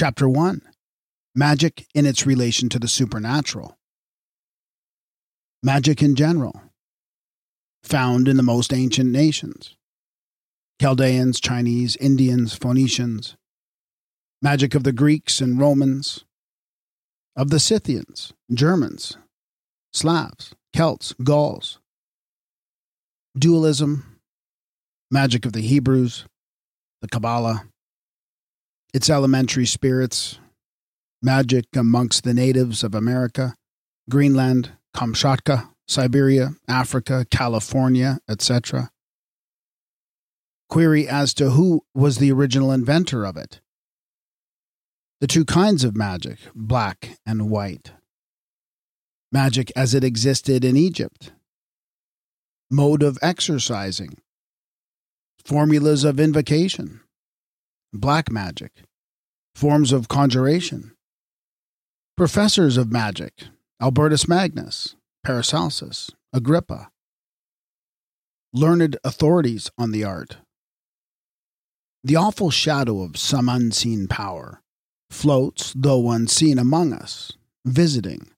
Chapter 1 Magic in its relation to the supernatural. Magic in general, found in the most ancient nations. Chaldeans, Chinese, Indians, Phoenicians, magic of the Greeks and Romans, of the Scythians, Germans, Slavs, Celts, Gauls, dualism, magic of the Hebrews, the Kabbalah, its elementary spirits, magic amongst the natives of America, Greenland, Kamchatka, Siberia, Africa, California, etc. Query as to who was the original inventor of it. The two kinds of magic, black and white. Magic as it existed in Egypt. Mode of exercising. Formulas of invocation. Black magic. Forms of conjuration. Professors of magic Albertus Magnus, Paracelsus, Agrippa. Learned authorities on the art. The awful shadow of some unseen power floats, though unseen, among us, visiting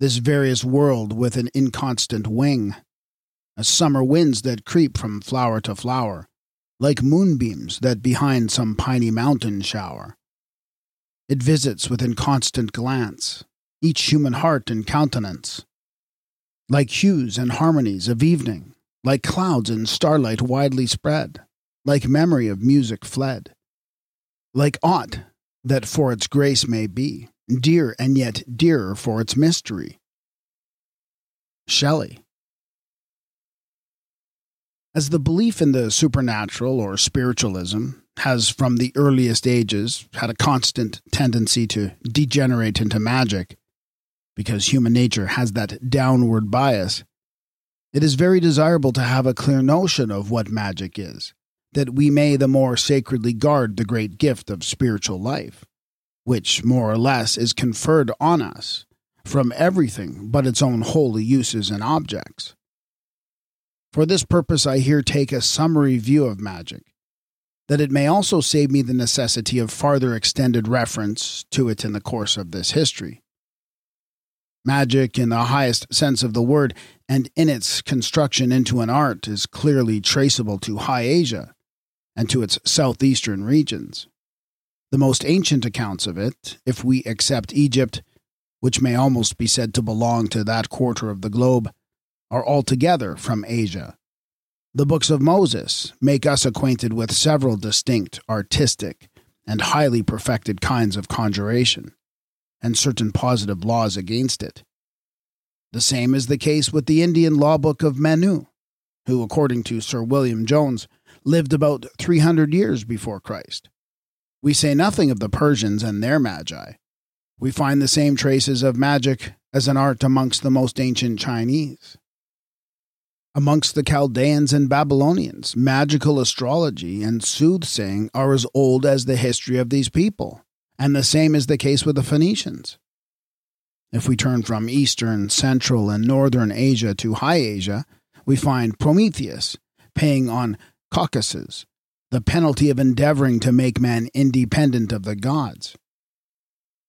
this various world with an inconstant wing, as summer winds that creep from flower to flower, like moonbeams that behind some piny mountain shower. It visits with inconstant glance each human heart and countenance. Like hues and harmonies of evening, like clouds in starlight widely spread, like memory of music fled, like aught that for its grace may be, dear and yet dearer for its mystery. Shelley. As the belief in the supernatural or spiritualism has from the earliest ages had a constant tendency to degenerate into magic, because human nature has that downward bias, it is very desirable to have a clear notion of what magic is, that we may the more sacredly guard the great gift of spiritual life, which more or less is conferred on us from everything but its own holy uses and objects. For this purpose, I here take a summary view of magic, that it may also save me the necessity of farther extended reference to it in the course of this history. Magic, in the highest sense of the word, and in its construction into an art, is clearly traceable to High Asia and to its southeastern regions. The most ancient accounts of it, if we accept Egypt, which may almost be said to belong to that quarter of the globe, are altogether from Asia. The books of Moses make us acquainted with several distinct, artistic, and highly perfected kinds of conjuration and certain positive laws against it. The same is the case with the Indian law book of Manu, who, according to Sir William Jones, lived about 300 years before Christ. We say nothing of the Persians and their magi. We find the same traces of magic as an art amongst the most ancient Chinese. Amongst the Chaldeans and Babylonians, magical astrology and soothsaying are as old as the history of these people and the same is the case with the Phoenicians. If we turn from Eastern, Central, and Northern Asia to High Asia, we find Prometheus paying on Caucasus the penalty of endeavoring to make man independent of the gods.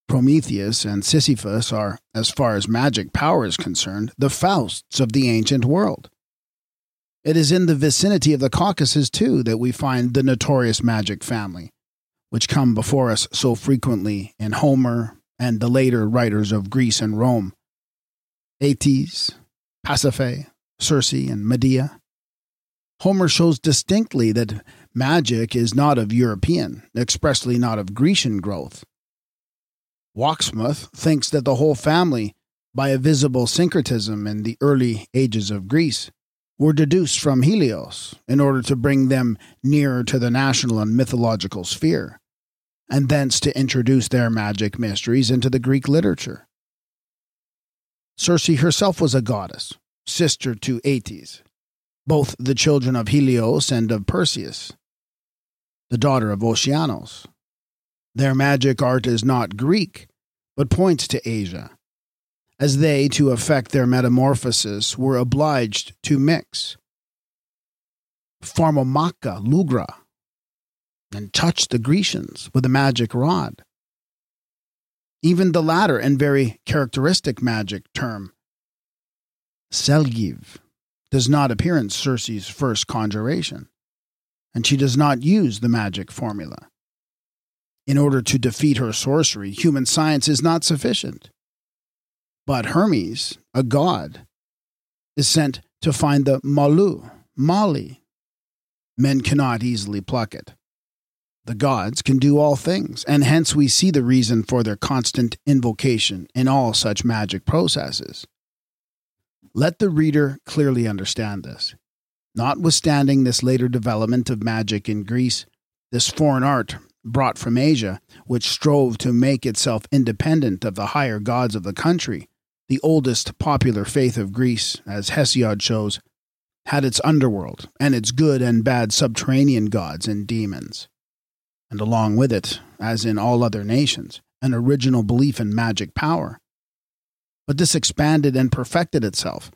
Prometheus and Sisyphus are, as far as magic power is concerned, the Fausts of the ancient world. It is in the vicinity of the Caucasus, too, that we find the notorious magic family, which come before us so frequently in Homer and the later writers of Greece and Rome Aetes, Pasiphae, Circe, and Medea. Homer shows distinctly that magic is not of European, expressly not of Grecian growth. Wachsmuth thinks that the whole family, by a visible syncretism in the early ages of Greece, were deduced from Helios in order to bring them nearer to the national and mythological sphere and thence to introduce their magic mysteries into the Greek literature. Circe herself was a goddess, sister to Aeetes, both the children of Helios and of Perseus, the daughter of Oceanos. Their magic art is not Greek, but points to Asia, as they, to effect their metamorphosis, were obliged to mix. Pharmomachia lugra and touched the Grecians with a magic rod. Even the latter and very characteristic magic term, Selgiv, does not appear in Circe's first conjuration, and she does not use the magic formula. In order to defeat her sorcery, human science is not sufficient. But Hermes, a god, is sent to find the Malu, Mali. Men cannot easily pluck it. The gods can do all things, and hence we see the reason for their constant invocation in all such magic processes. Let the reader clearly understand this. Notwithstanding this later development of magic in Greece, this foreign art brought from Asia, which strove to make itself independent of the higher gods of the country, the oldest popular faith of Greece, as Hesiod shows, had its underworld and its good and bad subterranean gods and demons. And along with it, as in all other nations, an original belief in magic power. But this expanded and perfected itself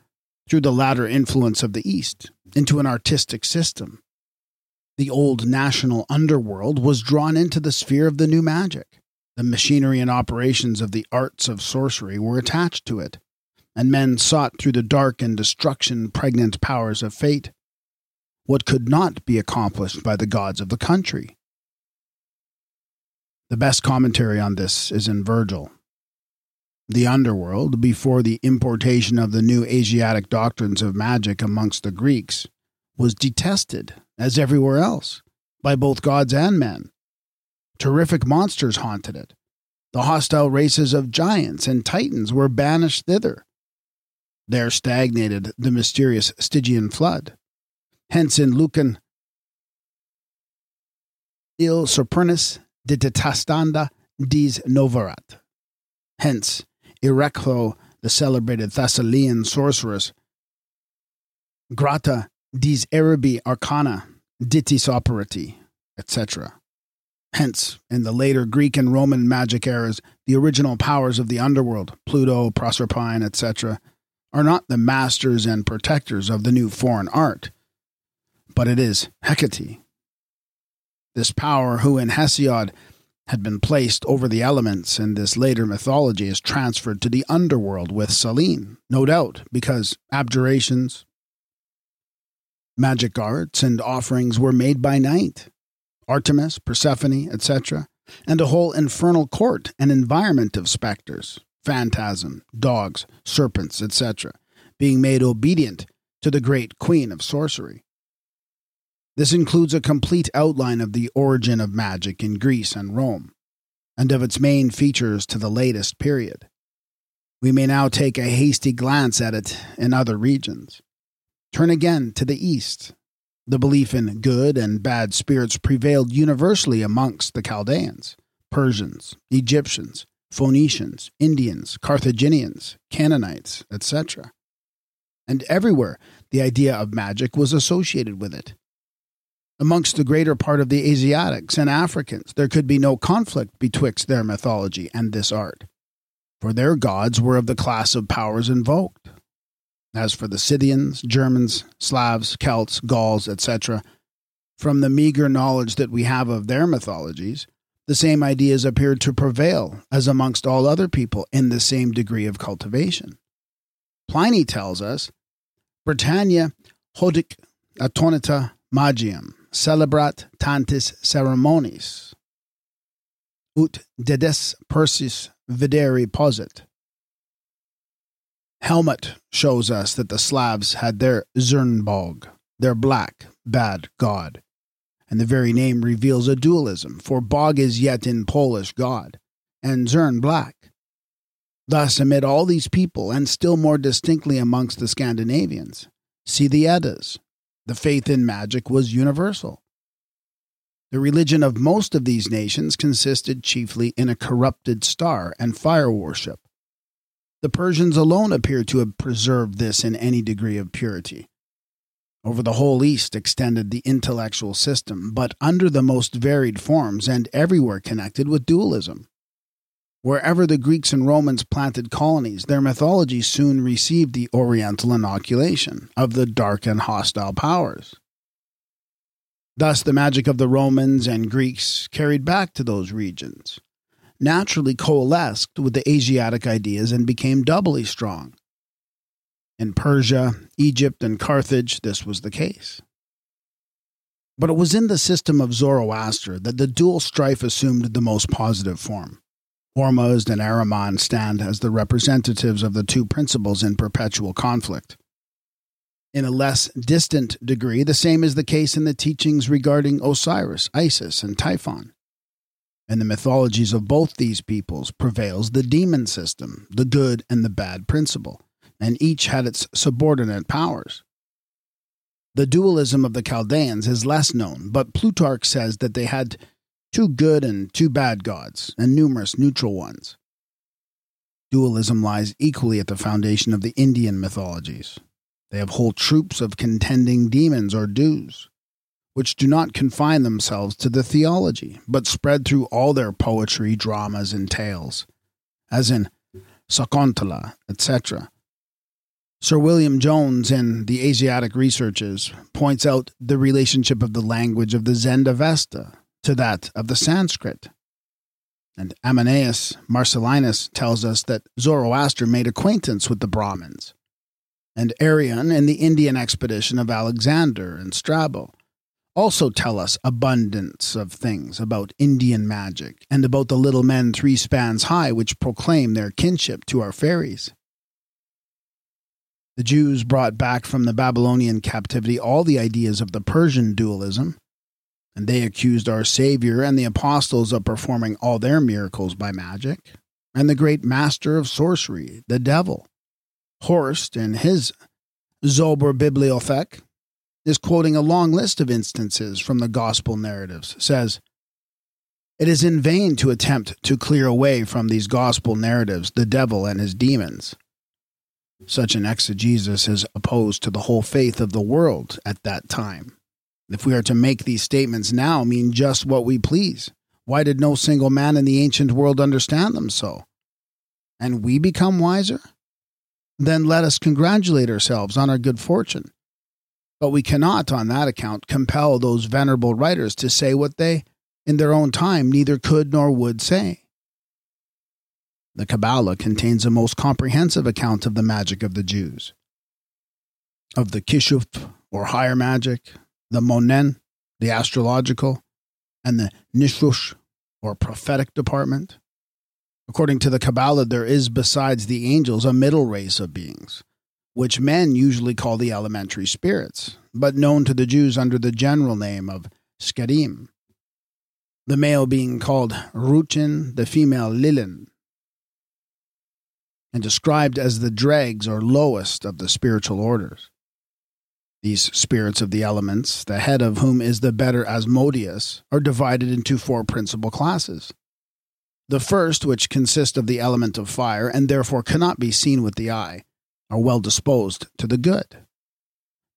through the latter influence of the East into an artistic system. The old national underworld was drawn into the sphere of the new magic. The machinery and operations of the arts of sorcery were attached to it, and men sought through the dark and destruction pregnant powers of fate what could not be accomplished by the gods of the country. The best commentary on this is in Virgil. The underworld, before the importation of the new Asiatic doctrines of magic amongst the Greeks, was detested, as everywhere else, by both gods and men. Terrific monsters haunted it. The hostile races of giants and titans were banished thither. There stagnated the mysterious Stygian flood. Hence, in Lucan, Il Supernus detestanda dis novarat. Hence, Erectho, the celebrated Thessalian sorceress, Grata dis Arabi arcana, ditis operati, etc. Hence, in the later Greek and Roman magic eras, the original powers of the underworld, Pluto, Proserpine, etc., are not the masters and protectors of the new foreign art, but it is Hecate. This power, who in Hesiod had been placed over the elements in this later mythology, is transferred to the underworld with Selene, no doubt, because abjurations, magic arts, and offerings were made by night Artemis, Persephone, etc., and a whole infernal court and environment of specters, phantasm, dogs, serpents, etc., being made obedient to the great queen of sorcery. This includes a complete outline of the origin of magic in Greece and Rome, and of its main features to the latest period. We may now take a hasty glance at it in other regions. Turn again to the east the belief in good and bad spirits prevailed universally amongst the Chaldeans, Persians, Egyptians, Phoenicians, Indians, Carthaginians, Canaanites, etc. And everywhere the idea of magic was associated with it. Amongst the greater part of the Asiatics and Africans, there could be no conflict betwixt their mythology and this art, for their gods were of the class of powers invoked. As for the Scythians, Germans, Slavs, Celts, Gauls, etc., from the meager knowledge that we have of their mythologies, the same ideas appear to prevail as amongst all other people in the same degree of cultivation. Pliny tells us, Britannia hodic atonita magiam, celebrat tantis ceremonies, ut dedes persis videri posit. Helmold shows us that the Slavs had their Zernbog, their black, bad god. And the very name reveals a dualism, for Bog is yet in Polish god, and Zern black. Thus, amid all these people, and still more distinctly amongst the Scandinavians, see the Eddas. The faith in magic was universal. The religion of most of these nations consisted chiefly in a corrupted star and fire worship the Persians alone appear to have preserved this in any degree of purity. Over the whole East extended the intellectual system, but under the most varied forms and everywhere connected with dualism. Wherever the Greeks and Romans planted colonies, their mythology soon received the Oriental inoculation of the dark and hostile powers. Thus, the magic of the Romans and Greeks carried back to those regions naturally coalesced with the Asiatic ideas and became doubly strong. In Persia, Egypt, and Carthage, this was the case. But it was in the system of Zoroaster that the dual strife assumed the most positive form. Ormuzd and Ahriman stand as the representatives of the two principles in perpetual conflict. In a less distant degree, the same is the case in the teachings regarding Osiris, Isis, and Typhon. In the mythologies of both these peoples prevails the demon system, the good and the bad principle, and each had its subordinate powers. The dualism of the Chaldeans is less known, but Plutarch says that they had two good and two bad gods, and numerous neutral ones. Dualism lies equally at the foundation of the Indian mythologies. They have whole troops of contending demons or deus, which do not confine themselves to the theology, but spread through all their poetry, dramas, and tales, as in Sakuntala, etc. Sir William Jones in The Asiatic Researches points out the relationship of the language of the Zend-Avesta to that of the Sanskrit. And Ammianus Marcellinus tells us that Zoroaster made acquaintance with the Brahmins. And Arrian in the Indian expedition of Alexander and Strabo also tell us abundance of things about Indian magic and about the little men three spans high which proclaim their kinship to our fairies. The Jews brought back from the Babylonian captivity all the ideas of the Persian dualism, and they accused our Savior and the apostles of performing all their miracles by magic, and the great master of sorcery, the devil. Horst, in his Zauberbibliothek, is quoting a long list of instances from the gospel narratives, says, It is in vain to attempt to clear away from these gospel narratives the devil and his demons. Such an exegesis is opposed to the whole faith of the world at that time. If we are to make these statements now mean just what we please, why did no single man in the ancient world understand them so? And we become wiser? Then let us congratulate ourselves on our good fortune. But we cannot, on that account, compel those venerable writers to say what they, in their own time, neither could nor would say. The Kabbalah contains a most comprehensive account of the magic of the Jews. Of the Kishuf, or higher magic, the Monen, the astrological, and the Nishrush, or prophetic department. According to the Kabbalah, there is, besides the angels, a middle race of beings, which men usually call the elementary spirits, but known to the Jews under the general name of Skerim. The male being called Ruchin, the female Lilin, and described as the dregs or lowest of the spiritual orders. These spirits of the elements, the head of whom is the better Asmodeus, are divided into four principal classes. The first, which consist of the element of fire and therefore cannot be seen with the eye, are well disposed to the good.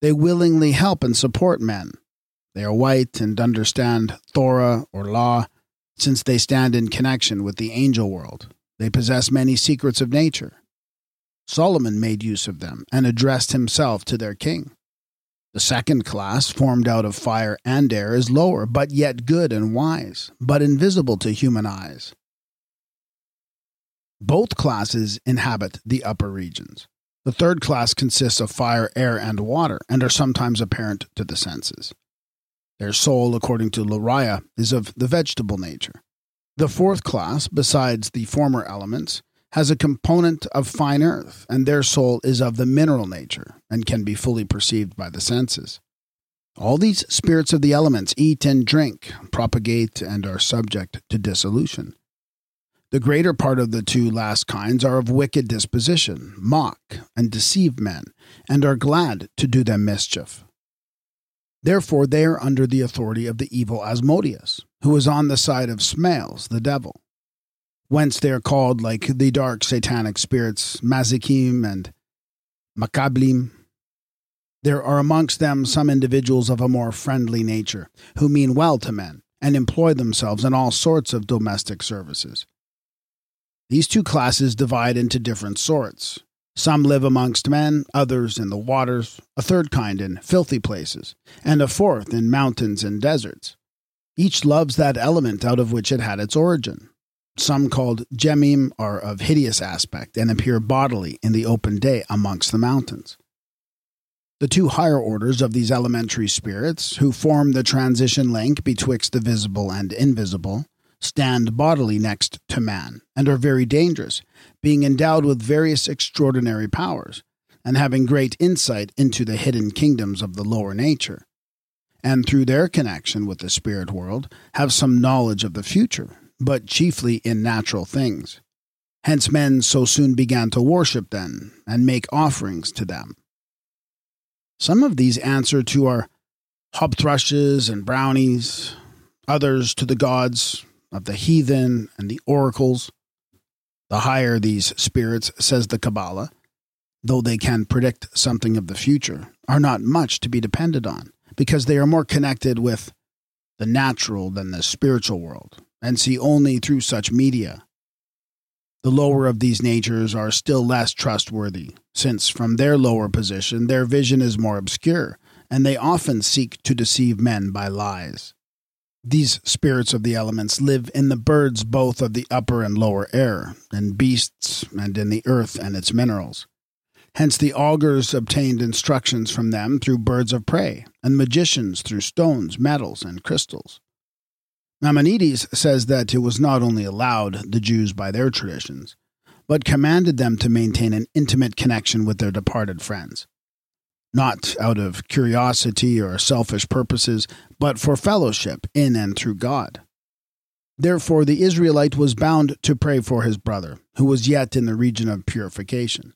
They willingly help and support men. They are white and understand Torah or law, since they stand in connection with the angel world. They possess many secrets of nature. Solomon made use of them and addressed himself to their king. The second class, formed out of fire and air, is lower, but yet good and wise, but invisible to human eyes. Both classes inhabit the upper regions. The third class consists of fire, air, and water, and are sometimes apparent to the senses. Their soul, according to Luria, is of the vegetable nature. The fourth class, besides the former elements, has a component of fine earth, and their soul is of the mineral nature and can be fully perceived by the senses. All these spirits of the elements eat and drink, propagate, and are subject to dissolution. The greater part of the two last kinds are of wicked disposition, mock and deceive men, and are glad to do them mischief. Therefore, they are under the authority of the evil Asmodeus, who is on the side of Smaels, the devil. Whence they are called, like the dark satanic spirits, Mazikim and Makablim. There are amongst them some individuals of a more friendly nature, who mean well to men, and employ themselves in all sorts of domestic services. These two classes divide into different sorts. Some live amongst men, others in the waters, a third kind in filthy places, and a fourth in mountains and deserts. Each loves that element out of which it had its origin. Some called Gemim are of hideous aspect and appear bodily in the open day amongst the mountains. The two higher orders of these elementary spirits, who form the transition link betwixt the visible and invisible, stand bodily next to man, and are very dangerous, being endowed with various extraordinary powers, and having great insight into the hidden kingdoms of the lower nature, and through their connection with the spirit world, have some knowledge of the future, but chiefly in natural things. Hence men so soon began to worship them, and make offerings to them some of these answer to our hob thrushes and brownies, others to the gods of the heathen and the oracles. The higher these spirits, says the Kabbalah, though they can predict something of the future, are not much to be depended on, because they are more connected with the natural than the spiritual world, and see only through such media. The lower of these natures are still less trustworthy, since from their lower position their vision is more obscure, and they often seek to deceive men by lies. These spirits of the elements live in the birds both of the upper and lower air, in beasts, and in the earth and its minerals. Hence the augurs obtained instructions from them through birds of prey, and magicians through stones, metals, and crystals. Maimonides says that it was not only allowed the Jews by their traditions, but commanded them to maintain an intimate connection with their departed friends, not out of curiosity or selfish purposes, but for fellowship in and through God. Therefore, the Israelite was bound to pray for his brother, who was yet in the region of purification,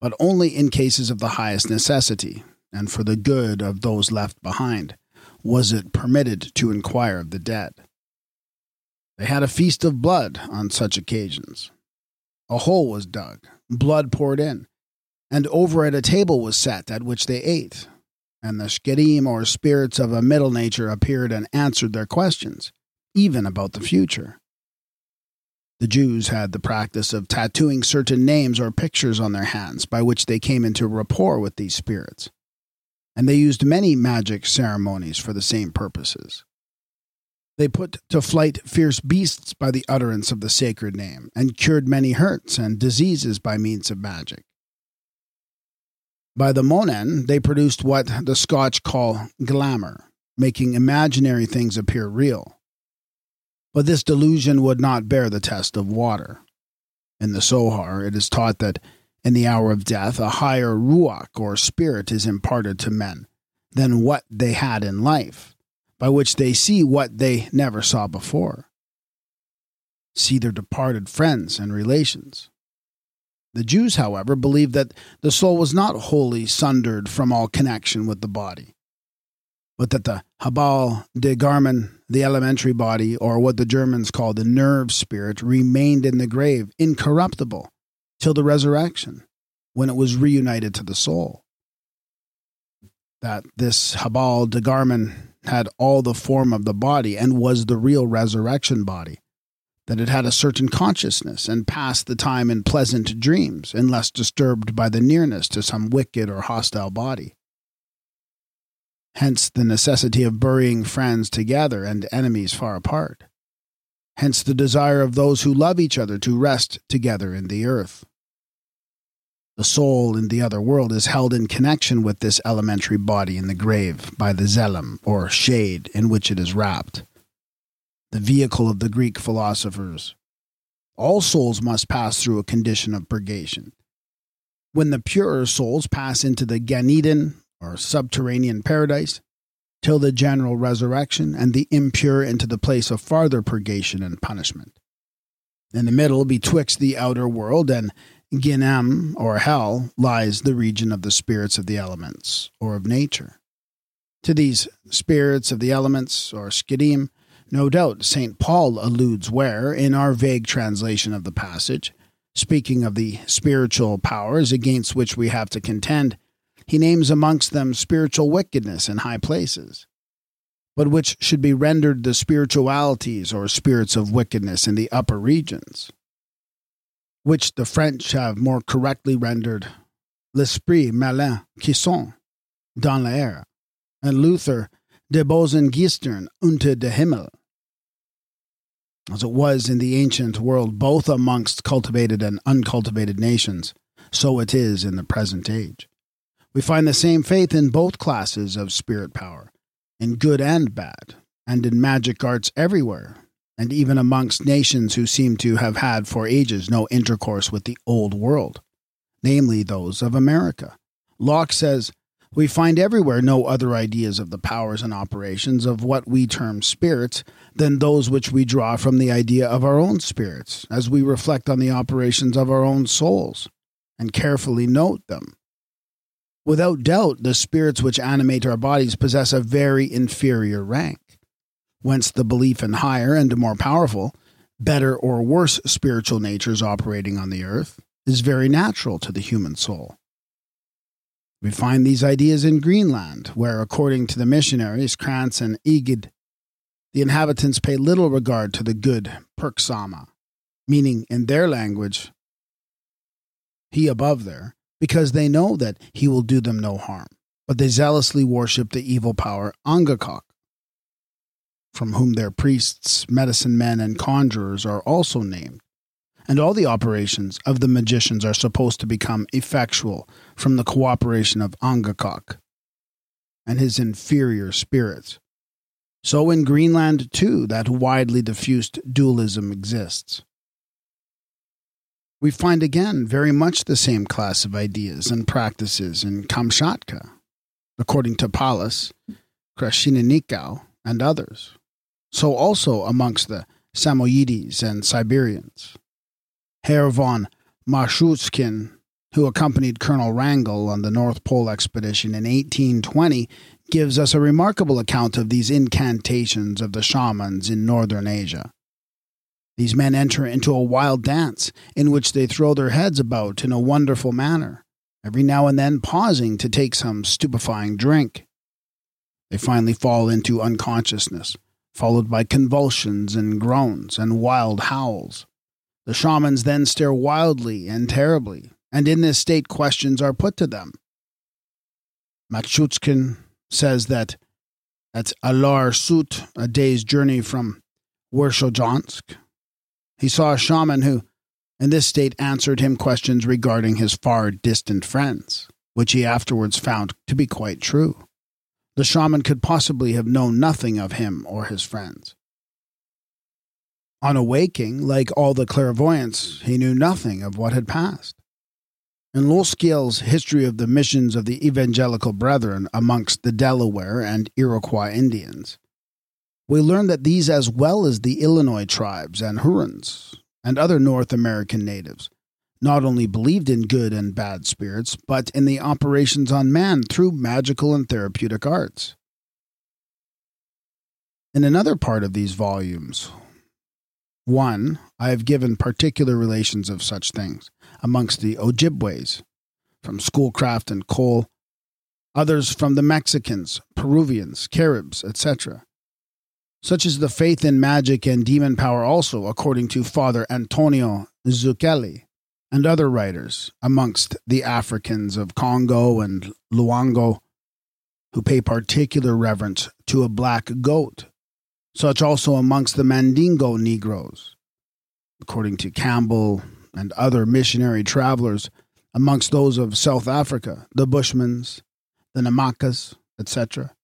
but only in cases of the highest necessity, and for the good of those left behind was it permitted to inquire of the dead. They had a feast of blood on such occasions. A hole was dug, blood poured in, and over it a table was set at which they ate, and the shkerim or spirits of a middle nature appeared and answered their questions, even about the future. The Jews had the practice of tattooing certain names or pictures on their hands by which they came into rapport with these spirits and they used many magic ceremonies for the same purposes. They put to flight fierce beasts by the utterance of the sacred name, and cured many hurts and diseases by means of magic. By the Monen, they produced what the Scotch call glamour, making imaginary things appear real. But this delusion would not bear the test of water. In the Sohar, it is taught that in the hour of death, a higher ruach or spirit is imparted to men than what they had in life, by which they see what they never saw before. See their departed friends and relations. The Jews, however, believed that the soul was not wholly sundered from all connection with the body, but that the Habal de Garman, the elementary body, or what the Germans call the nerve spirit, remained in the grave, incorruptible, till the resurrection, when it was reunited to the soul. That this Habal de Garman had all the form of the body and was the real resurrection body. That it had a certain consciousness and passed the time in pleasant dreams, unless disturbed by the nearness to some wicked or hostile body. Hence the necessity of burying friends together and enemies far apart. Hence the desire of those who love each other to rest together in the earth. The soul in the other world is held in connection with this elementary body in the grave by the zelem, or shade, in which it is wrapped. The vehicle of the Greek philosophers. All souls must pass through a condition of purgation. When the purer souls pass into the Gan Eden, or subterranean paradise, till the general resurrection, and the impure into the place of farther purgation and punishment. In the middle, betwixt the outer world and Gehenna, or hell, lies the region of the spirits of the elements, or of nature. To these spirits of the elements, or shkerim, no doubt St. Paul alludes where, in our vague translation of the passage, speaking of the spiritual powers against which we have to contend, he names amongst them spiritual wickedness in high places, but which should be rendered the spiritualities or spirits of wickedness in the upper regions which the French have more correctly rendered l'esprit malin qui sont dans l'air, and Luther de Bosengistern unter de Himmel. as it was in the ancient world, both amongst cultivated and uncultivated nations, so it is in the present age. We find the same faith in both classes of spirit power, in good and bad, and in magic arts everywhere, and even amongst nations who seem to have had for ages no intercourse with the old world, namely those of America. Locke says, We find everywhere no other ideas of the powers and operations of what we term spirits than those which we draw from the idea of our own spirits, as we reflect on the operations of our own souls, and carefully note them. Without doubt, the spirits which animate our bodies possess a very inferior rank whence the belief in higher and more powerful, better or worse spiritual natures operating on the earth is very natural to the human soul. We find these ideas in Greenland, where, according to the missionaries Krantz and Egede, the inhabitants pay little regard to the good Perksama, meaning in their language, he above there, because they know that he will do them no harm. But they zealously worship the evil power Angakok, from whom their priests, medicine men, and conjurers are also named. And all the operations of the magicians are supposed to become effectual from the cooperation of Angakok and his inferior spirits. So in Greenland, too, that widely diffused dualism exists. We find again very much the same class of ideas and practices in Kamchatka, according to Pallas, Krasheninnikov, and others so also amongst the Samoyedes and Siberians. Herr von Marchushkin, who accompanied Colonel Wrangel on the North Pole expedition in 1820, gives us a remarkable account of these incantations of the shamans in northern Asia. These men enter into a wild dance in which they throw their heads about in a wonderful manner, every now and then pausing to take some stupefying drink. They finally fall into unconsciousness, followed by convulsions and groans and wild howls. The shamans then stare wildly and terribly, and in this state questions are put to them. Machutskin says that at Alar Sut, a day's journey from Verzhojansk, he saw a shaman who, in this state, answered him questions regarding his far distant friends, which he afterwards found to be quite true the shaman could possibly have known nothing of him or his friends. On awaking, like all the clairvoyants, he knew nothing of what had passed. In Loskiel's History of the Missions of the Evangelical Brethren amongst the Delaware and Iroquois Indians, we learn that these, as well as the Illinois tribes and Hurons and other North American natives, not only believed in good and bad spirits, but in the operations on man through magical and therapeutic arts. In another part of these volumes, one, I have given particular relations of such things amongst the Ojibways, from Schoolcraft and Kohl, others from the Mexicans, Peruvians, Caribs, etc. Such is the faith in magic and demon power also, according to Father Antonio Zucchelli and other writers amongst the Africans of Congo and Loango who pay particular reverence to a black goat, such also amongst the Mandingo Negroes. According to Campbell and other missionary travelers, amongst those of South Africa, the Bushmans, the Namaquas, etc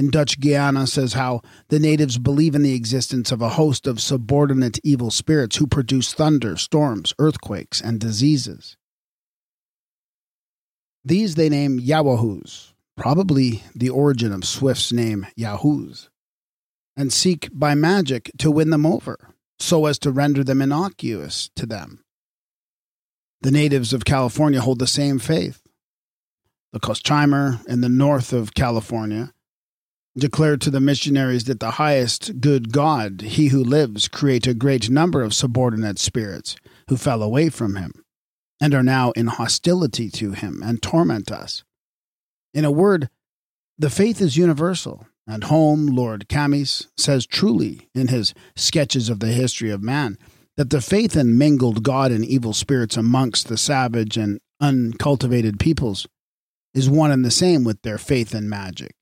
in Dutch Guiana says how the natives believe in the existence of a host of subordinate evil spirits who produce thunder, storms, earthquakes, and diseases. These they name Yawahoos, probably the origin of Swift's name Yahoos, and seek by magic to win them over, so as to render them innocuous to them. The natives of California hold the same faith. The Koschimer in the north of California declared to the missionaries that the highest good God, he who lives, create a great number of subordinate spirits who fell away from him, and are now in hostility to him and torment us. In a word, the faith is universal, and Home, Lord Kames, says truly in his Sketches of the History of Man that the faith in mingled God and evil spirits amongst the savage and uncultivated peoples is one and the same with their faith in magic.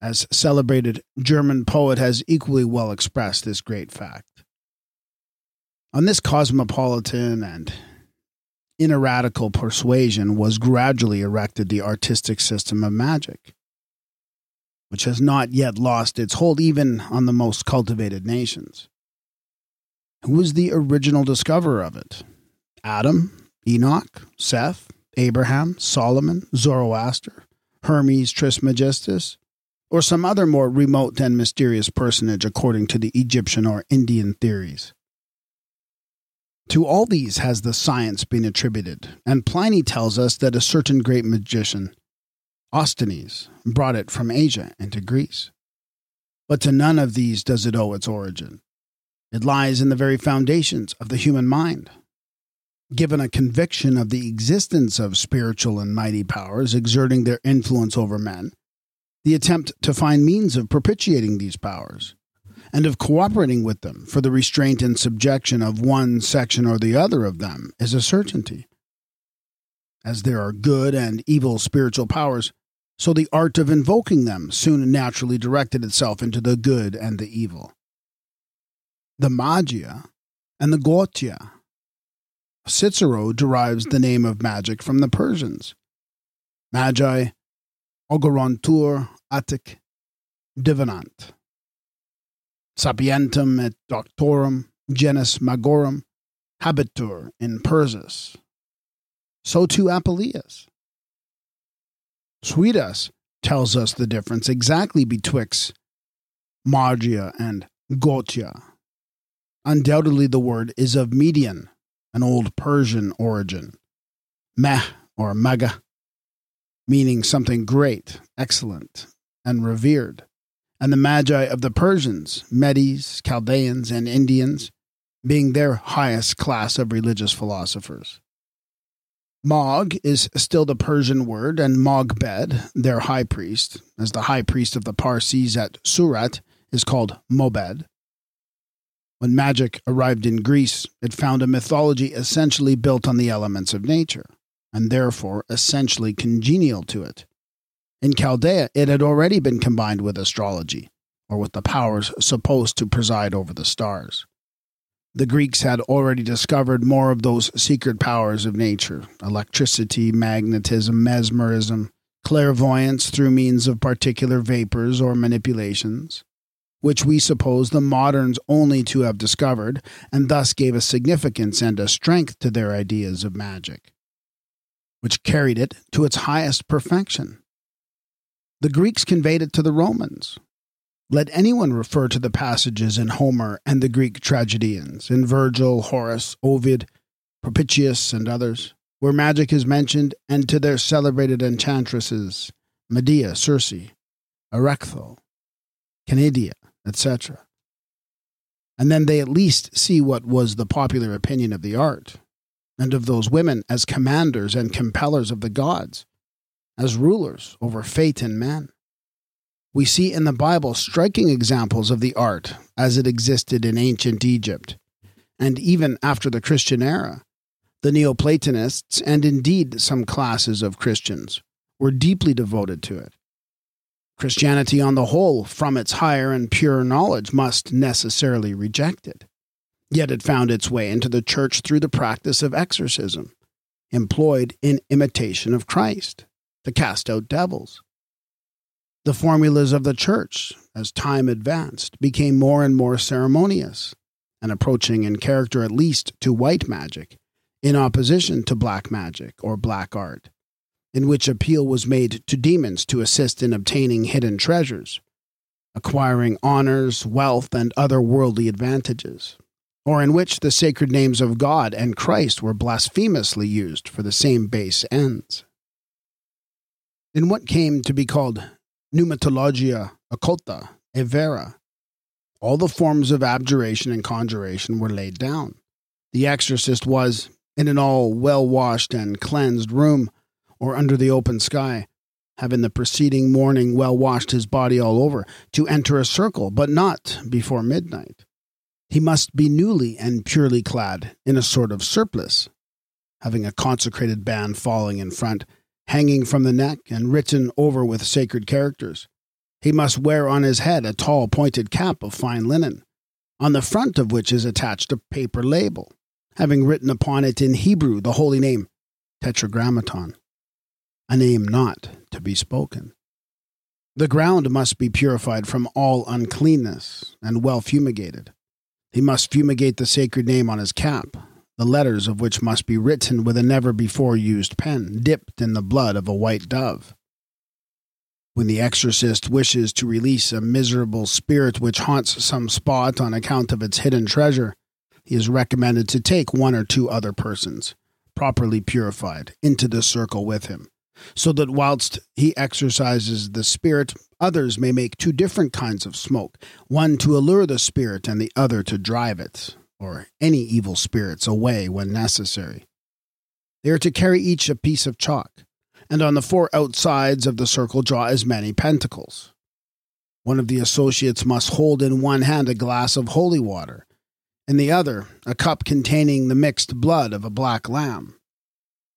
as celebrated German poet has equally well expressed this great fact. On this cosmopolitan and ineradicable persuasion was gradually erected the artistic system of magic, which has not yet lost its hold even on the most cultivated nations. Who was the original discoverer of it? Adam, Enoch, Seth, Abraham, Solomon, Zoroaster, Hermes Trismegistus, or some other more remote and mysterious personage according to the Egyptian or Indian theories. To all these has the science been attributed, and Pliny tells us that a certain great magician, Osthanes, brought it from Asia into Greece. But to none of these does it owe its origin. It lies in the very foundations of the human mind. Given a conviction of the existence of spiritual and mighty powers exerting their influence over men, the attempt to find means of propitiating these powers, and of cooperating with them for the restraint and subjection of one section or the other of them is a certainty. As there are good and evil spiritual powers, so the art of invoking them soon naturally directed itself into the good and the evil. The magia and the goetia. Cicero derives the name of magic from the Persians. Magi, augurantur attic, divinant sapientem et doctorum genus magorum habitur in Persis. So too Apuleius. Suidas tells us the difference exactly betwixt magia and goetia. Undoubtedly, the word is of Median, an old Persian origin. Meh or maga, meaning something great, excellent, and revered and the Magi of the Persians, Medes, Chaldeans, and Indians, being their highest class of religious philosophers. Mog is still the Persian word, and Mogbed, their high priest, as the high priest of the Parsis at Surat, is called Mobed. When magic arrived in Greece, it found a mythology essentially built on the elements of nature, and therefore essentially congenial to it. In Chaldea, it had already been combined with astrology, or with the powers supposed to preside over the stars. The Greeks had already discovered more of those secret powers of nature electricity, magnetism, mesmerism, clairvoyance through means of particular vapors or manipulations, which we suppose the moderns only to have discovered, and thus gave a significance and a strength to their ideas of magic, which carried it to its highest perfection. The Greeks conveyed it to the Romans. Let anyone refer to the passages in Homer and the Greek tragedians, in Virgil, Horace, Ovid, Propertius, and others, where magic is mentioned, and to their celebrated enchantresses, Medea, Circe, Erectho, Canidia, etc. And then they at least see what was the popular opinion of the art, and of those women as commanders and compellers of the gods as rulers over fate and men. We see in the Bible striking examples of the art as it existed in ancient Egypt, and even after the Christian era. The Neoplatonists, and indeed some classes of Christians, were deeply devoted to it. Christianity, on the whole, from its higher and purer knowledge, must necessarily reject it. Yet it found its way into the church through the practice of exorcism, employed in imitation of Christ to cast out devils. The formulas of the church, as time advanced, became more and more ceremonious and approaching in character at least to white magic, in opposition to black magic or black art, in which appeal was made to demons to assist in obtaining hidden treasures, acquiring honors, wealth, and other worldly advantages, or in which the sacred names of God and Christ were blasphemously used for the same base ends. In what came to be called pneumatologia occulta, evera, all the forms of abjuration and conjuration were laid down. The exorcist was, in an all well washed and cleansed room, or under the open sky, having the preceding morning well washed his body all over, to enter a circle, but not before midnight. He must be newly and purely clad in a sort of surplice, having a consecrated band falling in front, hanging from the neck and written over with sacred characters, He must wear on his head a tall pointed cap of fine linen, on the front of which is attached a paper label, having written upon it in Hebrew the holy name Tetragrammaton, a name not to be spoken. The ground must be purified from all uncleanness and well fumigated. He must fumigate the sacred name on his cap, the letters of which must be written with a never before used pen, dipped in the blood of a white dove. When the exorcist wishes to release a miserable spirit which haunts some spot on account of its hidden treasure, he is recommended to take one or two other persons, properly purified, into the circle with him, so that whilst he exercises the spirit, others may make two different kinds of smoke, one to allure the spirit and the other to drive it, or any evil spirits, away when necessary. They are to carry each a piece of chalk and on the four outsides of the circle draw as many pentacles. One of the associates must hold in one hand a glass of holy water, in the other a cup containing the mixed blood of a black lamb,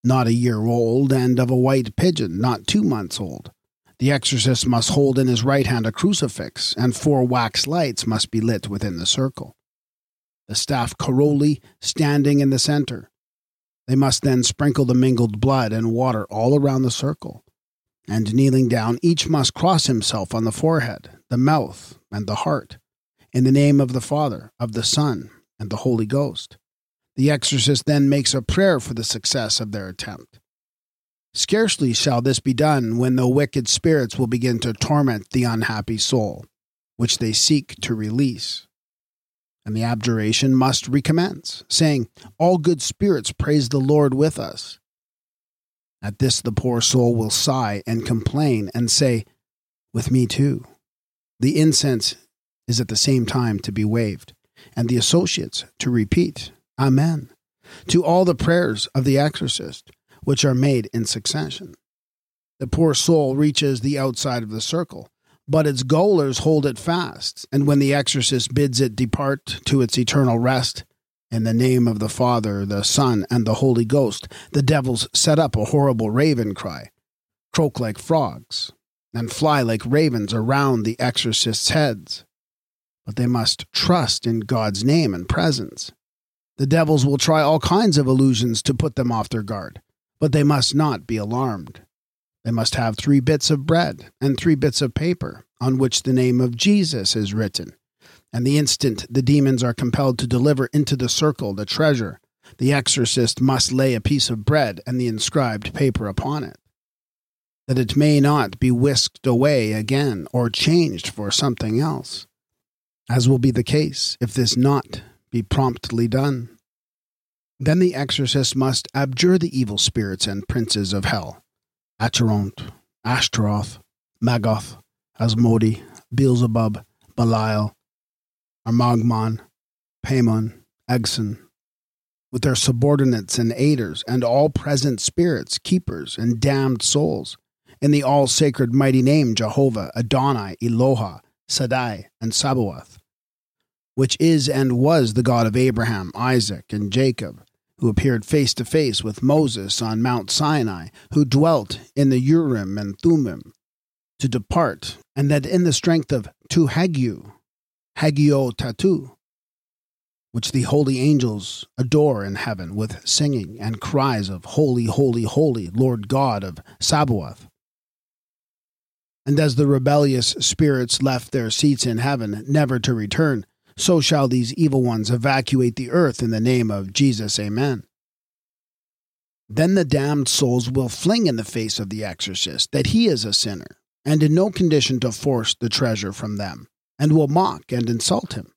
not a year old, and of a white pigeon, not two months old. The exorcist must hold in his right hand a crucifix, and four wax lights must be lit within the circle. The staff caroli standing in the center, they must then sprinkle the mingled blood and water all around the circle. And kneeling down, each must cross himself on the forehead, the mouth, and the heart, in the name of the Father, of the Son, and the Holy Ghost. The exorcist then makes a prayer for the success of their attempt. Scarcely shall this be done when the wicked spirits will begin to torment the unhappy soul, which they seek to release and the abjuration must recommence, saying, All good spirits praise the Lord with us. At this, the poor soul will sigh and complain and say, With me too. The incense is at the same time to be waved, and the associates to repeat, Amen, to all the prayers of the exorcist, which are made in succession. The poor soul reaches the outside of the circle but its gaolers hold it fast, and when the exorcist bids it depart to its eternal rest, in the name of the Father, the Son, and the Holy Ghost, the devils set up a horrible raven cry, croak like frogs, and fly like ravens around the exorcist's heads. But they must trust in God's name and presence. The devils will try all kinds of illusions to put them off their guard, but they must not be alarmed. They must have three bits of bread and three bits of paper on which the name of Jesus is written. And the instant the demons are compelled to deliver into the circle the treasure, the exorcist must lay a piece of bread and the inscribed paper upon it, that it may not be whisked away again or changed for something else, as will be the case if this not be promptly done. Then the exorcist must abjure the evil spirits and princes of hell. Acheronte, Ashtaroth, Magoth, Asmodi, Beelzebub, Belial, Armagmon, Paimon, Egson, with their subordinates and aiders, and all present spirits, keepers, and damned souls, in the all sacred mighty name Jehovah, Adonai, Eloha, Shaddai, and Sabaoth, which is and was the God of Abraham, Isaac, and Jacob, who appeared face to face with Moses on Mount Sinai, who dwelt in the Urim and Thummim, to depart, and that in the strength of Tu Hagiu, Hagio Tatu, which the holy angels adore in heaven with singing and cries of Holy, Holy, Holy, Lord God of Sabaoth. And as the rebellious spirits left their seats in heaven, never to return, so shall these evil ones evacuate the earth in the name of Jesus. Amen. Then the damned souls will fling in the face of the exorcist that he is a sinner, and in no condition to force the treasure from them, and will mock and insult him.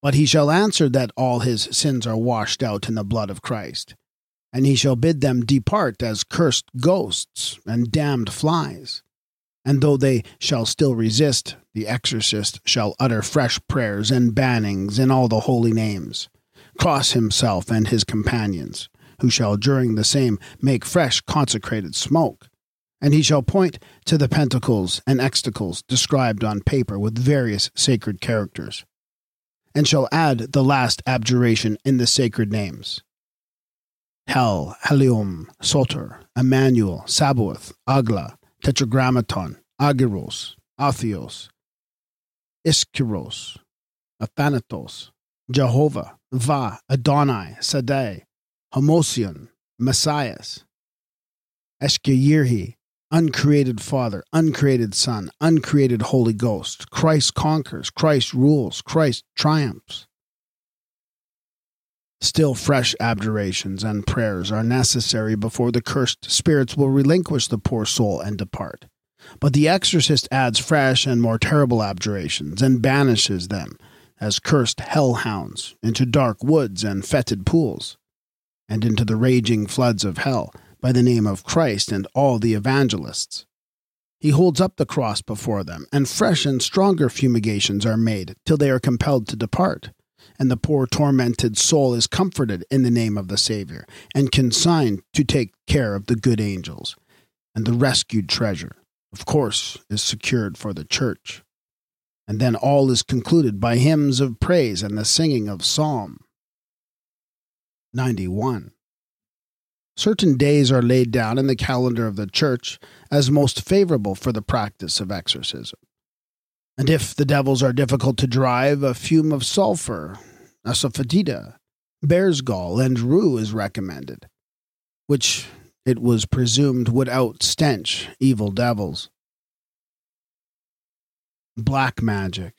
But he shall answer that all his sins are washed out in the blood of Christ, and he shall bid them depart as cursed ghosts and damned flies. And though they shall still resist, the exorcist shall utter fresh prayers and bannings in all the holy names, cross himself and his companions, who shall during the same make fresh consecrated smoke. And he shall point to the pentacles and extacles described on paper with various sacred characters, and shall add the last abjuration in the sacred names. Hel, Helium, Soter, Emmanuel, Sabaoth, Agla, Tetragrammaton, Agiros, Atheos, Iskyros, Athanatos, Jehovah, Va, Adonai, Sadai, Homosion, Messias, Eshkeyirhi, uncreated Father, uncreated Son, uncreated Holy Ghost. Christ conquers, Christ rules, Christ triumphs. Still, fresh abjurations and prayers are necessary before the cursed spirits will relinquish the poor soul and depart. But the exorcist adds fresh and more terrible abjurations and banishes them as cursed hellhounds into dark woods and fetid pools, and into the raging floods of hell by the name of Christ and all the evangelists. He holds up the cross before them, and fresh and stronger fumigations are made till they are compelled to depart and the poor tormented soul is comforted in the name of the Savior, and consigned to take care of the good angels. And the rescued treasure, of course, is secured for the church. And then all is concluded by hymns of praise and the singing of Psalm 91. Certain days are laid down in the calendar of the church as most favorable for the practice of exorcism. And if the devils are difficult to drive, a fume of sulfur, asafoetida, bear's gall, and rue is recommended, which it was presumed would outstench evil devils. Black magic.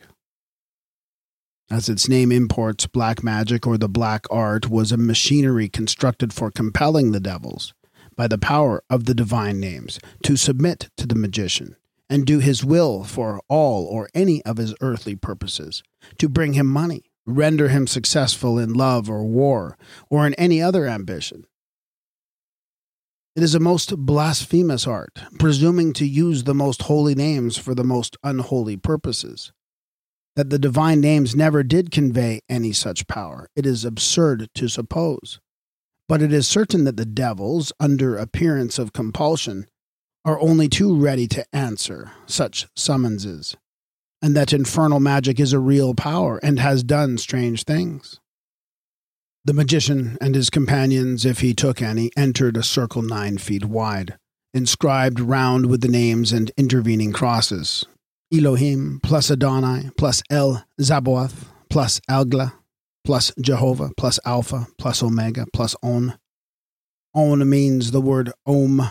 As its name imports, black magic or the black art was a machinery constructed for compelling the devils, by the power of the divine names, to submit to the magician and do his will for all or any of his earthly purposes, to bring him money, render him successful in love or war, or in any other ambition. It is a most blasphemous art, presuming to use the most holy names for the most unholy purposes. That the divine names never did convey any such power, it is absurd to suppose. But it is certain that the devils, under appearance of compulsion, are only too ready to answer such summonses, and that infernal magic is a real power and has done strange things. The magician and his companions, if he took any, entered a circle nine feet wide, inscribed round with the names and intervening crosses Elohim plus Adonai plus El Zaboth plus Algla plus Jehovah plus Alpha plus Omega plus On. On means the word Om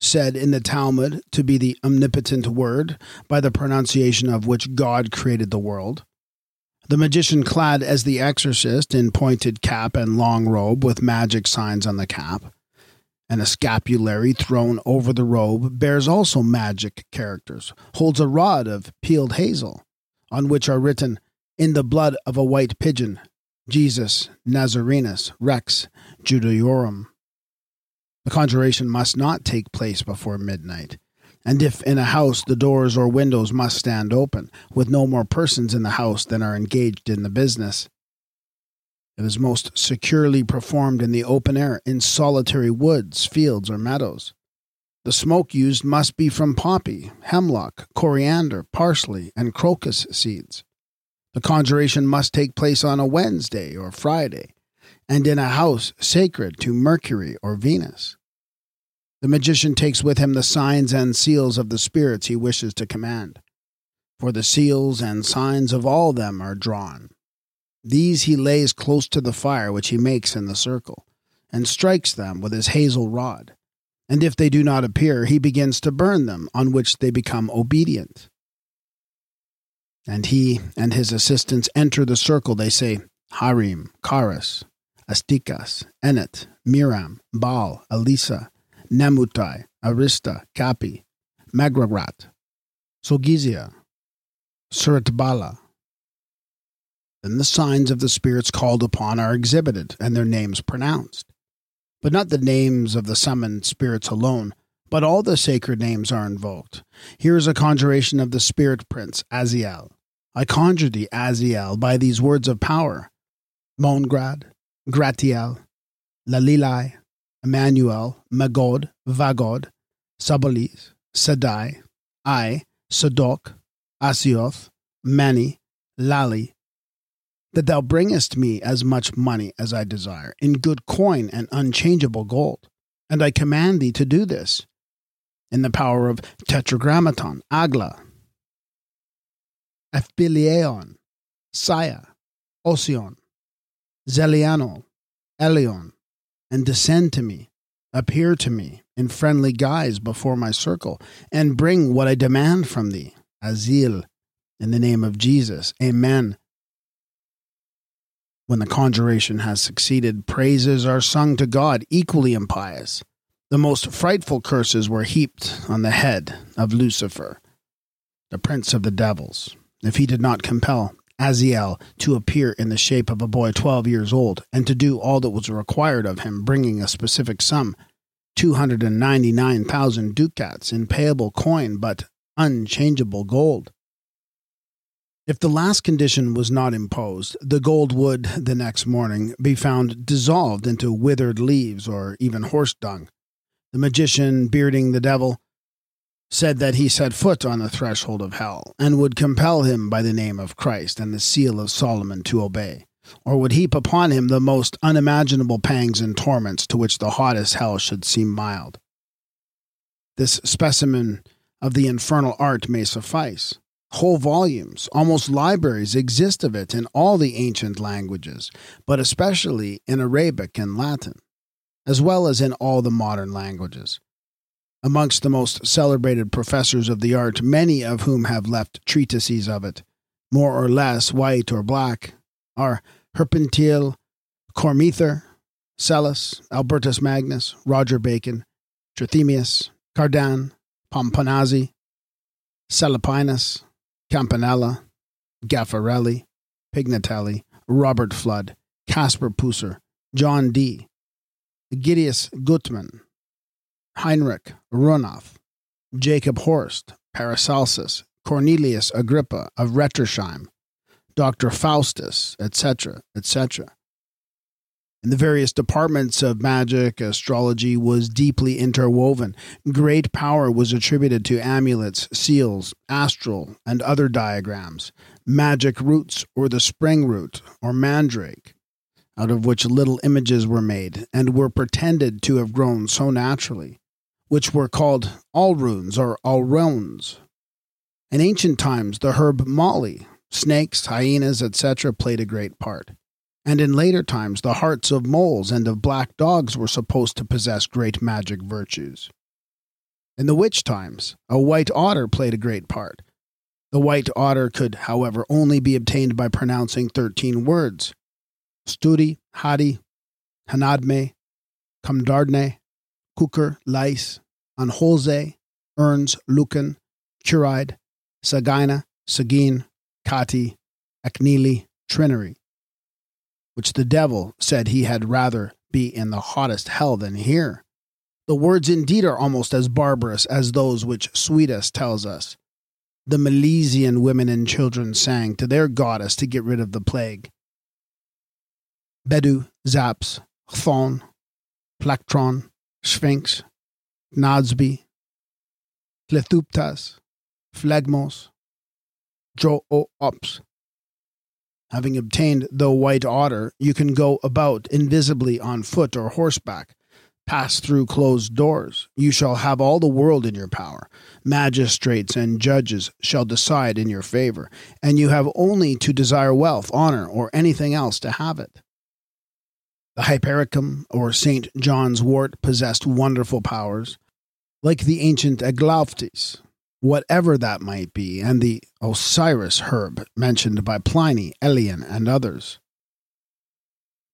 said in the Talmud to be the omnipotent word, by the pronunciation of which God created the world. The magician, clad as the exorcist in pointed cap and long robe with magic signs on the cap, and a scapulary thrown over the robe, bears also magic characters, holds a rod of peeled hazel, on which are written, In the blood of a white pigeon, Jesus Nazarenus Rex Judaeorum. The conjuration must not take place before midnight. And if in a house the doors or windows must stand open, with no more persons in the house than are engaged in the business, it is most securely performed in the open air, in solitary woods, fields, or meadows. The smoke used must be from poppy, hemlock, coriander, parsley, and crocus seeds. The conjuration must take place on a Wednesday or Friday, and in a house sacred to Mercury or Venus. The magician takes with him the signs and seals of the spirits he wishes to command, for the seals and signs of all them are drawn. These he lays close to the fire which he makes in the circle, and strikes them with his hazel rod. And if they do not appear, he begins to burn them, on which they become obedient. And he and his assistants enter the circle. They say, Harim, Karas, Astikas, Enet, Miram, Baal, Elisa, Namutai, Arista, Kapi, Magrarat, Sogizia, Suratbala. Then the signs of the spirits called upon are exhibited and their names pronounced. But not the names of the summoned spirits alone, but all the sacred names are invoked. Here is a conjuration of the spirit prince, Aziel. I conjure thee, Aziel, by these words of power Mongrad, Gratiel, Lalilai, Emmanuel, Magod, Vagod, Sabalis, Sadai, I, Sadok, Asioth, Mani, Lali, that thou bringest me as much money as I desire, in good coin and unchangeable gold. And I command thee to do this. In the power of Tetragrammaton, Agla, Ephileon, Saya, Osion, Zelianol, Elion, and descend to me, appear to me in friendly guise before my circle, and bring what I demand from thee, Azil, in the name of Jesus. Amen. When the conjuration has succeeded, praises are sung to God, equally impious. The most frightful curses were heaped on the head of Lucifer, the prince of the devils, if he did not compel Aziel to appear in the shape of a boy twelve years old, and to do all that was required of him, bringing a specific sum, two hundred and ninety-nine thousand ducats in payable coin, but unchangeable gold. If the last condition was not imposed, the gold would, the next morning, be found dissolved into withered leaves or even horse dung the magician bearding the devil, said that he set foot on the threshold of hell, and would compel him by the name of Christ and the seal of Solomon to obey, or would heap upon him the most unimaginable pangs and torments to which the hottest hell should seem mild. This specimen of the infernal art may suffice. Whole volumes, almost libraries, exist of it in all the ancient languages, but especially in Arabic and Latin as well as in all the modern languages. Amongst the most celebrated professors of the art, many of whom have left treatises of it, more or less white or black, are Herpentiel, Cormether, Psellus, Albertus Magnus, Roger Bacon, Trithemius, Cardan, Pomponazzi, Celipinus, Campanella, Gaffarelli, Pignatelli, Robert Fludd, Caspar Pusser, John Dee, Gideus Gutmann, Heinrich Runoth, Jacob Horst, Paracelsus, Cornelius Agrippa of Nettesheim, Dr. Faustus, etc., etc. In the various departments of magic, astrology was deeply interwoven. Great power was attributed to amulets, seals, astral, and other diagrams, magic roots, or the spring root, or mandrake out of which little images were made and were pretended to have grown so naturally, which were called alrunes or alrones. In ancient times, the herb moly, snakes, hyenas, etc., played a great part. And in later times, the hearts of moles and of black dogs were supposed to possess great magic virtues. In the witch times, a white otter played a great part. The white otter could, however, only be obtained by pronouncing thirteen words, Studi, Hadi, Hanadme, Kamdardne, Kuker, Lais, Anholze, Ernst, Lucan, Curide, Sagina, Sagin, Kati, Aknili, Trinary, which the devil said he had rather be in the hottest hell than here. The words indeed are almost as barbarous as those which Suidas tells us. The Milesian women and children sang to their goddess to get rid of the plague. Bedu, Zaps, Chthon, Plectron, Sphinx, Nadsby, Clethuptas, Phlegmos, Jo-ops. Having obtained the white otter, you can go about invisibly on foot or horseback, pass through closed doors. You shall have all the world in your power. Magistrates and judges shall decide in your favor, and you have only to desire wealth, honor, or anything else to have it. The Hypericum, or St. John's wort, possessed wonderful powers, like the ancient Aglaoptis, whatever that might be, and the Osiris herb mentioned by Pliny, Aelian, and others.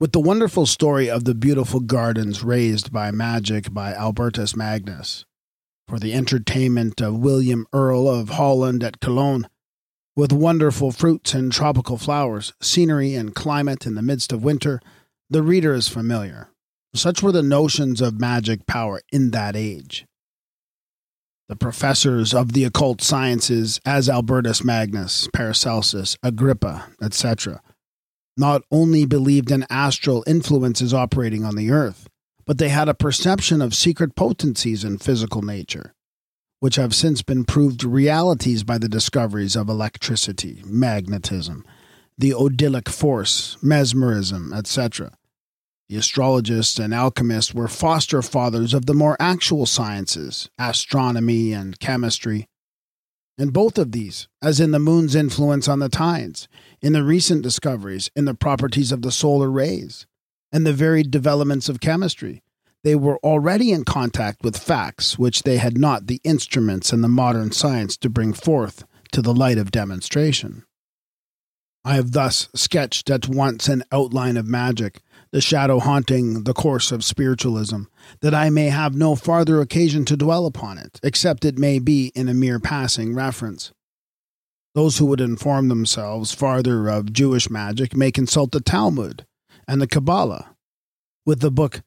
With the wonderful story of the beautiful gardens raised by magic by Albertus Magnus, for the entertainment of William Earl of Holland at Cologne, with wonderful fruits and tropical flowers, scenery and climate in the midst of winter, the reader is familiar. Such were the notions of magic power in that age. The professors of the occult sciences, as Albertus Magnus, Paracelsus, Agrippa, etc., not only believed in astral influences operating on the earth, but they had a perception of secret potencies in physical nature, which have since been proved realities by the discoveries of electricity, magnetism, the odyllic force, mesmerism, etc. The astrologists and alchemists were foster fathers of the more actual sciences, astronomy and chemistry. In both of these, as in the moon's influence on the tides, in the recent discoveries in the properties of the solar rays, and the varied developments of chemistry, they were already in contact with facts which they had not the instruments and the modern science to bring forth to the light of demonstration. I have thus sketched at once an outline of magic, the shadow haunting the course of spiritualism, that I may have no farther occasion to dwell upon it, except it may be in a mere passing reference. Those who would inform themselves farther of Jewish magic may consult the Talmud and the Kabbalah, with the book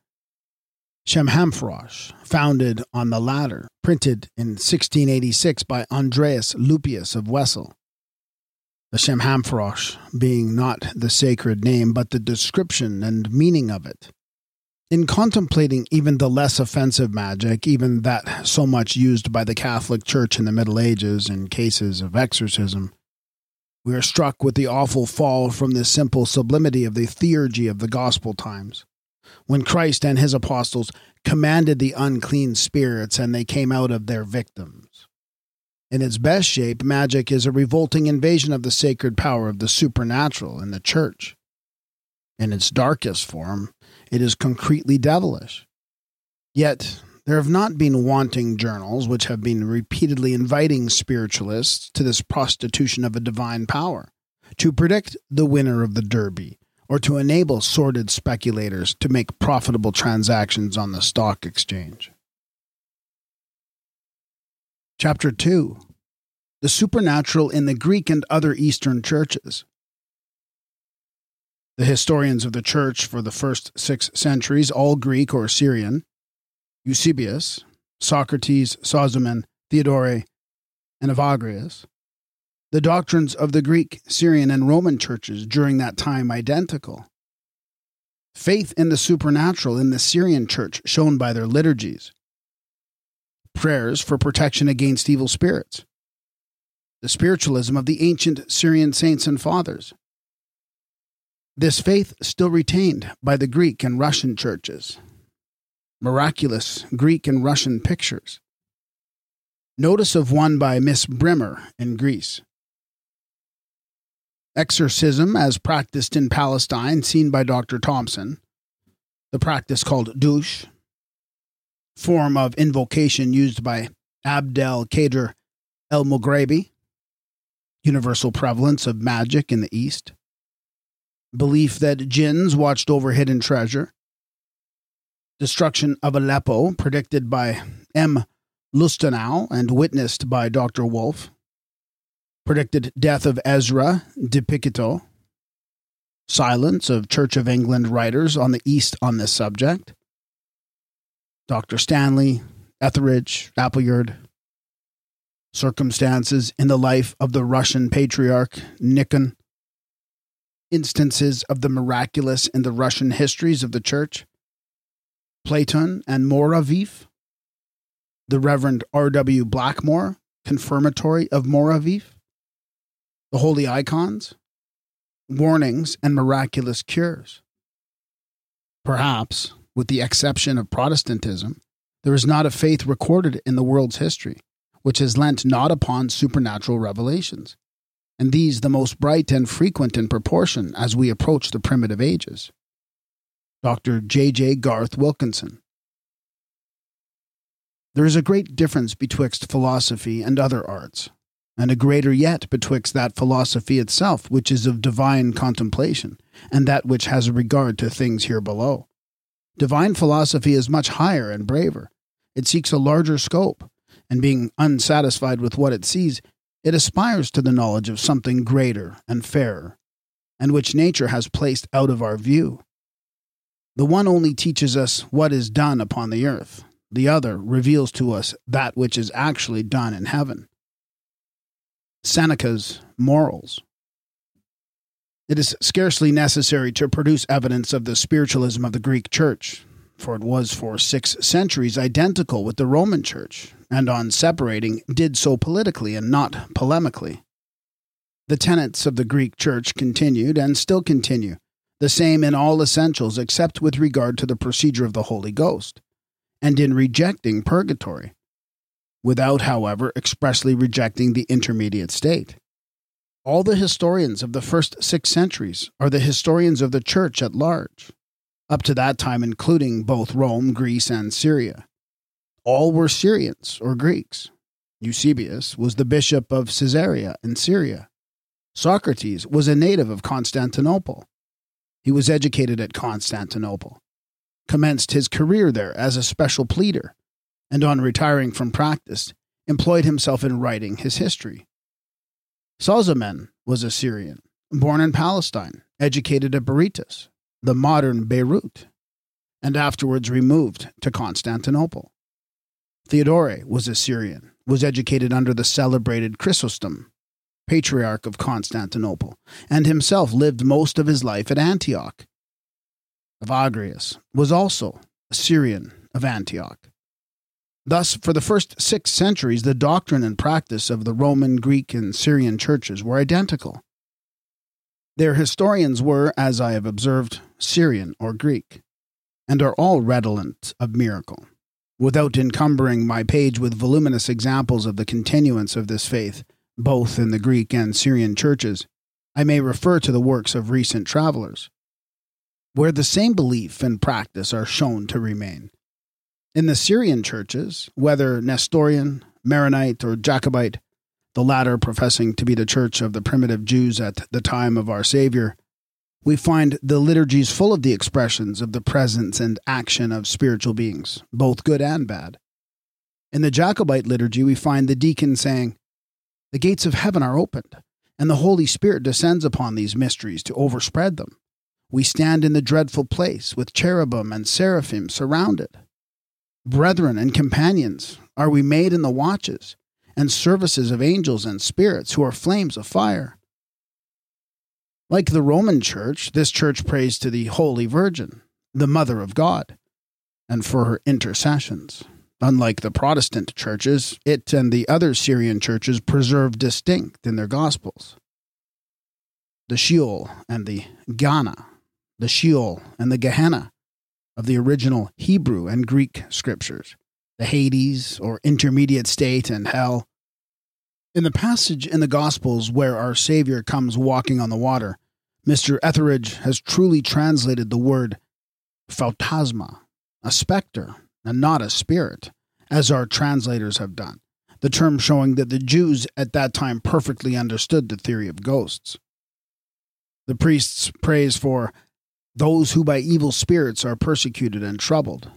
Shemhamphorash, founded on the latter, printed in 1686 by Andreas Lupius of Wesel. The Shemhamphorash being not the sacred name, but the description and meaning of it. In contemplating even the less offensive magic, even that so much used by the Catholic Church in the Middle Ages in cases of exorcism, we are struck with the awful fall from the simple sublimity of the theurgy of the Gospel times. When Christ and his apostles commanded the unclean spirits and they came out of their victims. In its best shape, magic is a revolting invasion of the sacred power of the supernatural in the church. In its darkest form, it is concretely devilish. Yet, there have not been wanting journals which have been repeatedly inviting spiritualists to this prostitution of a divine power, to predict the winner of the Derby, or to enable sordid speculators to make profitable transactions on the stock exchange. Chapter 2 The Supernatural in the Greek and Other Eastern Churches. The historians of the Church for the first six centuries, all Greek or Syrian, Eusebius, Socrates, Sozomen, Theodore, and Evagrius, the doctrines of the Greek, Syrian, and Roman churches during that time identical. Faith in the supernatural in the Syrian church shown by their liturgies. Prayers for protection against evil spirits. The spiritualism of the ancient Syrian saints and fathers. This faith still retained by the Greek and Russian churches. Miraculous Greek and Russian pictures. Notice of one by Miss Bremer in Greece. Exorcism as practiced in Palestine, seen by Dr. Thomson. The practice called douche. Form of invocation used by Abdel Kader El Mughrabi. Universal prevalence of magic in the East belief that jinns watched over hidden treasure, destruction of Aleppo, predicted by M. Lustenau and witnessed by Dr. Wolf, predicted death of Ezra de Picito, silence of Church of England writers on the East on this subject, Dr. Stanley, Etheridge, Appleyard, circumstances in the life of the Russian patriarch Nikon, instances of the miraculous in the Russian histories of the Church, Platon and Moraviev, the Reverend R.W. Blackmore, confirmatory of Moraviev, the holy icons, warnings, and miraculous cures. Perhaps, with the exception of Protestantism, there is not a faith recorded in the world's history which has lent not upon supernatural revelations and these the most bright and frequent in proportion as we approach the primitive ages. Dr. J. J. Garth Wilkinson. There is a great difference betwixt philosophy and other arts, and a greater yet betwixt that philosophy itself which is of divine contemplation, and that which has a regard to things here below. Divine philosophy is much higher and braver. It seeks a larger scope, and being unsatisfied with what it sees, it aspires to the knowledge of something greater and fairer, and which nature has placed out of our view. The one only teaches us what is done upon the earth, the other reveals to us that which is actually done in heaven. Seneca's Morals. It is scarcely necessary to produce evidence of the spiritualism of the Greek Church, for it was for six centuries identical with the Roman Church, and on separating, did so politically and not polemically. The tenets of the Greek Church continued and still continue, the same in all essentials except with regard to the procedure of the Holy Ghost, and in rejecting purgatory. without, however, expressly rejecting the intermediate state. All the historians of the first six centuries are the historians of the Church at large, up to that time including both Rome, Greece, and Syria. All were Syrians or Greeks. Eusebius was the bishop of Caesarea in Syria. Socrates was a native of Constantinople. He was educated at Constantinople, commenced his career there as a special pleader, and on retiring from practice, employed himself in writing his history. Sozomen was a Syrian, born in Palestine, educated at Berytus, the modern Beirut, and afterwards removed to Constantinople. Theodore was a Syrian, was educated under the celebrated Chrysostom, patriarch of Constantinople, and himself lived most of his life at Antioch. Evagrius was also a Syrian of Antioch. Thus, for the first six centuries, the doctrine and practice of the Roman, Greek, and Syrian churches were identical. Their historians were, as I have observed, Syrian or Greek, and are all redolent of miracle. Without encumbering my page with voluminous examples of the continuance of this faith, both in the Greek and Syrian churches, I may refer to the works of recent travelers, where the same belief and practice are shown to remain. In the Syrian churches, whether Nestorian, Maronite, or Jacobite, the latter professing to be the church of the primitive Jews at the time of our Savior, we find the liturgies full of the expressions of the presence and action of spiritual beings, both good and bad. In the Jacobite liturgy, we find the deacon saying, The gates of heaven are opened, and the Holy Spirit descends upon these mysteries to overspread them. We stand in the dreadful place with cherubim and seraphim surrounded. Brethren and companions, are we made in the watches and services of angels and spirits who are flames of fire? Like the Roman Church, this church prays to the Holy Virgin, the Mother of God, and for her intercessions. Unlike the Protestant churches, it and the other Syrian churches preserve distinct in their Gospels. The Sheol and the Ghana, the Sheol and the Gehenna of the original Hebrew and Greek scriptures, the Hades or intermediate state and hell. In the passage in the Gospels where our Savior comes walking on the water, Mr. Etheridge has truly translated the word phantasma, a specter, and not a spirit, as our translators have done, the term showing that the Jews at that time perfectly understood the theory of ghosts. The priests prays for those who by evil spirits are persecuted and troubled,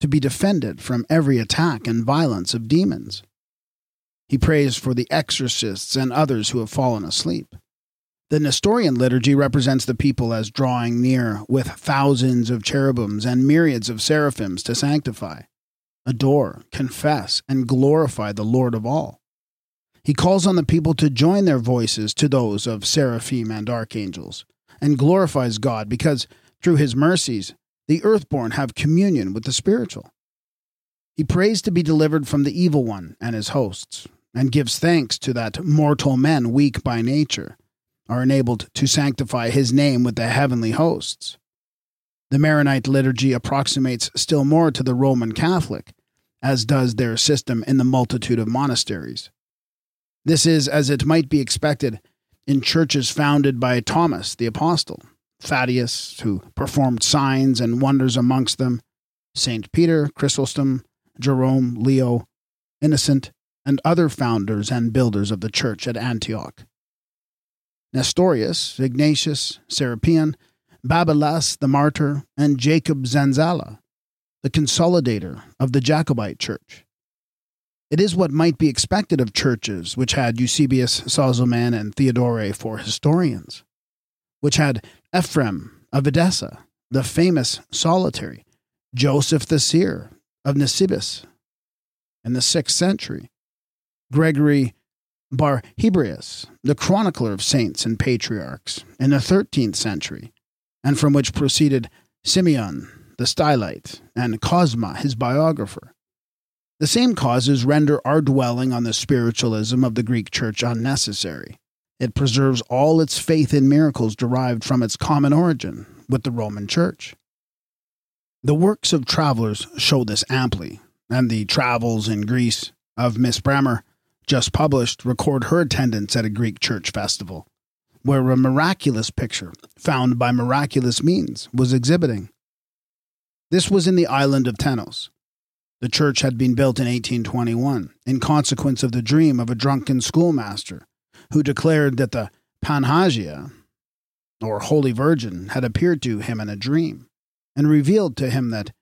to be defended from every attack and violence of demons. He prays for the exorcists and others who have fallen asleep. The Nestorian liturgy represents the people as drawing near with thousands of cherubims and myriads of seraphims to sanctify, adore, confess, and glorify the Lord of all. He calls on the people to join their voices to those of seraphim and archangels, and glorifies God because through his mercies, the earthborn have communion with the spiritual. He prays to be delivered from the evil one and his hosts, and gives thanks to that mortal men weak by nature are enabled to sanctify his name with the heavenly hosts. The Maronite liturgy approximates still more to the Roman Catholic, as does their system in the multitude of monasteries. This is as it might be expected in churches founded by Thomas the Apostle, Thaddeus, who performed signs and wonders amongst them, St. Peter, Chrysostom, Jerome, Leo, Innocent, and other founders and builders of the church at Antioch. Nestorius, Ignatius, Serapion, Babylas the martyr, and Jacob Zanzala, the consolidator of the Jacobite church. It is what might be expected of churches which had Eusebius, Sozomen, and Theodore for historians, which had Ephraim of Edessa, the famous solitary, Joseph the seer of Nisibis in the sixth century, Gregory Bar Hebraeus, the chronicler of saints and patriarchs in the thirteenth century, and from which proceeded Simeon the Stylite and Cosma his biographer. The same causes render our dwelling on the spiritualism of the Greek Church unnecessary. It preserves all its faith in miracles derived from its common origin with the Roman Church. The works of travelers show this amply, and the travels in Greece, of Miss Bremer, just published, record her attendance at a Greek church festival, where a miraculous picture, found by miraculous means, was exhibiting. This was in the island of Tenos. The church had been built in 1821 in consequence of the dream of a drunken schoolmaster who declared that the Panhagia, or Holy Virgin, had appeared to him in a dream and revealed to him that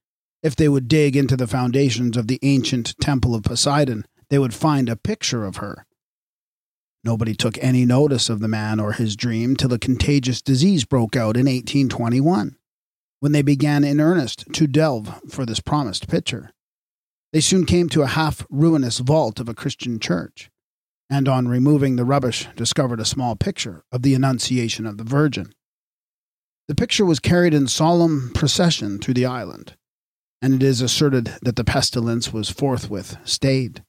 if they would dig into the foundations of the ancient temple of Poseidon, they would find a picture of her. Nobody took any notice of the man or his dream till a contagious disease broke out in 1821, when they began in earnest to delve for this promised picture. They soon came to a half ruinous vault of a Christian church, and on removing the rubbish, discovered a small picture of the Annunciation of the Virgin. The picture was carried in solemn procession through the island, and it is asserted that the pestilence was forthwith stayed.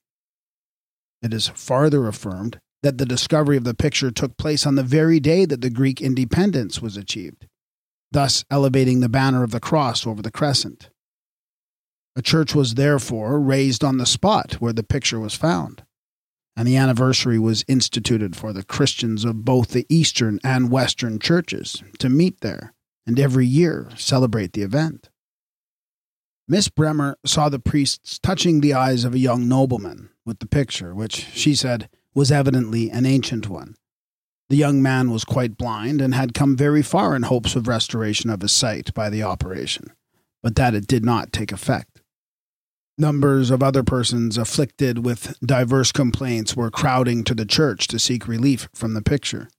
It is farther affirmed that the discovery of the picture took place on the very day that the Greek independence was achieved, thus elevating the banner of the cross over the crescent. A church was therefore raised on the spot where the picture was found, and the anniversary was instituted for the Christians of both the Eastern and Western churches to meet there and every year celebrate the event. Miss Bremer saw the priests touching the eyes of a young nobleman with the picture, which, she said, was evidently an ancient one. The young man was quite blind and had come very far in hopes of restoration of his sight by the operation, but that it did not take effect. Numbers of other persons afflicted with diverse complaints were crowding to the church to seek relief from the picture,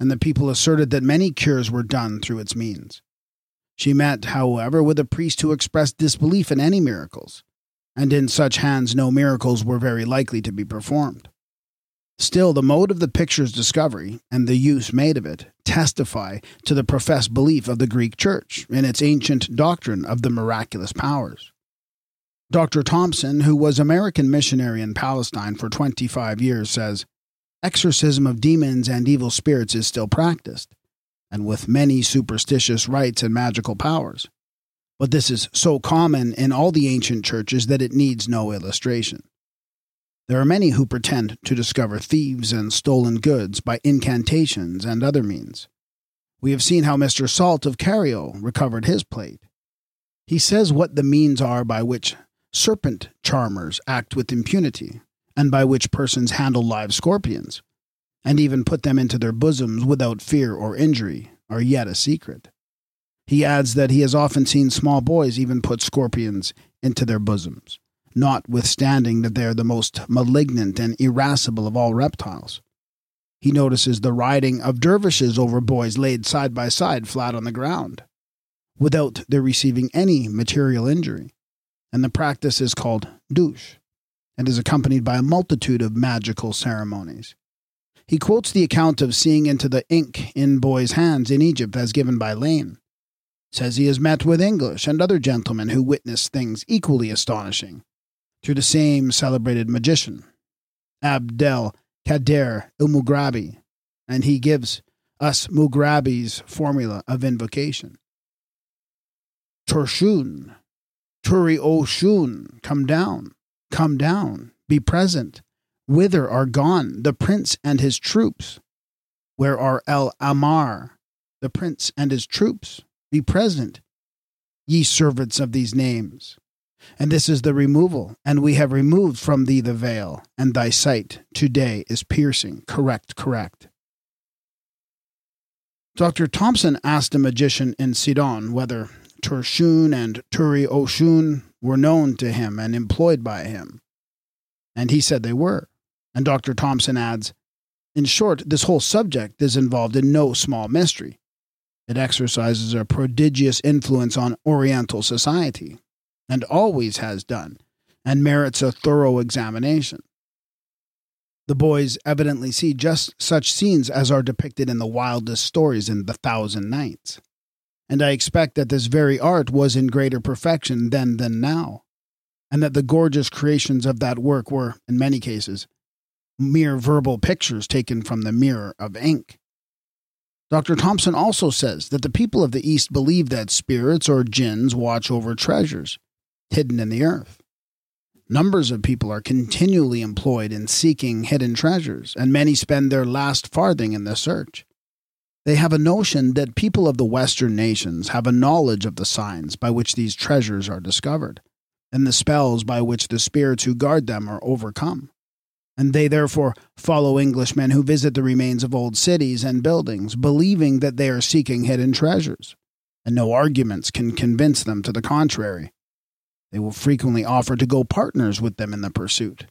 and the people asserted that many cures were done through its means. She met, however, with a priest who expressed disbelief in any miracles, and in such hands no miracles were very likely to be performed. Still, the mode of the picture's discovery and the use made of it testify to the professed belief of the Greek Church in its ancient doctrine of the miraculous powers. Dr. Thomson, who was American missionary in Palestine for 25 years, says exorcism of demons and evil spirits is still practiced, and with many superstitious rites and magical powers. But this is so common in all the ancient churches that it needs no illustration. There are many who pretend to discover thieves and stolen goods by incantations and other means. We have seen how Mr. Salt of Cairo recovered his plate. He says what the means are by which serpent charmers act with impunity, and by which persons handle live scorpions, and even put them into their bosoms without fear or injury, are yet a secret. He adds that he has often seen small boys even put scorpions into their bosoms, notwithstanding that they are the most malignant and irascible of all reptiles. He notices the riding of dervishes over boys laid side by side flat on the ground, without their receiving any material injury and the practice is called douche and is accompanied by a multitude of magical ceremonies. He quotes the account of seeing into the ink in boys' hands in Egypt as given by Lane. Says he has met with English and other gentlemen who witnessed things equally astonishing through the same celebrated magician, Abdel Kader il Mugrabi, and he gives us Mugrabi's formula of invocation. Torshun, Turi Oshun, come down, come down, be present. Whither are gone the prince and his troops? Where are El Amar, the prince and his troops? Be present, ye servants of these names. And this is the removal, and we have removed from thee the veil, and thy sight today is piercing. Correct, correct. Dr. Thomson asked a magician in Sidon whether Turshun and Turi Oshun were known to him and employed by him. And he said they were. And Dr. Thomson adds In short, this whole subject is involved in no small mystery. It exercises a prodigious influence on Oriental society, and always has done, and merits a thorough examination. The boys evidently see just such scenes as are depicted in the wildest stories in The Thousand Nights and I expect that this very art was in greater perfection then than now, and that the gorgeous creations of that work were, in many cases, mere verbal pictures taken from the mirror of ink. Dr. Thomson also says that the people of the East believe that spirits or jinns watch over treasures hidden in the earth. Numbers of people are continually employed in seeking hidden treasures, and many spend their last farthing in the search. They have a notion that people of the Western nations have a knowledge of the signs by which these treasures are discovered, and the spells by which the spirits who guard them are overcome. And they therefore follow Englishmen who visit the remains of old cities and buildings, believing that they are seeking hidden treasures, and no arguments can convince them to the contrary. They will frequently offer to go partners with them in the pursuit.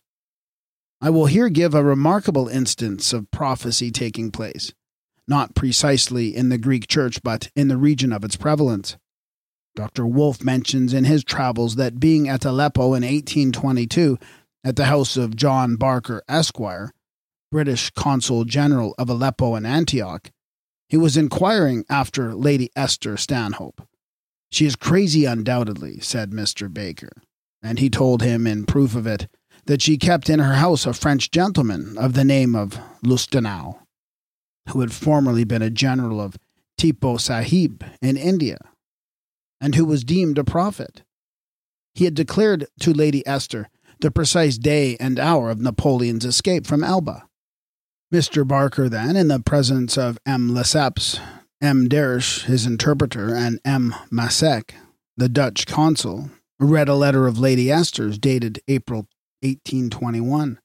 I will here give a remarkable instance of prophecy taking place, not precisely in the Greek church, but in the region of its prevalence. Dr. Wolff mentions in his travels that being at Aleppo in 1822, at the house of John Barker, Esquire, British Consul General of Aleppo and Antioch, he was inquiring after Lady Esther Stanhope. She is crazy, undoubtedly, said Mr. Baker, and he told him, in proof of it, that she kept in her house a French gentleman of the name of Lustenau, who had formerly been a general of Tipu Sahib in India, and who was deemed a prophet. He had declared to Lady Esther the precise day and hour of Napoleon's escape from Elba. Mr. Barker, then, in the presence of M. Lesseps, M. Dersch, his interpreter, and M. Masek, the Dutch consul, read a letter of Lady Esther's dated April 1821,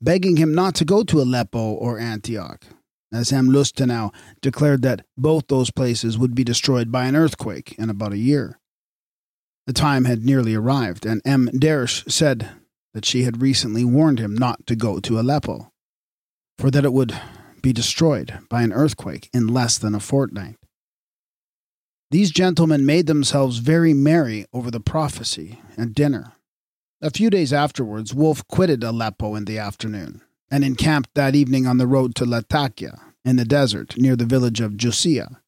begging him not to go to Aleppo or Antioch, as M. Lustenau declared that both those places would be destroyed by an earthquake in about a year. The time had nearly arrived, and M. Dersch said that she had recently warned him not to go to Aleppo, for that it would be destroyed by an earthquake in less than a fortnight. These gentlemen made themselves very merry over the prophecy at dinner. A few days afterwards, Wolff quitted Aleppo in the afternoon and encamped that evening on the road to Latakia in the desert near the village of Jusia.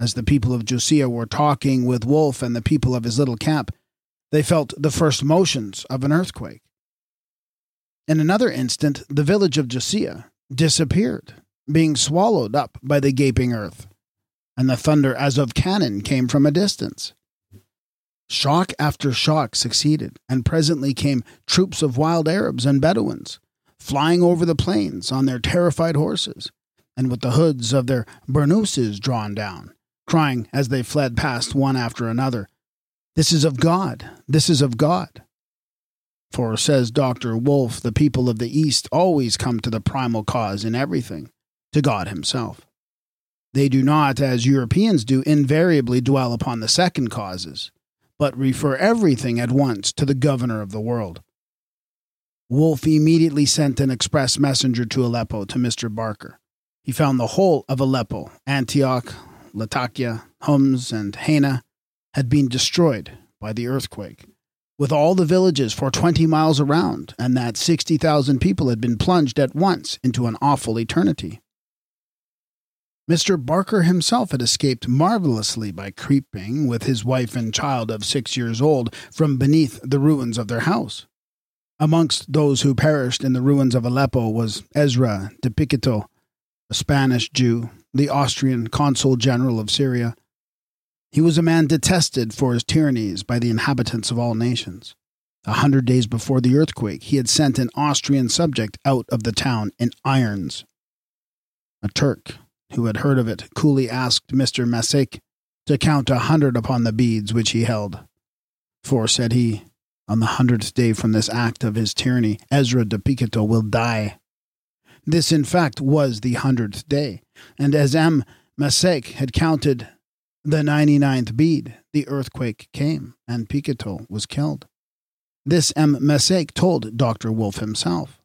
As the people of Jusia were talking with Wolff and the people of his little camp, they felt the first motions of an earthquake. In another instant, the village of Jusia disappeared, being swallowed up by the gaping earth, and the thunder as of cannon came from a distance. Shock after shock succeeded, and presently came troops of wild Arabs and Bedouins, flying over the plains on their terrified horses, and with the hoods of their burnouses drawn down, crying as they fled past one after another, This is of God! This is of God! For, says Dr. Wolff, the people of the East always come to the primal cause in everything, to God Himself. They do not, as Europeans do, invariably dwell upon the second causes, but refer everything at once to the governor of the world. Wolff immediately sent an express messenger to Aleppo to Mr. Barker. He found the whole of Aleppo, Antioch, Latakia, Homs, and Hena had been destroyed by the earthquake with all the villages for 20 miles around, and that 60,000 people had been plunged at once into an awful eternity. Mr. Barker himself had escaped marvelously by creeping, with his wife and child of six years old, from beneath the ruins of their house. Amongst those who perished in the ruins of Aleppo was Ezra de Picito, a Spanish Jew, the Austrian consul general of Syria, he was a man detested for his tyrannies by the inhabitants of all nations. A hundred days before the earthquake, he had sent an Austrian subject out of the town in irons. A Turk, who had heard of it, coolly asked Mr. Masek to count a hundred upon the beads which he held. For, said he, on the hundredth day from this act of his tyranny, Ezra de Picito will die. This, in fact, was the hundredth day, and as M. Masek had counted the ninety-ninth bead, the earthquake came, and Picito was killed. This M. Masek told Dr. Wolff himself.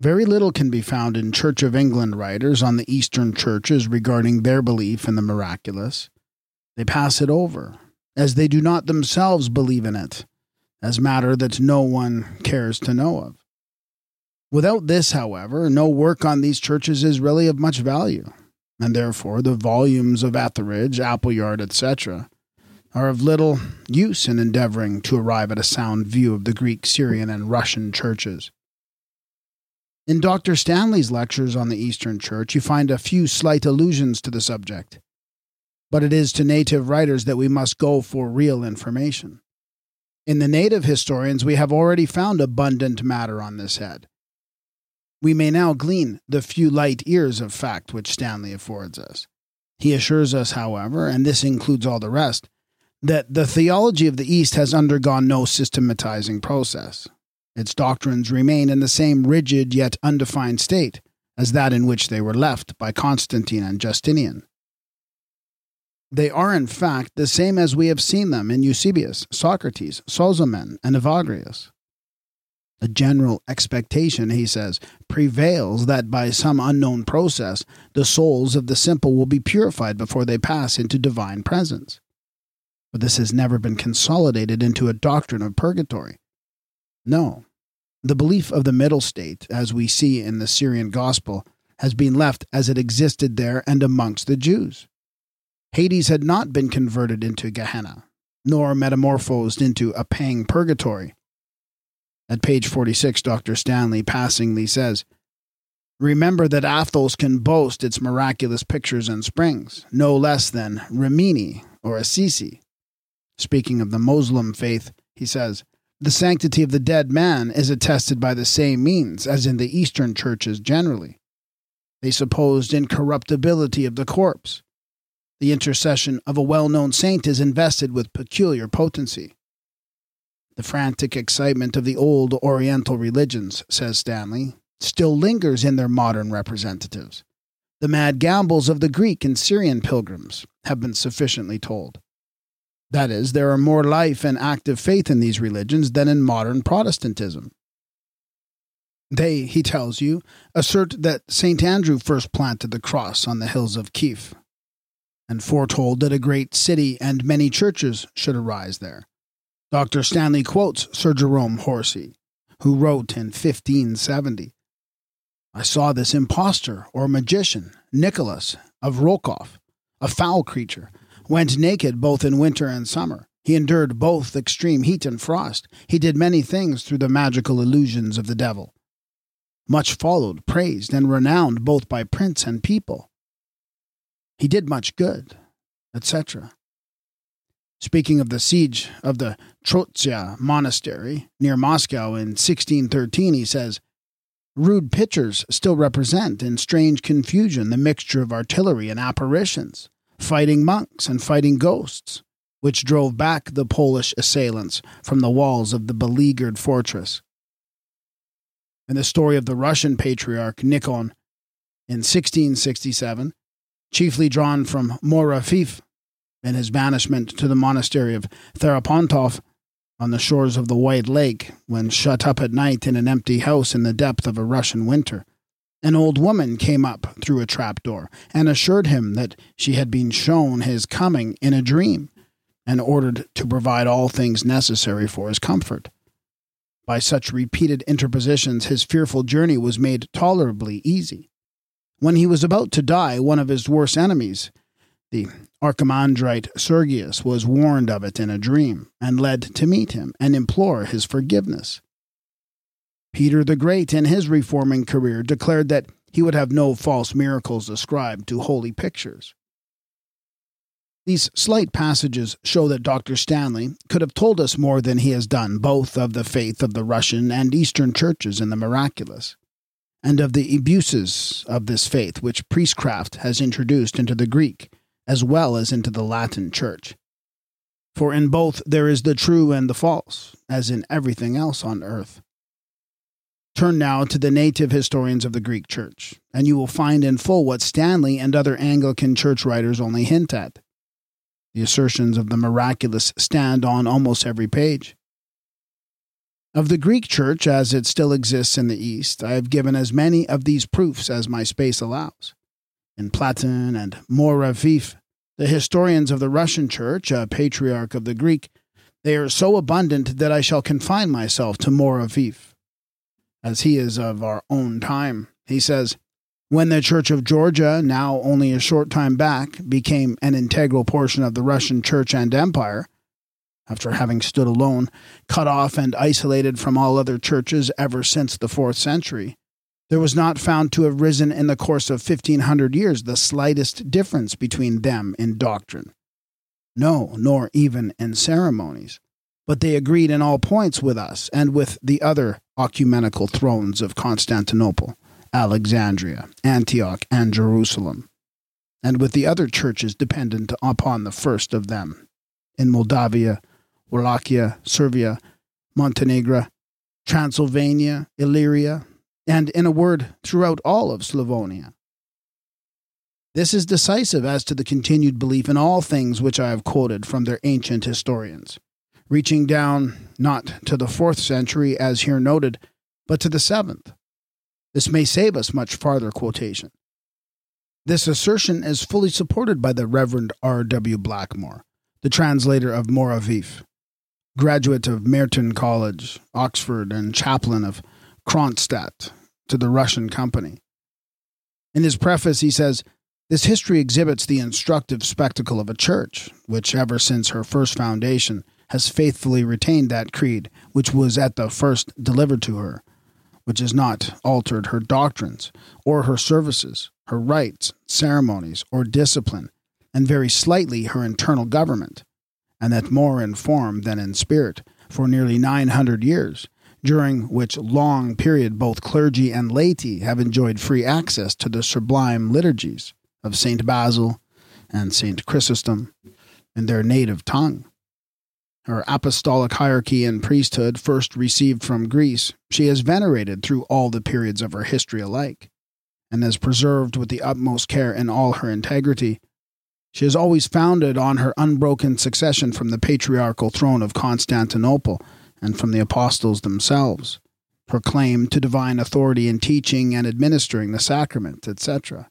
Very little can be found in Church of England writers on the Eastern churches regarding their belief in the miraculous. They pass it over, as they do not themselves believe in it, as matter that no one cares to know of. Without this, however, no work on these churches is really of much value and therefore the volumes of Etheridge, Appleyard, etc., are of little use in endeavoring to arrive at a sound view of the Greek, Syrian, and Russian churches. In Dr. Stanley's lectures on the Eastern Church, you find a few slight allusions to the subject, but it is to native writers that we must go for real information. In the native historians, we have already found abundant matter on this head. We may now glean the few light years of fact which Stanley affords us. He assures us, however, and this includes all the rest, that the theology of the East has undergone no systematizing process. Its doctrines remain in the same rigid yet undefined state as that in which they were left by Constantine and Justinian. They are, in fact, the same as we have seen them in Eusebius, Socrates, Sozomen, and Evagrius. A general expectation, he says, prevails that by some unknown process the souls of the simple will be purified before they pass into divine presence. But this has never been consolidated into a doctrine of purgatory. No. The belief of the middle state, as we see in the Syrian gospel, has been left as it existed there and amongst the Jews. Hades had not been converted into Gehenna, nor metamorphosed into a pang purgatory. At page 46, Dr. Stanley passingly says, Remember that Athos can boast its miraculous pictures and springs, no less than Rimini or Assisi. Speaking of the Moslem faith, he says, The sanctity of the dead man is attested by the same means as in the Eastern churches generally. They supposed incorruptibility of the corpse. The intercession of a well known saint is invested with peculiar potency. The frantic excitement of the old Oriental religions, says Stanley, still lingers in their modern representatives. The mad gambols of the Greek and Syrian pilgrims have been sufficiently told. That is, there are more life and active faith in these religions than in modern Protestantism. They, he tells you, assert that St. Andrew first planted the cross on the hills of Kiev, and foretold that a great city and many churches should arise there. Dr. Stanley quotes Sir Jerome Horsey, who wrote in 1570 I saw this impostor or magician, Nicholas of Rokoff, a foul creature, went naked both in winter and summer. He endured both extreme heat and frost. He did many things through the magical illusions of the devil. Much followed, praised, and renowned both by prince and people. He did much good, etc. Speaking of the siege of the Troitsa monastery near Moscow in 1613, he says, Rude pictures still represent in strange confusion the mixture of artillery and apparitions, fighting monks and fighting ghosts, which drove back the Polish assailants from the walls of the beleaguered fortress. In the story of the Russian patriarch Nikon in 1667, chiefly drawn from Mouravieff, in his banishment to the monastery of Therapontov on the shores of the White Lake when shut up at night in an empty house in the depth of a Russian winter. An old woman came up through a trapdoor and assured him that she had been shown his coming in a dream and ordered to provide all things necessary for his comfort. By such repeated interpositions, his fearful journey was made tolerably easy. When he was about to die, one of his worst enemies, the Archimandrite Sergius was warned of it in a dream and led to meet him and implore his forgiveness. Peter the Great, in his reforming career, declared that he would have no false miracles ascribed to holy pictures. These slight passages show that Dr. Stanley could have told us more than he has done, both of the faith of the Russian and Eastern churches in the miraculous, and of the abuses of this faith which priestcraft has introduced into the Greek as well as into the Latin Church. For in both there is the true and the false, as in everything else on earth. Turn now to the native historians of the Greek Church, and you will find in full what Stanley and other Anglican church writers only hint at. The assertions of the miraculous stand on almost every page. Of the Greek Church as it still exists in the East, I have given as many of these proofs as my space allows in Platon and Mouravieff, the historians of the Russian Church, a patriarch of the Greek, they are so abundant that I shall confine myself to Mouravieff, as he is of our own time. He says, when the Church of Georgia, now only a short time back, became an integral portion of the Russian Church and Empire, after having stood alone, cut off and isolated from all other churches ever since the fourth century, there was not found to have risen in the course of fifteen hundred years the slightest difference between them in doctrine. No, nor even in ceremonies. but they agreed in all points with us and with the other ecumenical thrones of Constantinople, Alexandria, Antioch, and Jerusalem, and with the other churches dependent upon the first of them in Moldavia, Wallachia, Servia, Montenegro, Transylvania, Illyria, and in a word, throughout all of Slavonia. This is decisive as to the continued belief in all things which I have quoted from their ancient historians, reaching down not to the fourth century as here noted, but to the seventh. This may save us much farther quotation. This assertion is fully supported by the Reverend R. W. Blackmore, the translator of Mouravieff, graduate of Merton College, Oxford, and chaplain of Kronstadt to the Russian company. In his preface, he says, This history exhibits the instructive spectacle of a church, which, ever since her first foundation, has faithfully retained that creed which was at the first delivered to her, which has not altered her doctrines, or her services, her rites, ceremonies, or discipline, and very slightly her internal government, and that more in form than in spirit, for nearly nine hundred years, during which long period both clergy and laity have enjoyed free access to the sublime liturgies of Saint Basil and Saint Chrysostom in their native tongue. Her apostolic hierarchy and priesthood, first received from Greece, she has venerated through all the periods of her history alike, and has preserved with the utmost care in all her integrity. She has always founded on her unbroken succession from the patriarchal throne of Constantinople and from the apostles themselves, her claim to divine authority in teaching and administering the sacrament, etc.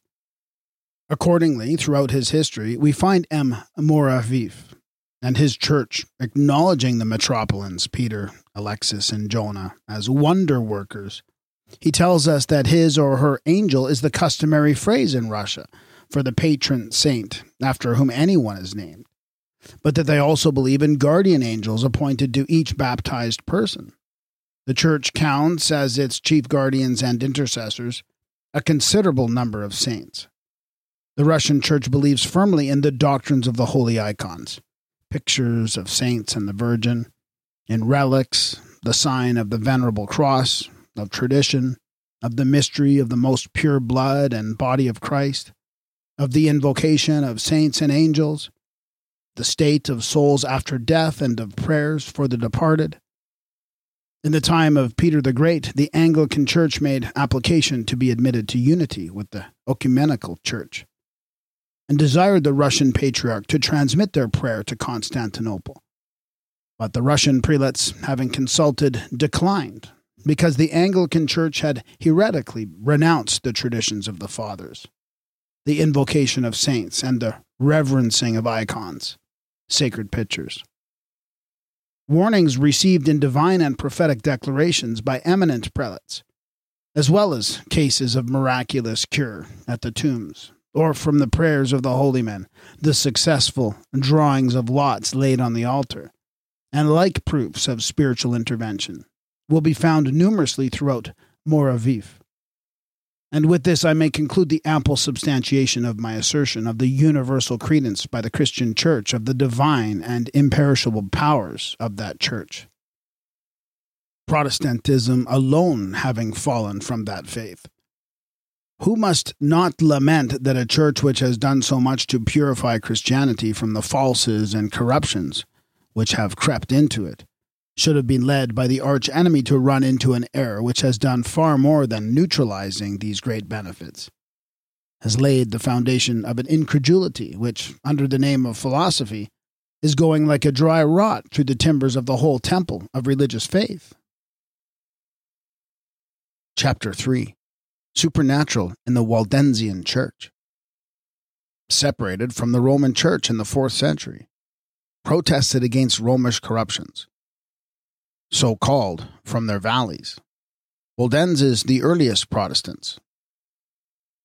Accordingly, throughout his history, we find M. Mouravieff and his church acknowledging the metropolitans, Peter, Alexis, and Jonah, as wonder workers. He tells us that his or her angel is the customary phrase in Russia for the patron saint after whom anyone is named but that they also believe in guardian angels appointed to each baptized person. The Church counts as its chief guardians and intercessors a considerable number of saints. The Russian Church believes firmly in the doctrines of the holy icons, pictures of saints and the Virgin, in relics, the sign of the venerable cross, of tradition, of the mystery of the most pure blood and body of Christ, of the invocation of saints and angels, the state of souls after death, and of prayers for the departed. In the time of Peter the Great, the Anglican Church made application to be admitted to unity with the Ecumenical Church and desired the Russian Patriarch to transmit their prayer to Constantinople. But the Russian prelates, having consulted, declined because the Anglican Church had heretically renounced the traditions of the Fathers, the invocation of saints, and the reverencing of icons sacred pictures. Warnings received in divine and prophetic declarations by eminent prelates, as well as cases of miraculous cure at the tombs, or from the prayers of the holy men, the successful drawings of lots laid on the altar, and like proofs of spiritual intervention, will be found numerously throughout Mouravieff. And with this, I may conclude the ample substantiation of my assertion of the universal credence by the Christian Church of the divine and imperishable powers of that Church. Protestantism alone having fallen from that faith. Who must not lament that a church which has done so much to purify Christianity from the falses and corruptions which have crept into it should have been led by the arch enemy to run into an error which has done far more than neutralizing these great benefits, has laid the foundation of an incredulity which, under the name of philosophy, is going like a dry rot through the timbers of the whole temple of religious faith. Chapter 3 Supernatural in the Waldensian Church. Separated from the Roman Church in the fourth century, protested against Romish corruptions so called, from their valleys. Waldenses the earliest Protestants.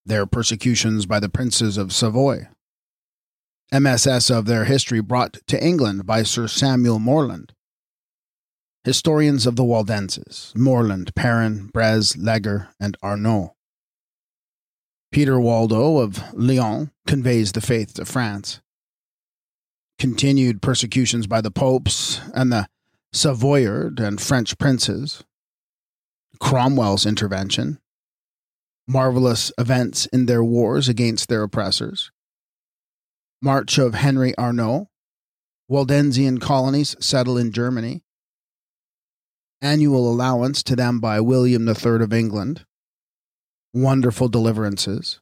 Their persecutions by the princes of Savoy. MSS of their history brought to England by Sir Samuel Morland. Historians of the Waldenses Morland, Perrin, Brez, Leger, and Arnaud. Peter Waldo of Lyon conveys the faith to France. Continued persecutions by the popes and the Savoyard and French princes, Cromwell's intervention, marvelous events in their wars against their oppressors, march of Henry Arnaud, Waldensian colonies settle in Germany, annual allowance to them by William III of England, wonderful deliverances,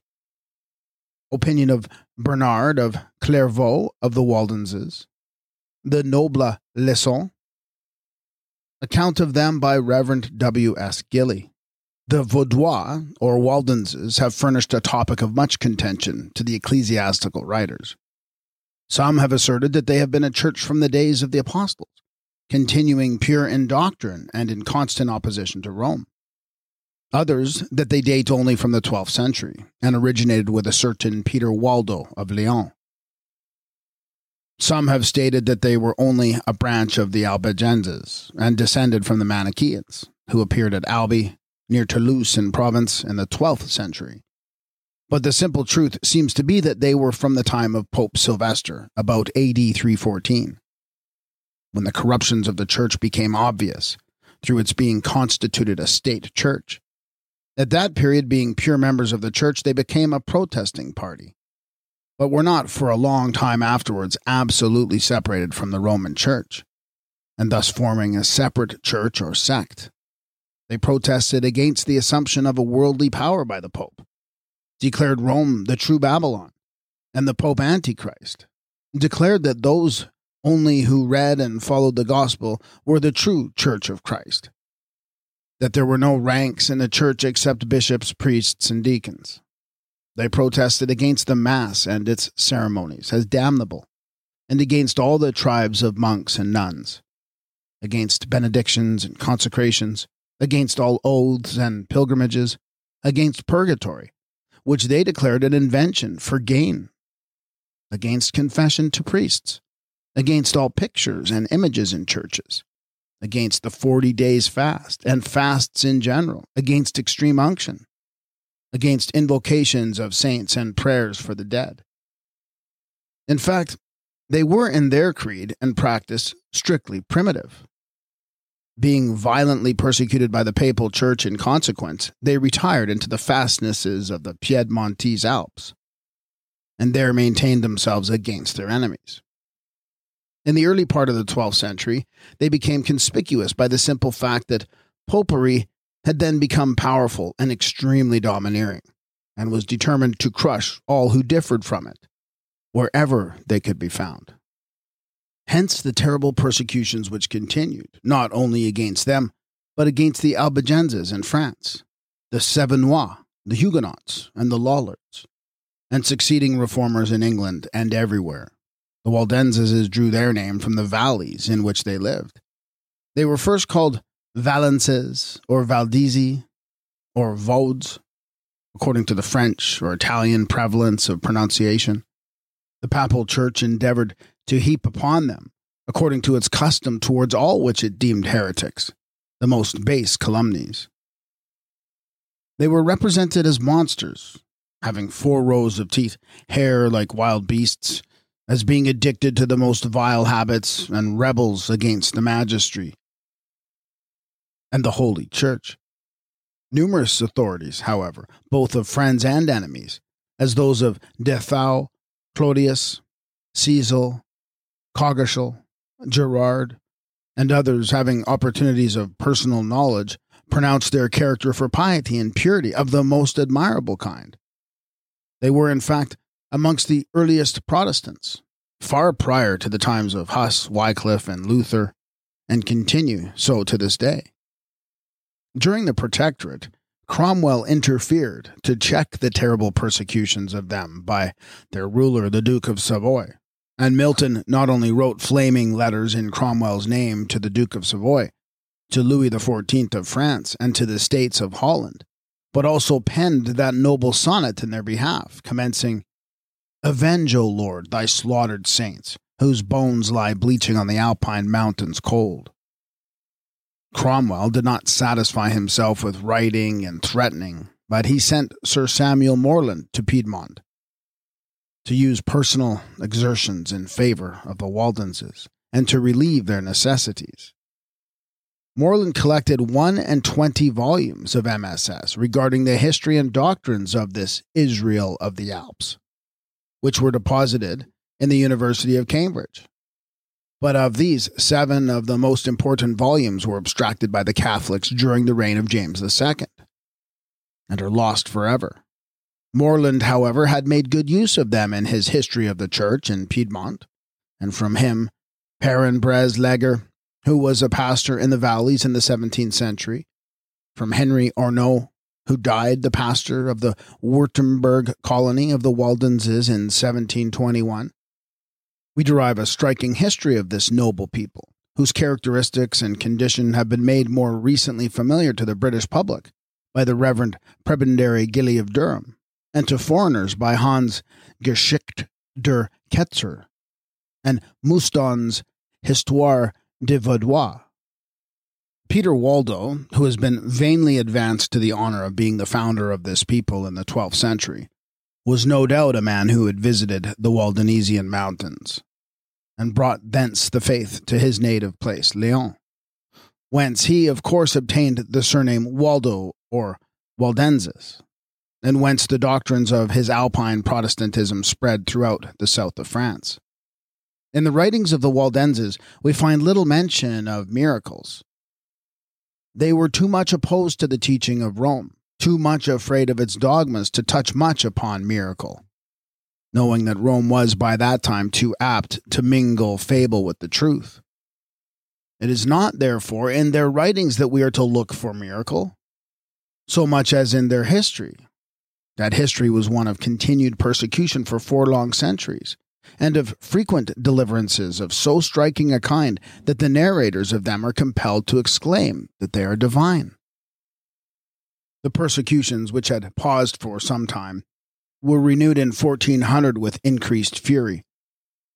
opinion of Bernard of Clairvaux of the Waldenses, the Noble Leçon, account of them by Reverend W. S. Gilly. The Vaudois, or Waldenses, have furnished a topic of much contention to the ecclesiastical writers. Some have asserted that they have been a church from the days of the apostles, continuing pure in doctrine and in constant opposition to Rome. Others that they date only from the 12th century and originated with a certain Peter Waldo of Lyon. Some have stated that they were only a branch of the Albigenses and descended from the Manichaeans, who appeared at Albi, near Toulouse in Provence, in the 12th century. But the simple truth seems to be that they were from the time of Pope Sylvester, about AD 314, when the corruptions of the church became obvious through its being constituted a state church. At that period, being pure members of the church, they became a protesting party but were not for a long time afterwards absolutely separated from the Roman Church, and thus forming a separate church or sect. They protested against the assumption of a worldly power by the Pope, declared Rome the true Babylon, and the Pope Antichrist, declared that those only who read and followed the gospel were the true Church of Christ, that there were no ranks in the church except bishops, priests, and deacons, they protested against the Mass and its ceremonies as damnable, and against all the tribes of monks and nuns, against benedictions and consecrations, against all oaths and pilgrimages, against purgatory, which they declared an invention for gain, against confession to priests, against all pictures and images in churches, against the forty days fast and fasts in general, against extreme unction, against invocations of saints and prayers for the dead. In fact, they were in their creed and practice strictly primitive. Being violently persecuted by the papal church in consequence, they retired into the fastnesses of the Piedmontese Alps, and there maintained themselves against their enemies. In the early part of the 12th century, they became conspicuous by the simple fact that popery had then become powerful and extremely domineering, and was determined to crush all who differed from it, wherever they could be found. Hence the terrible persecutions which continued, not only against them, but against the Albigenses in France, the Cevennois, the Huguenots, and the Lollards, and succeeding reformers in England and everywhere. The Waldenses drew their name from the valleys in which they lived. They were first called Vallenses or Valdesi or Vaudes, according to the French or Italian prevalence of pronunciation. The papal church endeavored to heap upon them, according to its custom towards all which it deemed heretics, the most base calumnies. They were represented as monsters, having four rows of teeth, hair like wild beasts, as being addicted to the most vile habits and rebels against the magistracy and the Holy Church. Numerous authorities, however, both of friends and enemies, as those of De Thou, Clodius, Cecil, Coggeshall, Gerard, and others having opportunities of personal knowledge, pronounced their character for piety and purity of the most admirable kind. They were, in fact, amongst the earliest Protestants, far prior to the times of Huss, Wycliffe, and Luther, and continue so to this day. During the Protectorate, Cromwell interfered to check the terrible persecutions of them by their ruler, the Duke of Savoy. And Milton not only wrote flaming letters in Cromwell's name to the Duke of Savoy, to Louis XIV of France, and to the States of Holland, but also penned that noble sonnet in their behalf, commencing, Avenge, O Lord, thy slaughtered saints, whose bones lie bleaching on the Alpine mountains cold. Cromwell did not satisfy himself with writing and threatening, but he sent Sir Samuel Morland to Piedmont to use personal exertions in favor of the Waldenses and to relieve their necessities. Morland collected one and twenty volumes of MSS regarding the history and doctrines of this Israel of the Alps, which were deposited in the University of Cambridge. But of these, seven of the most important volumes were abstracted by the Catholics during the reign of James II and are lost forever. Morland, however, had made good use of them in his History of the Church in Piedmont, and from him, Perrin Brez Leger, who was a pastor in the valleys in the 17th century, from Henry Arnaud, who died the pastor of the Württemberg colony of the Waldenses in 1721, we derive a striking history of this noble people, whose characteristics and condition have been made more recently familiar to the British public by the Reverend Prebendary Gilly of Durham, and to foreigners by Hahn's Geschichte der Ketzer and Mouston's Histoire de Vaudois. Peter Waldo, who has been vainly advanced to the honor of being the founder of this people in the 12th century, was no doubt a man who had visited the Waldensian mountains and brought thence the faith to his native place, Lyon, whence he, of course, obtained the surname Waldo or Waldenses, and whence the doctrines of his Alpine Protestantism spread throughout the south of France. In the writings of the Waldenses, we find little mention of miracles. They were too much opposed to the teaching of Rome, too much afraid of its dogmas to touch much upon miracle knowing that Rome was by that time too apt to mingle fable with the truth. It is not, therefore, in their writings that we are to look for miracle, so much as in their history. That history was one of continued persecution for four long centuries, and of frequent deliverances of so striking a kind that the narrators of them are compelled to exclaim that they are divine. The persecutions, which had paused for some time, were renewed in 1400 with increased fury.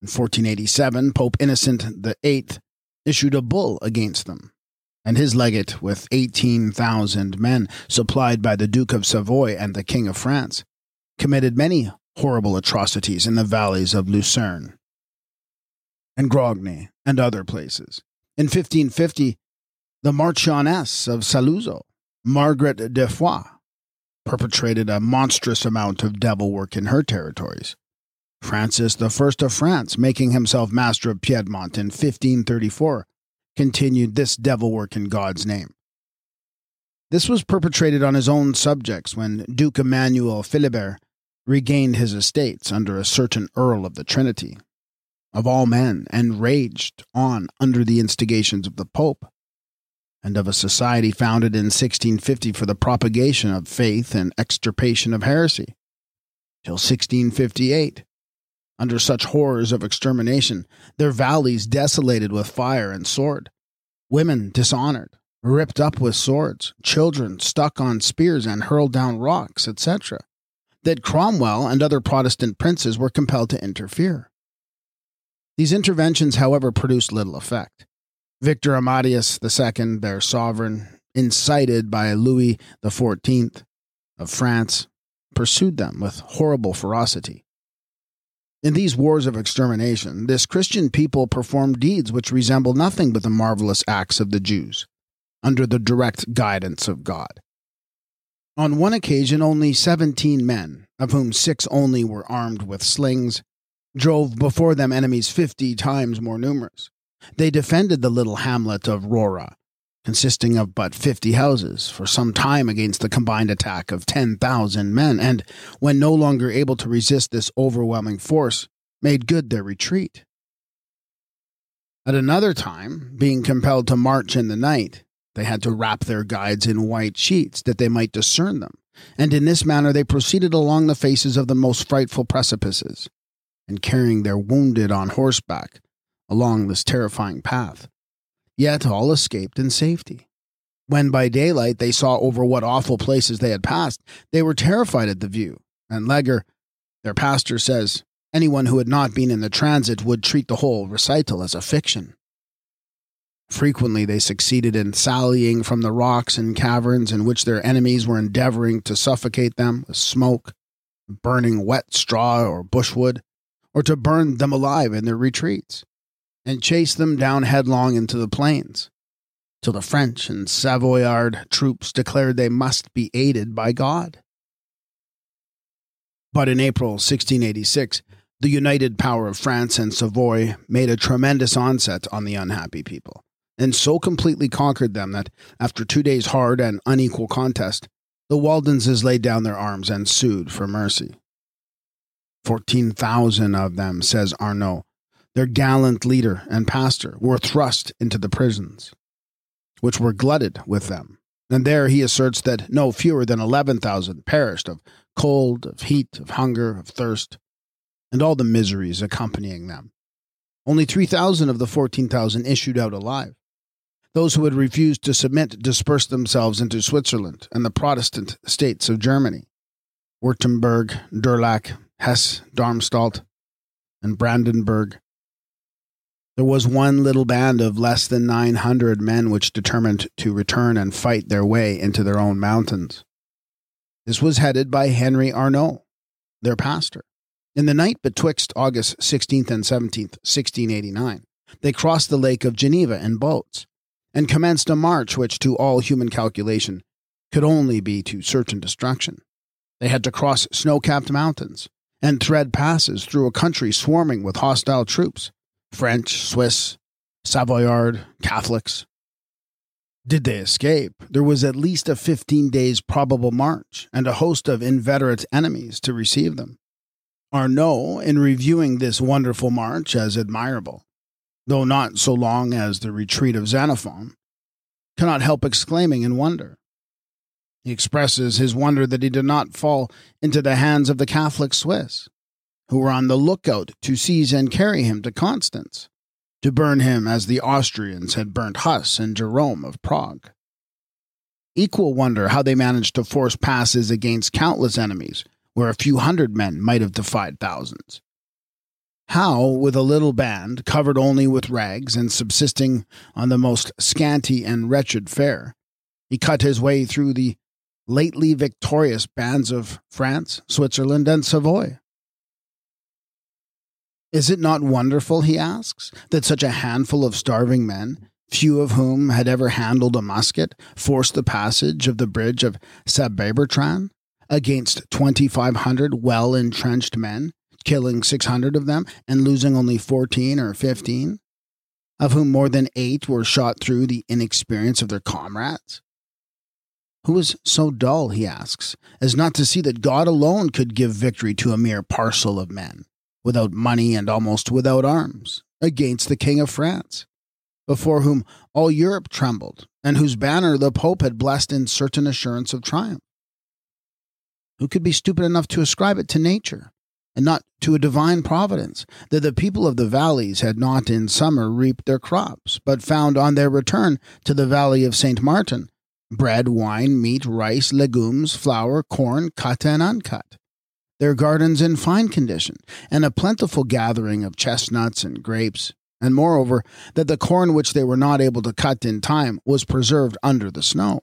In 1487, Pope Innocent VIII issued a bull against them, and his legate, with 18,000 men supplied by the Duke of Savoy and the King of France, committed many horrible atrocities in the valleys of Lucerne and Grogny and other places. In 1550, the Marchioness of Saluzzo, Margaret de Foix, perpetrated a monstrous amount of devil work in her territories. Francis I of France, making himself master of Piedmont in 1534, continued this devil work in God's name. This was perpetrated on his own subjects when Duke Emmanuel Philibert regained his estates under a certain Earl of the Trinity, of all men, and raged on under the instigations of the Pope and of a society founded in 1650 for the propagation of faith and extirpation of heresy, till 1658. Under such horrors of extermination, their valleys desolated with fire and sword, women dishonored, ripped up with swords, children stuck on spears and hurled down rocks, etc., that Cromwell and other Protestant princes were compelled to interfere. These interventions, however, produced little effect. Victor Amadeus II, their sovereign, incited by Louis XIV of France, pursued them with horrible ferocity. In these wars of extermination, this Christian people performed deeds which resemble nothing but the marvelous acts of the Jews, under the direct guidance of God. On one occasion, only seventeen men, of whom six only were armed with slings, drove before them enemies fifty times more numerous. They defended the little hamlet of Rora, consisting of but fifty houses, for some time against the combined attack of ten thousand men, and, when no longer able to resist this overwhelming force, made good their retreat. At another time, being compelled to march in the night, they had to wrap their guides in white sheets that they might discern them, and in this manner they proceeded along the faces of the most frightful precipices, and carrying their wounded on horseback, along this terrifying path. Yet all escaped in safety. When by daylight they saw over what awful places they had passed, they were terrified at the view, and Leger, their pastor, says anyone who had not been in the transit would treat the whole recital as a fiction. Frequently, they succeeded in sallying from the rocks and caverns in which their enemies were endeavoring to suffocate them with smoke, burning wet straw or bushwood, or to burn them alive in their retreats and chased them down headlong into the plains. till the French and Savoyard troops declared they must be aided by God. But in April 1686, the united power of France and Savoy made a tremendous onset on the unhappy people, and so completely conquered them that, after two days' hard and unequal contest, the Waldenses laid down their arms and sued for mercy. Fourteen thousand of them, says Arnaud, their gallant leader and pastor, were thrust into the prisons, which were glutted with them. And there he asserts that no fewer than eleven thousand perished of cold, of heat, of hunger, of thirst, and all the miseries accompanying them. Only 3,000 of the 14,000 issued out alive. Those who had refused to submit dispersed themselves into Switzerland and the Protestant states of Germany Württemberg, Durlach, Hesse, Darmstadt, and Brandenburg. There was one little band of less than 900 men which determined to return and fight their way into their own mountains. This was headed by Henry Arnaud, their pastor. In the night betwixt August 16th and 17th, 1689, they crossed the Lake of Geneva in boats and commenced a march which, to all human calculation, could only be to certain destruction. They had to cross snow capped mountains and thread passes through a country swarming with hostile troops French, Swiss, Savoyard, Catholics. Did they escape, there was at least a 15 days probable march and a host of inveterate enemies to receive them. Arnaud, in reviewing this wonderful march as admirable, though not so long as the retreat of Xenophon, cannot help exclaiming in wonder. He expresses his wonder that he did not fall into the hands of the Catholic Swiss, who were on the lookout to seize and carry him to Constance to burn him as the Austrians had burnt Huss and Jerome of Prague. Equal wonder how they managed to force passes against countless enemies, where a few hundred men might have defied thousands. How, with a little band, covered only with rags and subsisting on the most scanty and wretched fare, he cut his way through the lately victorious bands of France, Switzerland, and Savoy. Is it not wonderful, he asks, that such a handful of starving men, few of whom had ever handled a musket, forced the passage of the bridge of Salabertrand against 2,500 well entrenched men, killing 600 of them and losing only 14 or 15, of whom more than eight were shot through the inexperience of their comrades? Who is so dull, he asks, as not to see that God alone could give victory to a mere parcel of men? Without money and almost without arms, against the King of France, before whom all Europe trembled, and whose banner the Pope had blessed in certain assurance of triumph. Who could be stupid enough to ascribe it to nature, and not to a divine providence, that the people of the valleys had not in summer reaped their crops, but found on their return to the valley of St. Martin bread, wine, meat, rice, legumes, flour, corn, cut and uncut? Their gardens in fine condition, and a plentiful gathering of chestnuts and grapes, and moreover, that the corn which they were not able to cut in time was preserved under the snow.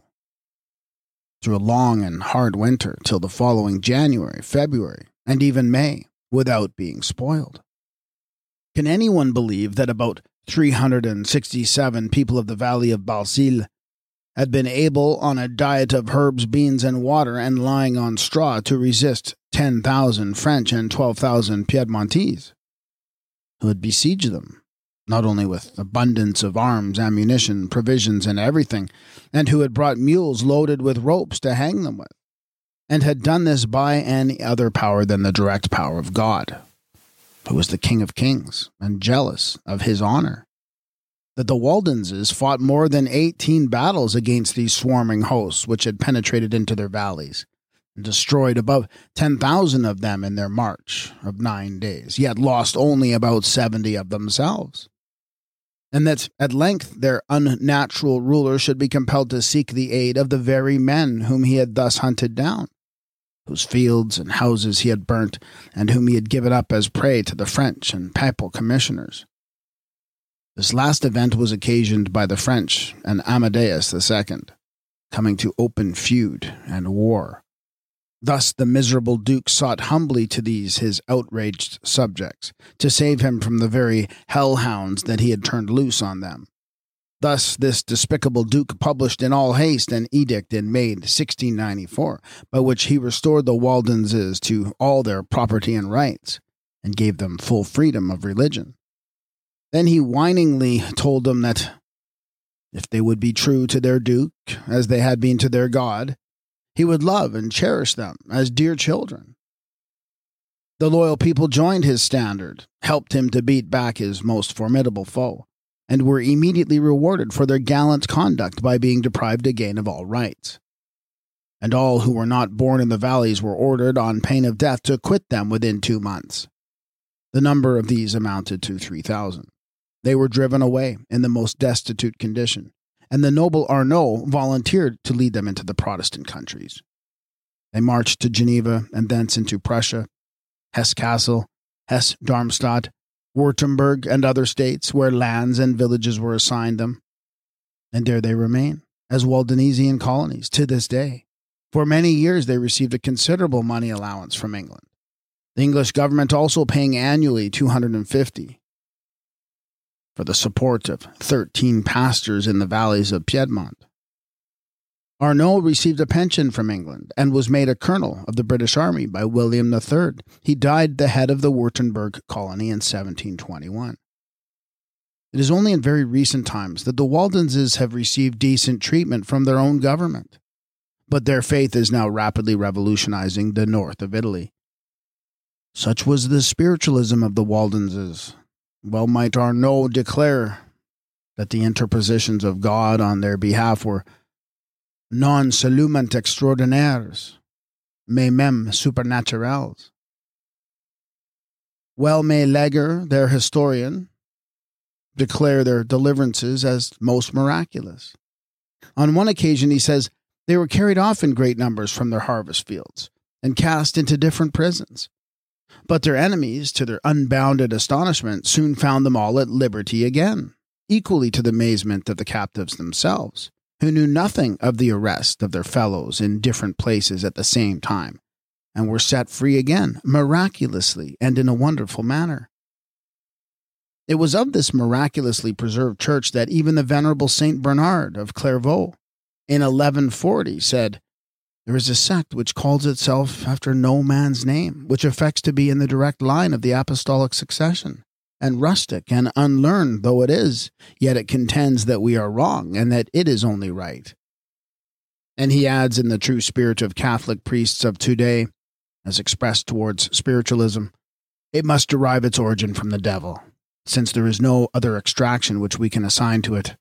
Through a long and hard winter till the following January, February, and even May, without being spoiled. Can anyone believe that about 367 people of the valley of Balsille had been able, on a diet of herbs, beans, and water, and lying on straw, to resist 10,000 French and 12,000 Piedmontese, who had besieged them, not only with abundance of arms, ammunition, provisions, and everything, and who had brought mules loaded with ropes to hang them with, and had done this by any other power than the direct power of God, who was the King of kings, and jealous of his honor. That the Waldenses fought more than 18 battles against these swarming hosts which had penetrated into their valleys, destroyed above 10,000 of them in their march of nine days, yet lost only about 70 of themselves. And that at length their unnatural ruler should be compelled to seek the aid of the very men whom he had thus hunted down, whose fields and houses he had burnt, and whom he had given up as prey to the French and papal commissioners. This last event was occasioned by the French and Amadeus II coming to open feud and war. Thus the miserable Duke sought humbly to these his outraged subjects, to save him from the very hellhounds that he had turned loose on them. Thus, this despicable duke published in all haste an edict in May 1694, by which he restored the Waldenses to all their property and rights, and gave them full freedom of religion. Then he whiningly told them that if they would be true to their duke, as they had been to their God, he would love and cherish them as dear children. The loyal people joined his standard, helped him to beat back his most formidable foe, and were immediately rewarded for their gallant conduct by being deprived again of all rights. And all who were not born in the valleys were ordered, on pain of death, to quit them within two months. The number of these amounted to three thousand. They were driven away in the most destitute condition, and the noble Arnaud volunteered to lead them into the Protestant countries. They marched to Geneva and thence into Prussia, Hesse Cassel, Hesse Darmstadt, Württemberg, and other states where lands and villages were assigned them. And there they remain, as Waldensian colonies to this day. For many years they received a considerable money allowance from England. The English government also paying annually 250 for the support of 13 pastors in the valleys of Piedmont. Arnaud received a pension from England and was made a colonel of the British Army by William III. He died the head of the Württemberg colony in 1721. It is only in very recent times that the Waldenses have received decent treatment from their own government. But their faith is now rapidly revolutionizing the north of Italy. Such was the spiritualism of the Waldenses, well might Arnaud declare that the interpositions of God on their behalf were non seulement extraordinaires, mais même supernaturels. Well may Leger, their historian, declare their deliverances as most miraculous. On one occasion, he says, they were carried off in great numbers from their harvest fields and cast into different prisons. But their enemies, to their unbounded astonishment, soon found them all at liberty again, equally to the amazement of the captives themselves, who knew nothing of the arrest of their fellows in different places at the same time, and were set free again, miraculously and in a wonderful manner. It was of this miraculously preserved church that even the venerable Saint Bernard of Clairvaux, in 1140, said, there is a sect which calls itself after no man's name, which affects to be in the direct line of the apostolic succession. And rustic and unlearned though it is, yet it contends that we are wrong and that it is only right. And he adds, in the true spirit of Catholic priests of today, as expressed towards spiritualism, it must derive its origin from the devil, since there is no other extraction which we can assign to it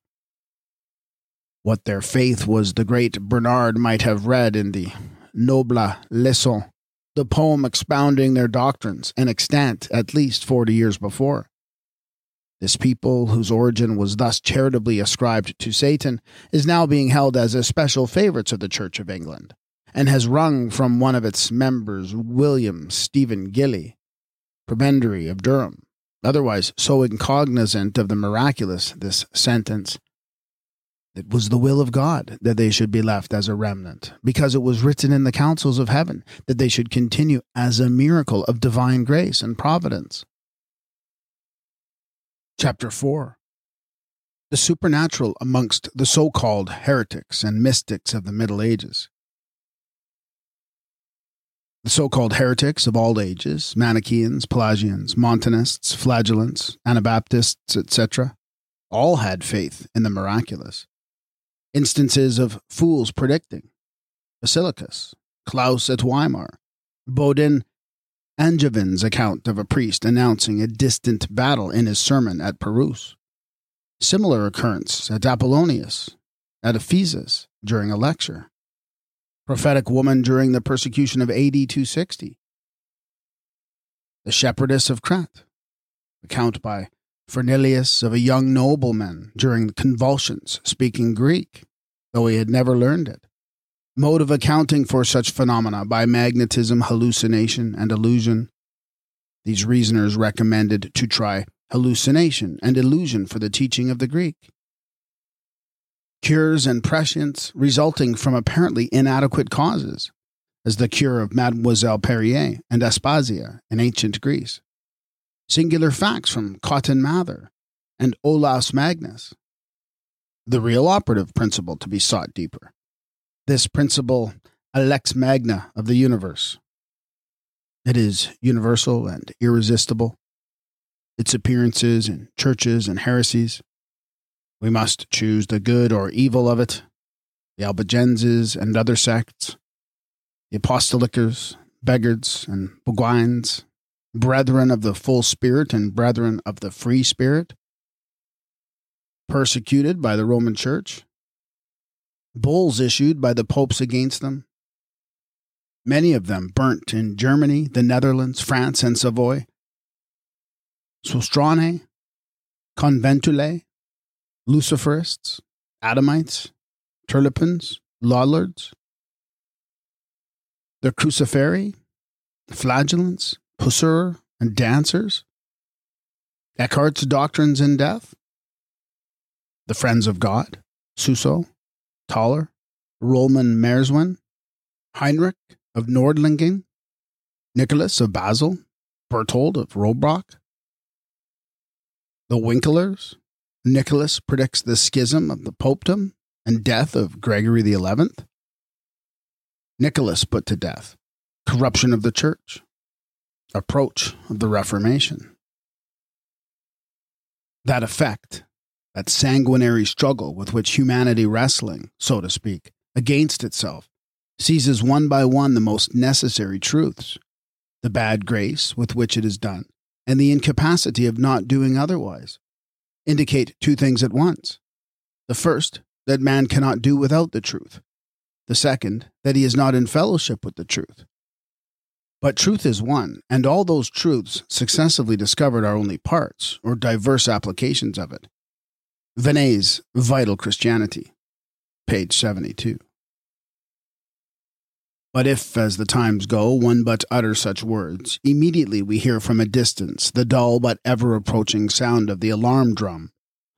what their faith was, the great Bernard might have read in the Noble Leçon, the poem expounding their doctrines, and extant at least forty years before. This people, whose origin was thus charitably ascribed to Satan, is now being held as especial favorites of the Church of England, and has wrung from one of its members, William Stephen Gilly, prebendary of Durham, otherwise so incognizant of the miraculous, this sentence it was the will of God that they should be left as a remnant, because it was written in the councils of heaven that they should continue as a miracle of divine grace and providence. Chapter 4 The Supernatural amongst the so called heretics and mystics of the Middle Ages. The so called heretics of all ages, Manichaeans, Pelagians, Montanists, Flagellants, Anabaptists, etc., all had faith in the miraculous instances of fools predicting. Basilicus, Klaus at Weimar, Bodin Angevin's account of a priest announcing a distant battle in his sermon at Perouse. Similar occurrence at Apollonius, at Ephesus during a lecture. Prophetic woman during the persecution of AD 260. The shepherdess of Crest, account by Fernelius of a young nobleman during convulsions speaking Greek, though he had never learned it. Mode of accounting for such phenomena by magnetism, hallucination, and illusion. These reasoners recommended to try hallucination and illusion for the teaching of the Greek. Cures and prescience resulting from apparently inadequate causes, as the cure of Mademoiselle Perrier and Aspasia in ancient Greece singular facts from Cotton Mather and Olaus Magnus. the real operative principle to be sought deeper. This principle, a lex magna of the universe. It is universal and irresistible. Its appearances in churches and heresies. We must choose the good or evil of it. The Albigenses and other sects, the Apostolicers, Beggards, and Bourguignes, brethren of the full spirit and brethren of the free spirit, persecuted by the Roman Church, bulls issued by the popes against them, many of them burnt in Germany, the Netherlands, France, and Savoy, Sostrane, Conventule, Luciferists, Adamites, Turlupins, Lollards, the Cruciferi, the Flagellants, Pusser, and Dancers, Eckhart's Doctrines in Death, the Friends of God, Suso, Tauler, Rulman Merswin, Heinrich of Nordlingen, Nicholas of Basel, Berthold of Rohrbach, the Winkelers, Nicholas predicts the schism of the popedom and death of Gregory XI. Nicholas put to death, corruption of the church, approach of the Reformation. That effect that sanguinary struggle with which humanity wrestling, so to speak, against itself, seizes one by one the most necessary truths, the bad grace with which it is done, and the incapacity of not doing otherwise, indicate two things at once. The first, that man cannot do without the truth. The second, that he is not in fellowship with the truth. But truth is one, and all those truths successively discovered are only parts or diverse applications of it. Vinet's Vital Christianity, page 72. But if, as the times go, one but utter such words, immediately we hear from a distance the dull but ever approaching sound of the alarm drum.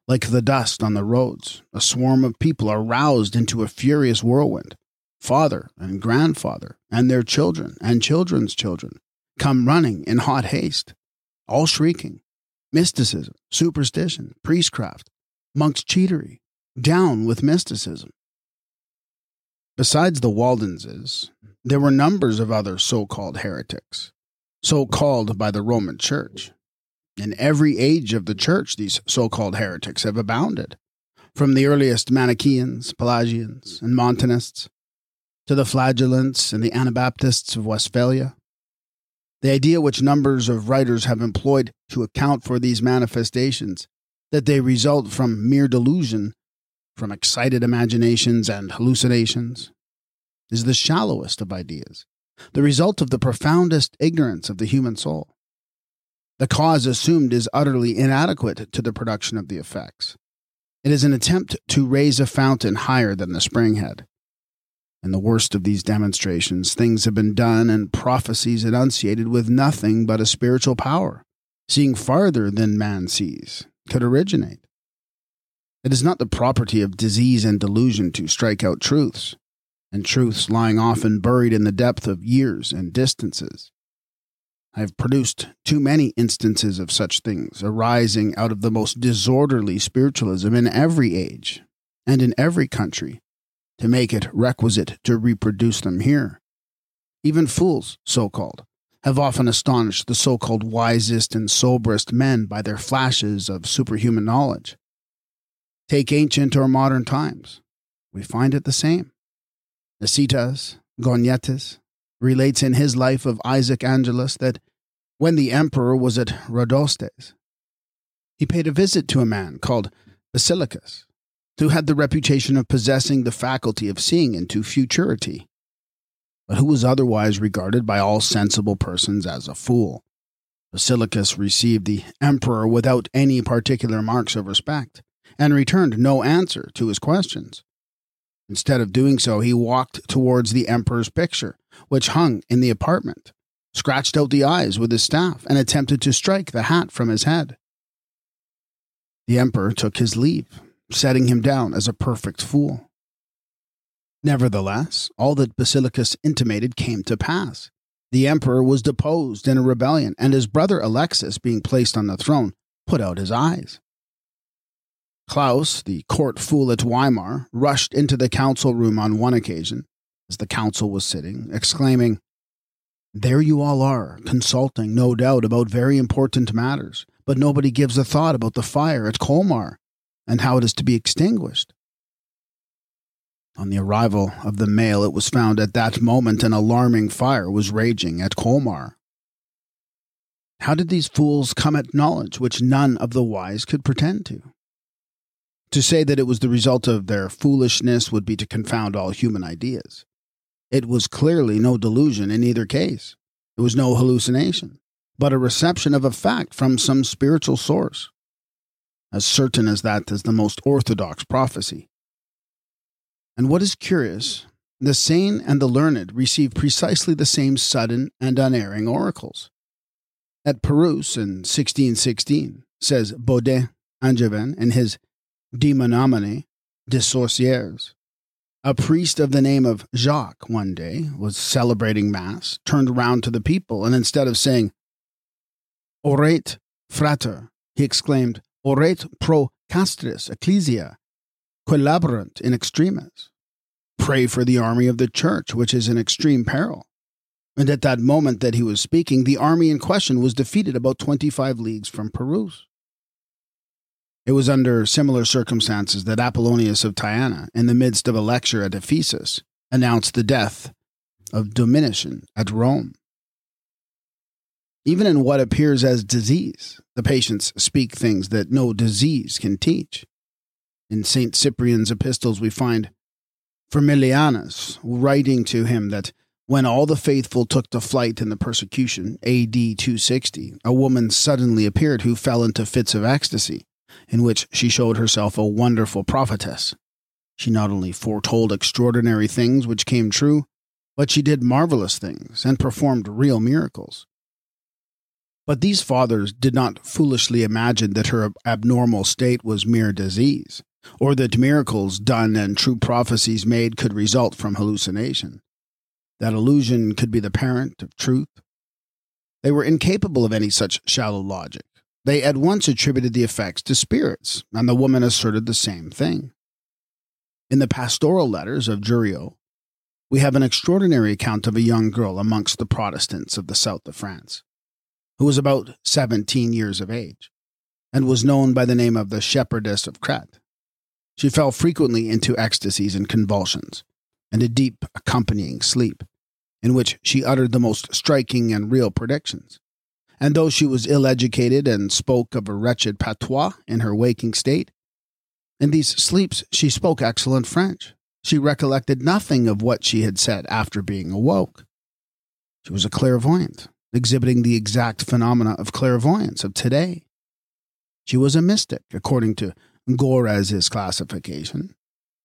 Like the dust on the roads, a swarm of people are roused into a furious whirlwind. Father and grandfather, and their children and children's children, come running in hot haste, all shrieking. Mysticism, superstition, priestcraft, monk's cheatery, down with mysticism. Besides the Waldenses, there were numbers of other so called heretics, so called by the Roman Church. In every age of the Church, these so called heretics have abounded, from the earliest Manichaeans, Pelagians, and Montanists, to the Flagellants and the Anabaptists of Westphalia. The idea which numbers of writers have employed to account for these manifestations that they result from mere delusion, from excited imaginations and hallucinations, is the shallowest of ideas, the result of the profoundest ignorance of the human soul. The cause assumed is utterly inadequate to the production of the effects. It is an attempt to raise a fountain higher than the spring head. In the worst of these demonstrations, things have been done and prophecies enunciated with nothing but a spiritual power, seeing farther than man sees, could originate. It is not the property of disease and delusion to strike out truths, and truths lying often buried in the depth of years and distances. I have produced too many instances of such things arising out of the most disorderly spiritualism in every age and in every country to make it requisite to reproduce them here. Even fools, so called, have often astonished the so called wisest and soberest men by their flashes of superhuman knowledge. Take ancient or modern times, we find it the same. Nicetas Choniates relates in his life of Isaac Angelus that when the emperor was at Rhodostes, he paid a visit to a man called Basilicus, who had the reputation of possessing the faculty of seeing into futurity but who was otherwise regarded by all sensible persons as a fool. Basilicus received the emperor without any particular marks of respect, and returned no answer to his questions. Instead of doing so, he walked towards the emperor's picture, which hung in the apartment, scratched out the eyes with his staff, and attempted to strike the hat from his head. The emperor took his leave, setting him down as a perfect fool. Nevertheless, all that Basilicus intimated came to pass. The emperor was deposed in a rebellion, and his brother Alexis, being placed on the throne, put out his eyes. Klaus, the court fool at Weimar, rushed into the council room on one occasion, as the council was sitting, exclaiming, There you all are, consulting, no doubt, about very important matters, but nobody gives a thought about the fire at Colmar and how it is to be extinguished. On the arrival of the mail, it was found at that moment an alarming fire was raging at Colmar. How did these fools come at knowledge which none of the wise could pretend to? To say that it was the result of their foolishness would be to confound all human ideas. It was clearly no delusion in either case. It was no hallucination, but a reception of a fact from some spiritual source. As certain as that is the most orthodox prophecy. And what is curious, the sane and the learned receive precisely the same sudden and unerring oracles. At Perouse in 1616, says Bodin Angevin in his Démonomanie des Sorcières, a priest of the name of Jacques one day was celebrating Mass, turned round to the people, and instead of saying, Orate, frater, he exclaimed, Orate pro castris ecclesia, collaborant in extremis pray for the army of the church, which is in extreme peril. And at that moment that he was speaking, the army in question was defeated about 25 leagues from Perouse. It was under similar circumstances that Apollonius of Tyana, in the midst of a lecture at Ephesus, announced the death of Domitian at Rome. Even in what appears as disease, the patients speak things that no disease can teach. In St. Cyprian's epistles, we find Firmilianus, writing to him that when all the faithful took to flight in the persecution, AD 260, a woman suddenly appeared who fell into fits of ecstasy, in which she showed herself a wonderful prophetess. She not only foretold extraordinary things which came true, but she did marvelous things and performed real miracles. But these fathers did not foolishly imagine that her abnormal state was mere disease or that miracles done and true prophecies made could result from hallucination. That illusion could be the parent of truth. They were incapable of any such shallow logic. They at once attributed the effects to spirits, and the woman asserted the same thing. In the pastoral letters of Juriot, we have an extraordinary account of a young girl amongst the Protestants of the south of France, who was about seventeen years of age, and was known by the name of the Shepherdess of Crest. She fell frequently into ecstasies and convulsions, and a deep accompanying sleep, in which she uttered the most striking and real predictions. And though she was ill educated and spoke of a wretched patois in her waking state, in these sleeps she spoke excellent French. She recollected nothing of what she had said after being awoke. She was a clairvoyant, exhibiting the exact phenomena of clairvoyance of today. She was a mystic, according to Görres's classification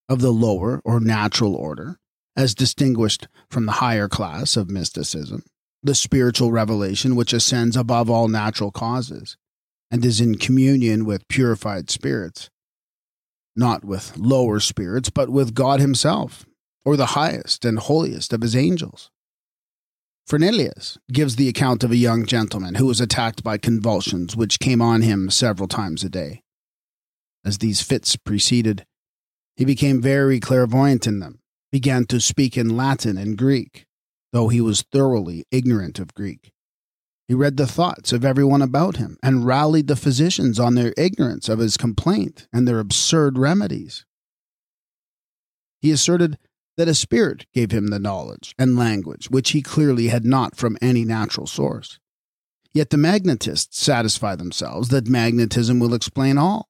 of the lower or natural order, as distinguished from the higher class of mysticism, the spiritual revelation which ascends above all natural causes and is in communion with purified spirits, not with lower spirits, but with God Himself, or the highest and holiest of His angels. Fernelius gives the account of a young gentleman who was attacked by convulsions which came on him several times a day. As these fits proceeded, he became very clairvoyant in them, began to speak in Latin and Greek, though he was thoroughly ignorant of Greek. He read the thoughts of everyone about him and rallied the physicians on their ignorance of his complaint and their absurd remedies. He asserted that a spirit gave him the knowledge and language which he clearly had not from any natural source. Yet the magnetists satisfy themselves that magnetism will explain all.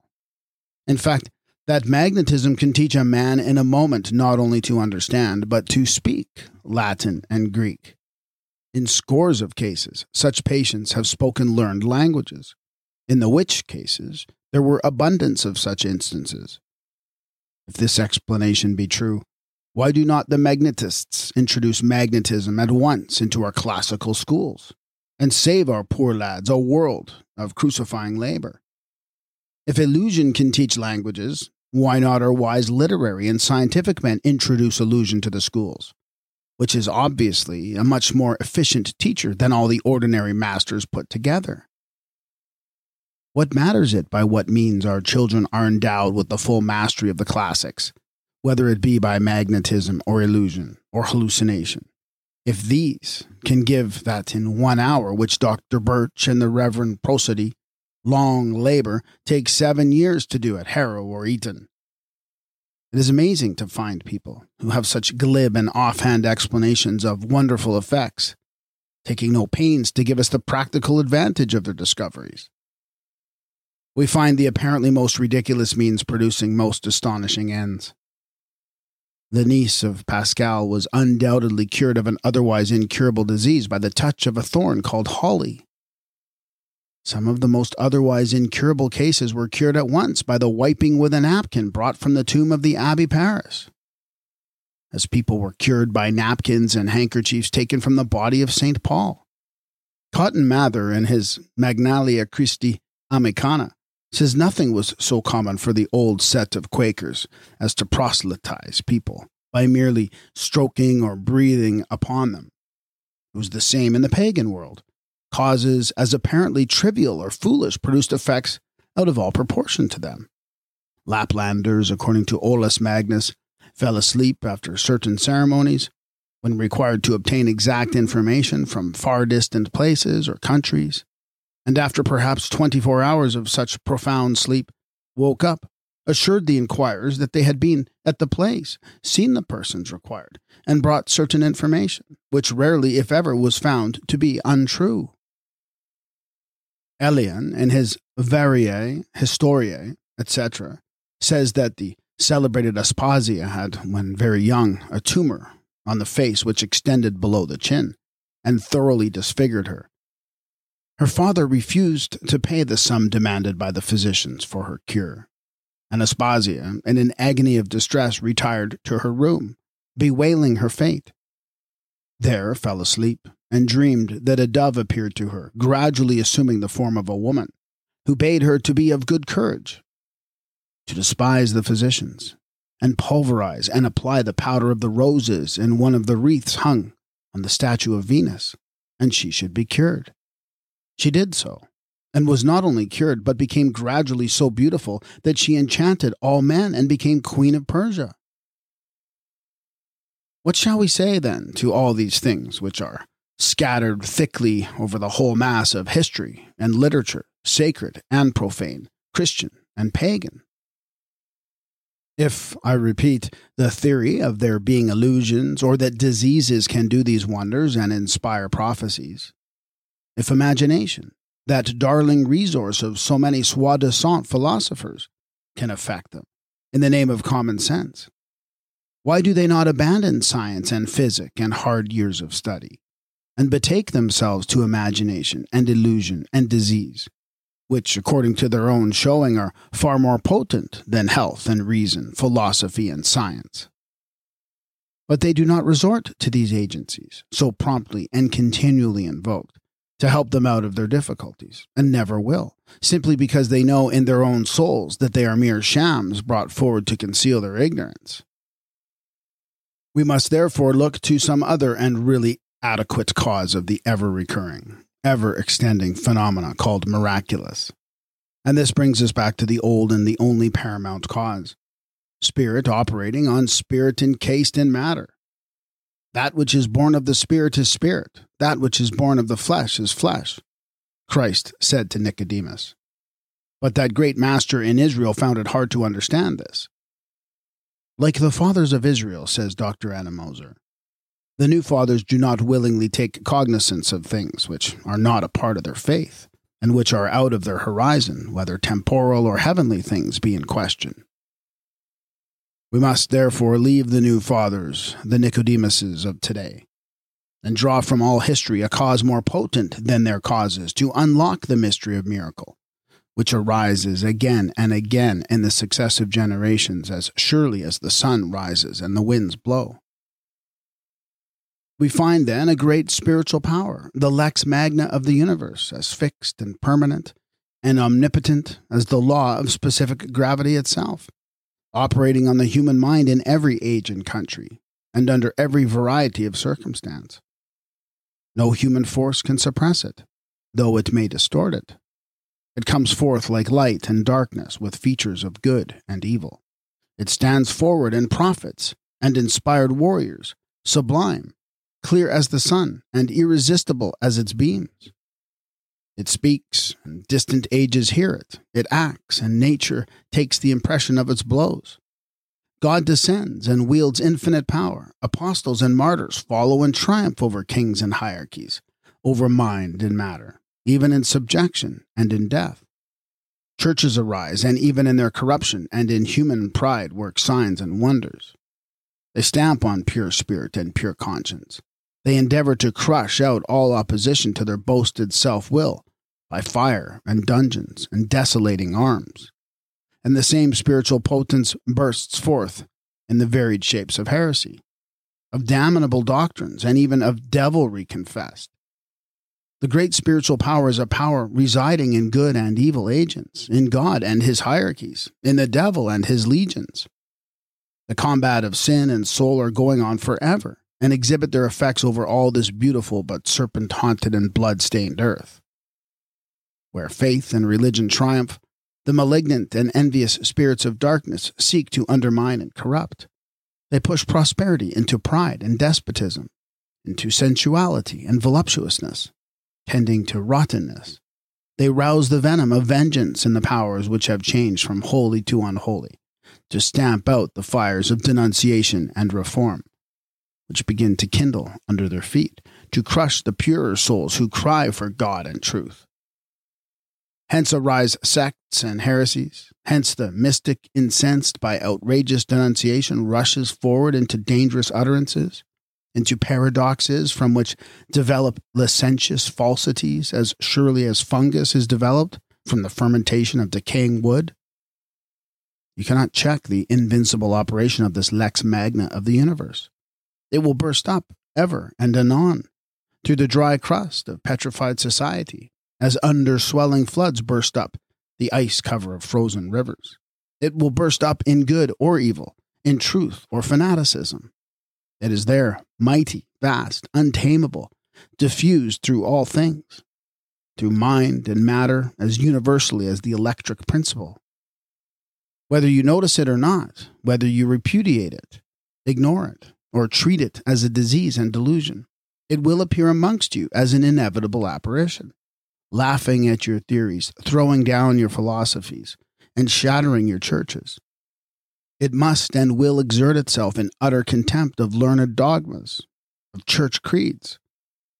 In fact, that magnetism can teach a man in a moment not only to understand, but to speak Latin and Greek. In scores of cases, such patients have spoken learned languages, in the which cases there were abundance of such instances. If this explanation be true, why do not the magnetists introduce magnetism at once into our classical schools and save our poor lads a world of crucifying labor? If illusion can teach languages, why not our wise literary and scientific men introduce illusion to the schools? Which is obviously a much more efficient teacher than all the ordinary masters put together. What matters it by what means our children are endowed with the full mastery of the classics, whether it be by magnetism or illusion or hallucination? If these can give that in one hour which Dr. Birch and the Reverend Prosody long labor take seven years to do at Harrow or Eton. It is amazing to find people who have such glib and offhand explanations of wonderful effects, taking no pains to give us the practical advantage of their discoveries. We find the apparently most ridiculous means producing most astonishing ends. The niece of Pascal was undoubtedly cured of an otherwise incurable disease by the touch of a thorn called holly. Some of the most otherwise incurable cases were cured at once by the wiping with a napkin brought from the tomb of the Abbé Paris. As people were cured by napkins and handkerchiefs taken from the body of St. Paul. Cotton Mather, in his Magnalia Christi Americana, says nothing was so common for the old set of Quakers as to proselytize people by merely stroking or breathing upon them. It was the same in the pagan world causes as apparently trivial or foolish produced effects out of all proportion to them. Laplanders, according to Olaus Magnus, fell asleep after certain ceremonies when required to obtain exact information from far distant places or countries, and after perhaps 24 hours of such profound sleep, woke up, assured the inquirers that they had been at the place, seen the persons required, and brought certain information, which rarely, if ever, was found to be untrue. Aelian, in his Variae Historiae, etc., says that the celebrated Aspasia had, when very young, a tumor on the face which extended below the chin and thoroughly disfigured her. Her father refused to pay the sum demanded by the physicians for her cure, and Aspasia, in an agony of distress, retired to her room, bewailing her fate. There fell asleep, and dreamed that a dove appeared to her, gradually assuming the form of a woman, who bade her to be of good courage, to despise the physicians, and pulverize and apply the powder of the roses in one of the wreaths hung on the statue of Venus, and she should be cured. She did so, and was not only cured, but became gradually so beautiful that she enchanted all men and became Queen of Persia. What shall we say, then, to all these things which are scattered thickly over the whole mass of history and literature, sacred and profane, Christian and pagan. If, I repeat, the theory of there being illusions or that diseases can do these wonders and inspire prophecies, if imagination, that darling resource of so many soi disant philosophers, can affect them in the name of common sense, why do they not abandon science and physic and hard years of study? and betake themselves to imagination and illusion and disease, which, according to their own showing, are far more potent than health and reason, philosophy and science. But they do not resort to these agencies, so promptly and continually invoked, to help them out of their difficulties, and never will, simply because they know in their own souls that they are mere shams brought forward to conceal their ignorance. We must therefore look to some other and really adequate cause of the ever recurring, ever extending phenomena called miraculous. And this brings us back to the old and the only paramount cause spirit operating on spirit encased in matter. That which is born of the spirit is spirit, that which is born of the flesh is flesh. Christ said to Nicodemus. But that great master in Israel found it hard to understand this. Like the fathers of Israel, says Dr. Adam Moser, the new fathers do not willingly take cognizance of things which are not a part of their faith, and which are out of their horizon, whether temporal or heavenly things be in question. We must therefore leave the new fathers, the Nicodemuses of today, and draw from all history a cause more potent than their causes to unlock the mystery of miracle, which arises again and again in the successive generations as surely as the sun rises and the winds blow. We find then a great spiritual power, the lex magna of the universe, as fixed and permanent and omnipotent as the law of specific gravity itself, operating on the human mind in every age and country, and under every variety of circumstance. No human force can suppress it, though it may distort it. It comes forth like light and darkness with features of good and evil. It stands forward in prophets and inspired warriors, sublime, clear as the sun, and irresistible as its beams. It speaks, and distant ages hear it. It acts, and nature takes the impression of its blows. God descends and wields infinite power. Apostles and martyrs follow and triumph over kings and hierarchies, over mind and matter, even in subjection and in death. Churches arise, and even in their corruption and in human pride work signs and wonders. They stamp on pure spirit and pure conscience. They endeavor to crush out all opposition to their boasted self will by fire and dungeons and desolating arms. And the same spiritual potence bursts forth in the varied shapes of heresy, of damnable doctrines, and even of devilry confessed. The great spiritual power is a power residing in good and evil agents, in God and his hierarchies, in the devil and his legions. The combat of sin and soul are going on forever and exhibit their effects over all this beautiful but serpent haunted and blood stained earth. Where faith and religion triumph, the malignant and envious spirits of darkness seek to undermine and corrupt. They push prosperity into pride and despotism, into sensuality and voluptuousness, tending to rottenness. They rouse the venom of vengeance in the powers which have changed from holy to unholy, to stamp out the fires of denunciation and reform which begin to kindle under their feet, to crush the purer souls who cry for God and truth. Hence arise sects and heresies. Hence the mystic, incensed by outrageous denunciation, rushes forward into dangerous utterances, into paradoxes from which develop licentious falsities as surely as fungus is developed from the fermentation of decaying wood. You cannot check the invincible operation of this lex magna of the universe. It will burst up ever and anon through the dry crust of petrified society, as under swelling floods burst up the ice cover of frozen rivers. It will burst up in good or evil, in truth or fanaticism. It is there, mighty, vast, untamable, diffused through all things, through mind and matter as universally as the electric principle. Whether you notice it or not, whether you repudiate it, ignore it, or treat it as a disease and delusion. It will appear amongst you as an inevitable apparition, laughing at your theories, throwing down your philosophies, and shattering your churches. It must and will exert itself in utter contempt of learned dogmas, of church creeds.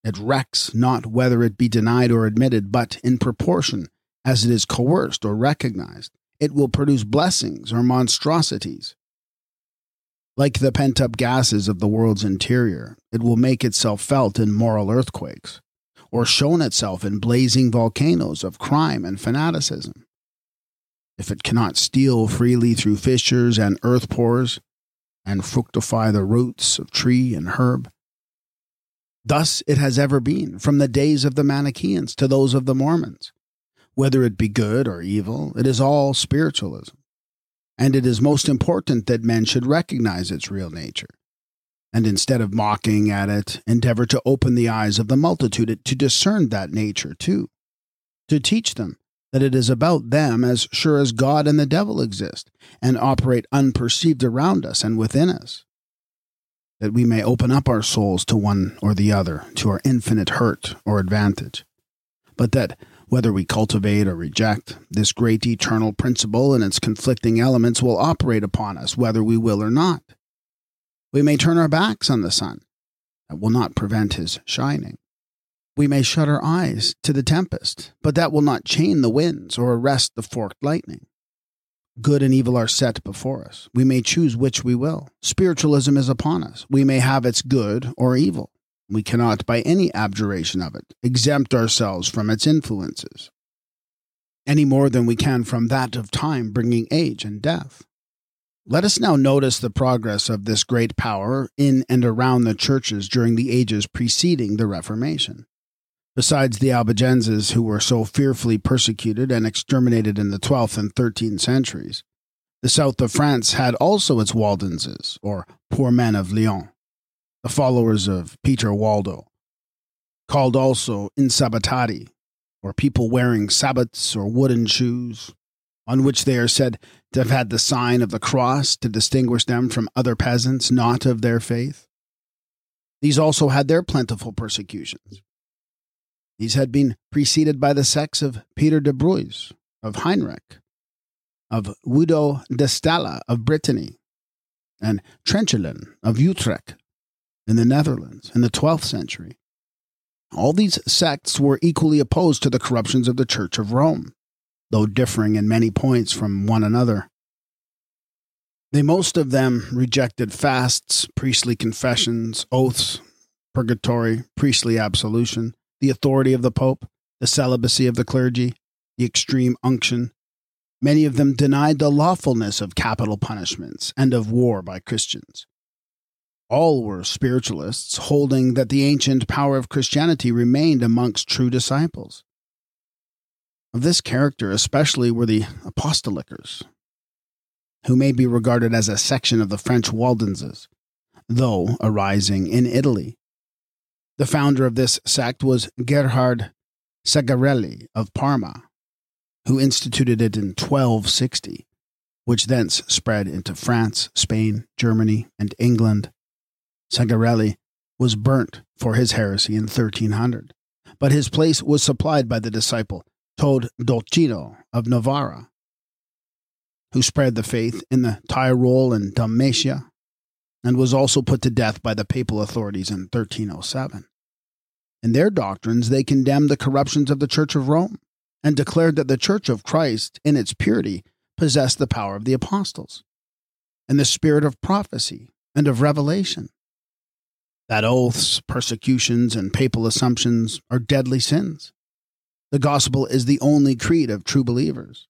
It recks not whether it be denied or admitted, but in proportion as it is coerced or recognized. It will produce blessings or monstrosities. Like the pent up gases of the world's interior, it will make itself felt in moral earthquakes, or shown itself in blazing volcanoes of crime and fanaticism. If it cannot steal freely through fissures and earth pores, and fructify the roots of tree and herb, Thus it has ever been, from the days of the Manichaeans to those of the Mormons. Whether it be good or evil, it is all spiritualism and it is most important that men should recognize its real nature. And instead of mocking at it, endeavor to open the eyes of the multitude to discern that nature too, to teach them that it is about them as sure as God and the devil exist and operate unperceived around us and within us. That we may open up our souls to one or the other, to our infinite hurt or advantage. But that whether we cultivate or reject, this great eternal principle and its conflicting elements will operate upon us whether we will or not. We may turn our backs on the sun. That will not prevent his shining. We may shut our eyes to the tempest, but that will not chain the winds or arrest the forked lightning. Good and evil are set before us. We may choose which we will. Spiritualism is upon us. We may have its good or evil. We cannot, by any abjuration of it, exempt ourselves from its influences, any more than we can from that of time bringing age and death. Let us now notice the progress of this great power in and around the churches during the ages preceding the Reformation. Besides the Albigenses, who were so fearfully persecuted and exterminated in the 12th and 13th centuries, the south of France had also its Waldenses, or poor men of Lyons the followers of Peter Waldo, called also insabbatati, or people wearing sabots or wooden shoes, on which they are said to have had the sign of the cross to distinguish them from other peasants not of their faith. These also had their plentiful persecutions. These had been preceded by the sects of Peter de Bruys, of Heinrich, of Wido de Stala of Brittany, and Trenchelin of Utrecht in the Netherlands in the 12th century. All these sects were equally opposed to the corruptions of the Church of Rome, though differing in many points from one another. They most of them rejected fasts, priestly confessions, oaths, purgatory, priestly absolution, the authority of the Pope, the celibacy of the clergy, the extreme unction. Many of them denied the lawfulness of capital punishments and of war by Christians. All were spiritualists, holding that the ancient power of Christianity remained amongst true disciples. Of this character, especially, were the Apostolicers, who may be regarded as a section of the French Waldenses, though arising in Italy. The founder of this sect was Gerhard Segarelli of Parma, who instituted it in 1260, which thence spread into France, Spain, Germany, and England. Segarelli was burnt for his heresy in 1300, but his place was supplied by the disciple Tod Dolcino of Novara, who spread the faith in the Tyrol and Dalmatia, and was also put to death by the papal authorities in 1307. In their doctrines, they condemned the corruptions of the Church of Rome and declared that the Church of Christ, in its purity, possessed the power of the apostles and the spirit of prophecy and of revelation that oaths, persecutions, and papal assumptions are deadly sins. The gospel is the only creed of true believers.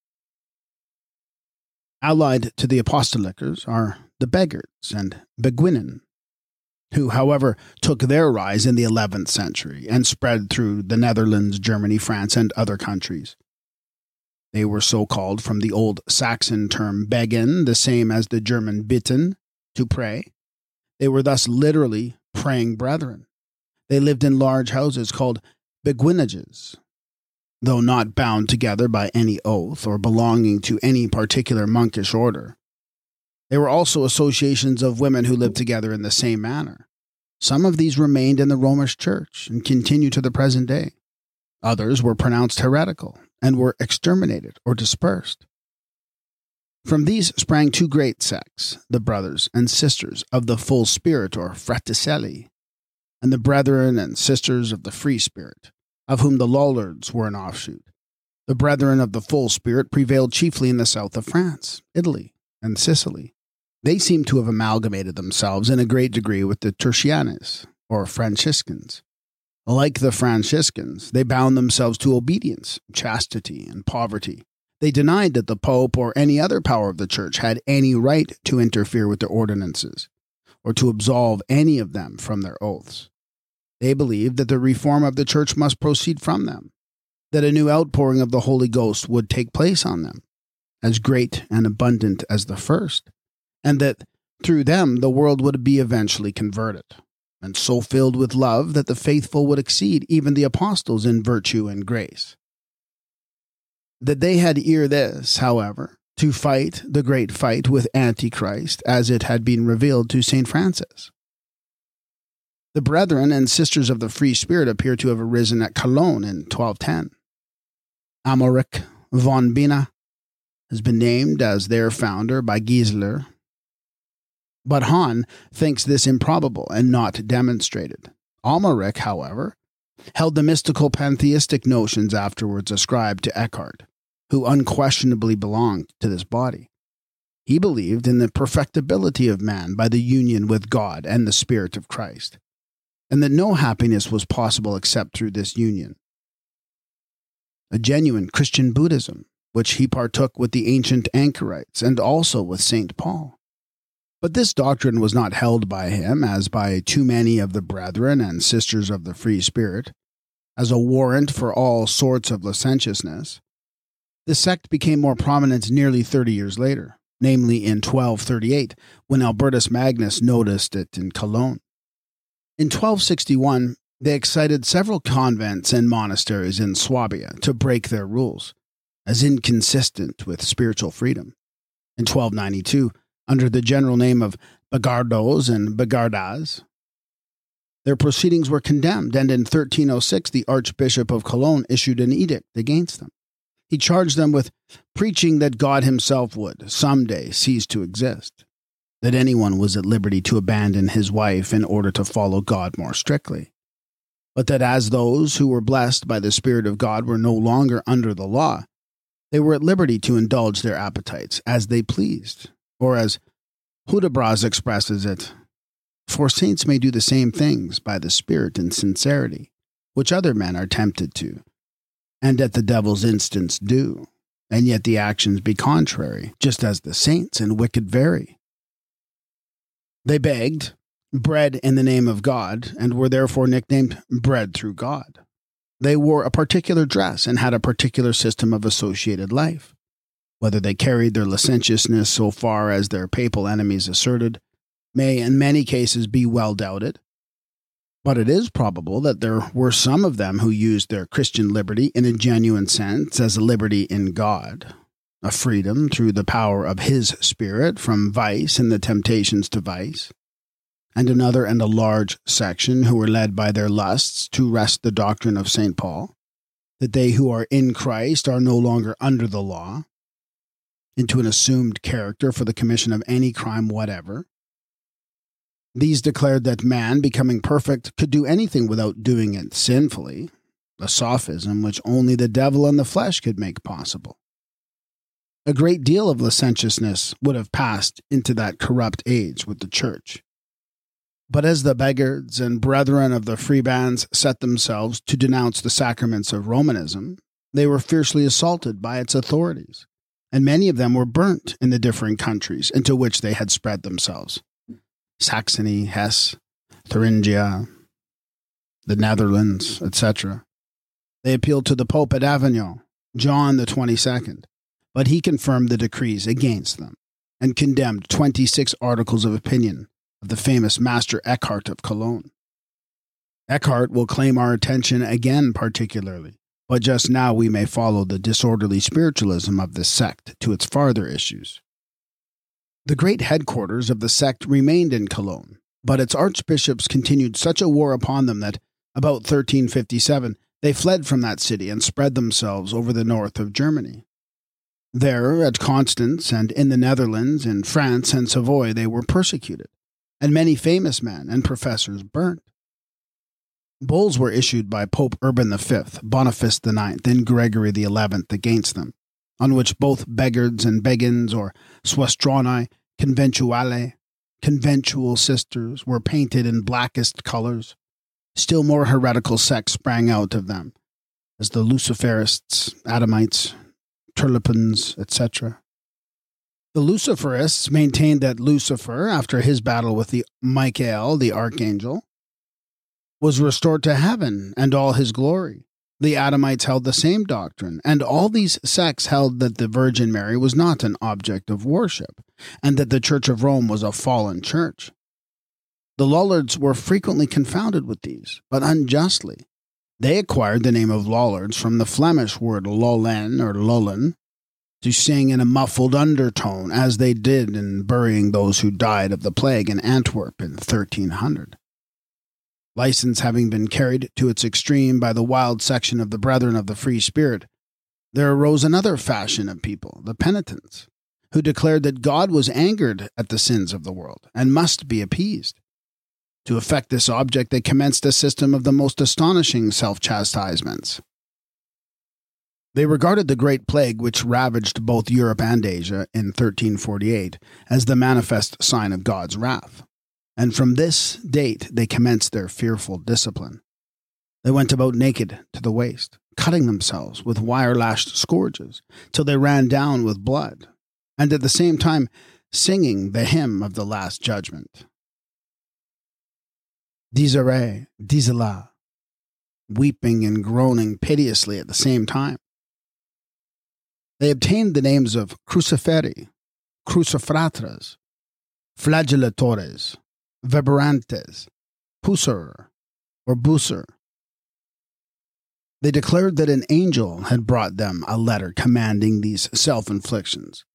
Allied to the apostolicers are the Beggars and Beguinen, who, however, took their rise in the 11th century and spread through the Netherlands, Germany, France, and other countries. They were so called from the old Saxon term begen, the same as the German bitten, to pray. They were thus literally praying brethren. They lived in large houses called beguinages, though not bound together by any oath or belonging to any particular monkish order. They were also associations of women who lived together in the same manner. Some of these remained in the Romish Church and continue to the present day. Others were pronounced heretical and were exterminated or dispersed. From these sprang two great sects, the brothers and sisters of the full spirit or fraticelli, and the brethren and sisters of the free spirit, of whom the Lollards were an offshoot. The brethren of the full spirit prevailed chiefly in the south of France, Italy, and Sicily. They seem to have amalgamated themselves in a great degree with the Tertianes, or Franciscans. Like the Franciscans, they bound themselves to obedience, chastity, and poverty, they denied that the Pope or any other power of the Church had any right to interfere with their ordinances or to absolve any of them from their oaths. They believed that the reform of the Church must proceed from them, that a new outpouring of the Holy Ghost would take place on them, as great and abundant as the first, and that through them the world would be eventually converted, and so filled with love that the faithful would exceed even the apostles in virtue and grace that they had ere this, however, to fight the great fight with Antichrist as it had been revealed to St. Francis. The brethren and sisters of the Free Spirit appear to have arisen at Cologne in 1210. Amalric von Bena has been named as their founder by Gieseler, but Hahn thinks this improbable and not demonstrated. Amalric, however, held the mystical pantheistic notions afterwards ascribed to Eckhart, who unquestionably belonged to this body. He believed in the perfectibility of man by the union with God and the Spirit of Christ, and that no happiness was possible except through this union. A genuine Christian Buddhism, which he partook with the ancient anchorites and also with St. Paul. But this doctrine was not held by him, as by too many of the brethren and sisters of the free spirit, as a warrant for all sorts of licentiousness. The sect became more prominent nearly 30 years later, namely in 1238, when Albertus Magnus noticed it in Cologne. In 1261, They excited several convents and monasteries in Swabia to break their rules, as inconsistent with spiritual freedom. In 1292, under the general name of Bagardos and Bagardas, their proceedings were condemned, and in 1306 the Archbishop of Cologne issued an edict against them. He charged them with preaching that God himself would, some day, cease to exist, that anyone was at liberty to abandon his wife in order to follow God more strictly, but that as those who were blessed by the Spirit of God were no longer under the law, they were at liberty to indulge their appetites as they pleased, or as Hudibras expresses it, for saints may do the same things by the Spirit in sincerity, which other men are tempted to, and at the devil's instance do, and yet the actions be contrary, just as the saints and wicked vary. They begged, bread in the name of God, and were therefore nicknamed bread through God. They wore a particular dress and had a particular system of associated life. Whether they carried their licentiousness so far as their papal enemies asserted may in many cases be well doubted. But it is probable that there were some of them who used their Christian liberty in a genuine sense as a liberty in God, a freedom through the power of His Spirit from vice and the temptations to vice, and another and a large section who were led by their lusts to wrest the doctrine of St. Paul, that they who are in Christ are no longer under the law, into an assumed character for the commission of any crime whatever. These declared that man, becoming perfect, could do anything without doing it sinfully, a sophism which only the devil and the flesh could make possible. A great deal of licentiousness would have passed into that corrupt age with the church. But as the beggars and brethren of the free bands set themselves to denounce the sacraments of Romanism, they were fiercely assaulted by its authorities and many of them were burnt in the different countries into which they had spread themselves Saxony, Hesse, Thuringia, the Netherlands, etc. They appealed to the Pope at Avignon, John the 22nd, but he confirmed the decrees against them and condemned 26 articles of opinion of the famous Master Eckhart of Cologne. Eckhart will claim our attention again, particularly but just now we may follow the disorderly spiritualism of this sect to its farther issues. The great headquarters of the sect remained in Cologne, but its archbishops continued such a war upon them that, about 1357, they fled from that city and spread themselves over the north of Germany. There, at Constance and in the Netherlands, in France and Savoy, they were persecuted, and many famous men and professors burnt. Bulls were issued by Pope Urban V, Boniface IX, and Gregory XI against them, on which both Beghards and Beguines, or suastroni, conventuale, conventual sisters, were painted in blackest colors. Still more heretical sects sprang out of them, as the Luciferists, Adamites, Turlupins, etc. The Luciferists maintained that Lucifer, after his battle with the Michael, the archangel, was restored to heaven and all his glory. The Adamites held the same doctrine, and all these sects held that the Virgin Mary was not an object of worship, and that the Church of Rome was a fallen church. The Lollards were frequently confounded with these, but unjustly. They acquired the name of Lollards from the Flemish word lollen or lullen, to sing in a muffled undertone, as they did in burying those who died of the plague in Antwerp in 1300 license having been carried to its extreme by the wild section of the Brethren of the Free Spirit, there arose another fashion of people, the penitents, who declared that God was angered at the sins of the world and must be appeased. To effect this object, they commenced a system of the most astonishing self chastisements. They regarded the Great Plague, which ravaged both Europe and Asia in 1348, as the manifest sign of God's wrath and from this date they commenced their fearful discipline. They went about naked to the waist, cutting themselves with wire lashed scourges till they ran down with blood, and at the same time singing the hymn of the Last Judgment. Dies irae, disela, weeping and groaning piteously at the same time. They obtained the names of cruciferi, crucifratres, flagellatores, Viberantes, Pusser, or Busser, They declared that an angel had brought them a letter commanding these self inflictions,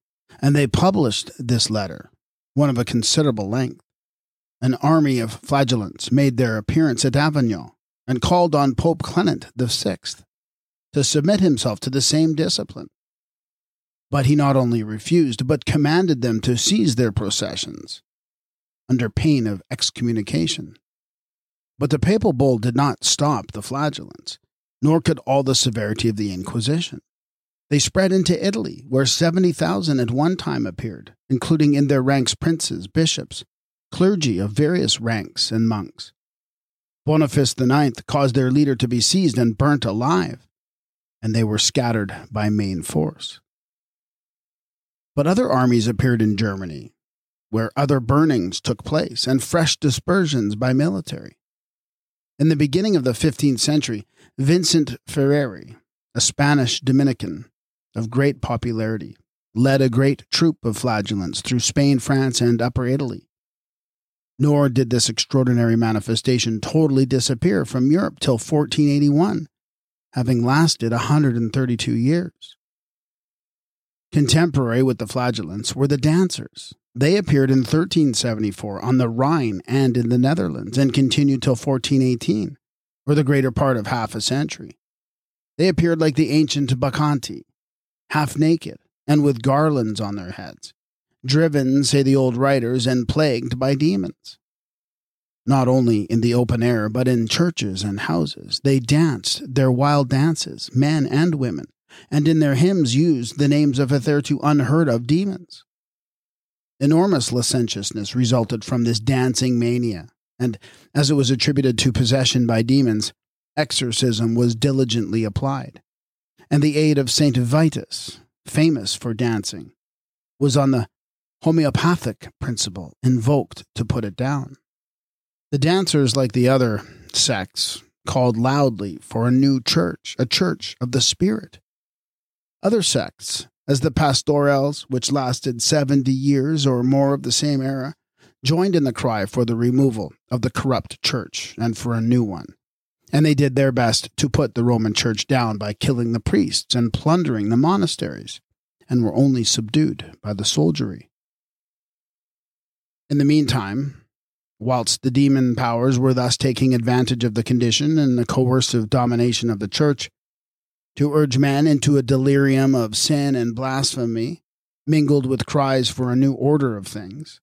and they published this letter, one of a considerable length. An army of flagellants made their appearance at Avignon and called on Pope Clement VI to submit himself to the same discipline. But he not only refused, but commanded them to seize their processions under pain of excommunication. But the papal bull did not stop the flagellants, nor could all the severity of the Inquisition. They spread into Italy, where 70,000 at one time appeared, including in their ranks princes, bishops, clergy of various ranks, and monks. Boniface IX caused their leader to be seized and burnt alive, and they were scattered by main force. But other armies appeared in Germany, where other burnings took place and fresh dispersions by military. In the beginning of the 15th century, Vincent Ferreri, a Spanish Dominican of great popularity, led a great troop of flagellants through Spain, France, and Upper Italy. Nor did this extraordinary manifestation totally disappear from Europe till 1481, having lasted 132 years. Contemporary with the flagellants were the dancers. They appeared in 1374 on the Rhine and in the Netherlands and continued till 1418, or the greater part of half a century. They appeared like the ancient Bacchanti, half naked and with garlands on their heads, driven, say the old writers, and plagued by demons. Not only in the open air, but in churches and houses, they danced their wild dances, men and women, and in their hymns used the names of hitherto unheard of demons. Enormous licentiousness resulted from this dancing mania, and as it was attributed to possession by demons, exorcism was diligently applied. And the aid of Saint Vitus, famous for dancing, was on the homeopathic principle invoked to put it down. The dancers, like the other sects, called loudly for a new church, a church of the Spirit. Other sects, as the pastorales, which lasted 70 years or more of the same era, joined in the cry for the removal of the corrupt church and for a new one. And they did their best to put the Roman church down by killing the priests and plundering the monasteries, and were only subdued by the soldiery. In the meantime, whilst the demon powers were thus taking advantage of the condition and the coercive domination of the church, to urge men into a delirium of sin and blasphemy, mingled with cries for a new order of things.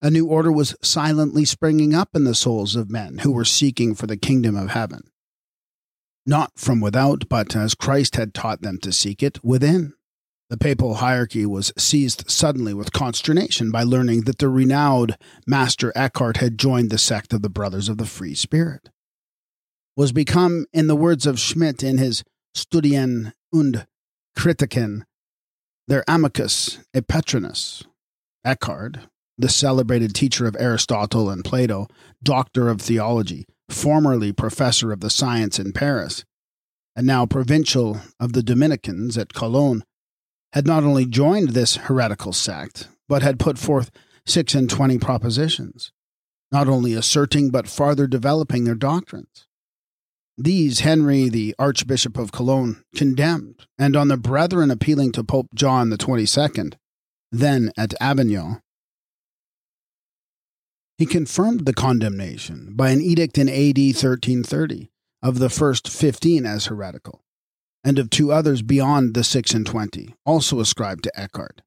A new order was silently springing up in the souls of men who were seeking for the kingdom of heaven. Not from without, but as Christ had taught them to seek it, within. The papal hierarchy was seized suddenly with consternation by learning that the renowned Master Eckhart had joined the sect of the Brothers of the Free Spirit. Was become, in the words of Schmidt in his Studien und Kritiken, their amicus epetrinus. Eckhart, the celebrated teacher of Aristotle and Plato, doctor of theology, formerly professor of the science in Paris, and now provincial of the Dominicans at Cologne, had not only joined this heretical sect, but had put forth six and twenty propositions, not only asserting but farther developing their doctrines. These Henry, the Archbishop of Cologne, condemned, and on the brethren appealing to Pope John the Twenty-second, then at Avignon, he confirmed the condemnation by an edict in AD 1330 of the first fifteen as heretical, and of two others beyond the six and twenty, also ascribed to Eckhart.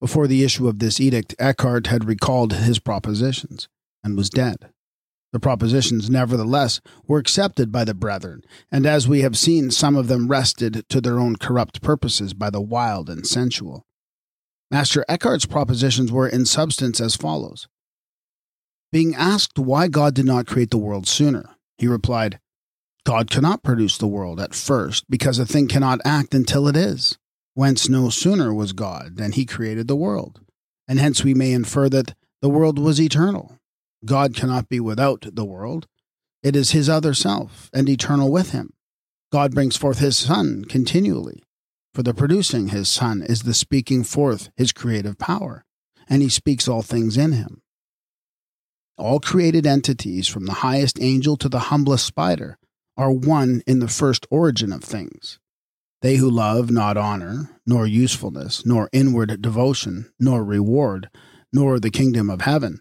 Before the issue of this edict, Eckhart had recalled his propositions and was dead. The propositions, nevertheless, were accepted by the brethren, and as we have seen, some of them wrested to their own corrupt purposes by the wild and sensual. Master Eckhart's propositions were in substance as follows. Being asked why God did not create the world sooner, he replied, God cannot produce the world at first because a thing cannot act until it is, whence no sooner was God than he created the world, and hence we may infer that the world was eternal, God cannot be without the world. It is his other self and eternal with him. God brings forth his Son continually, for the producing his Son is the speaking forth his creative power, and he speaks all things in him. All created entities, from the highest angel to the humblest spider, are one in the first origin of things. They who love not honor, nor usefulness, nor inward devotion, nor reward, nor the kingdom of heaven,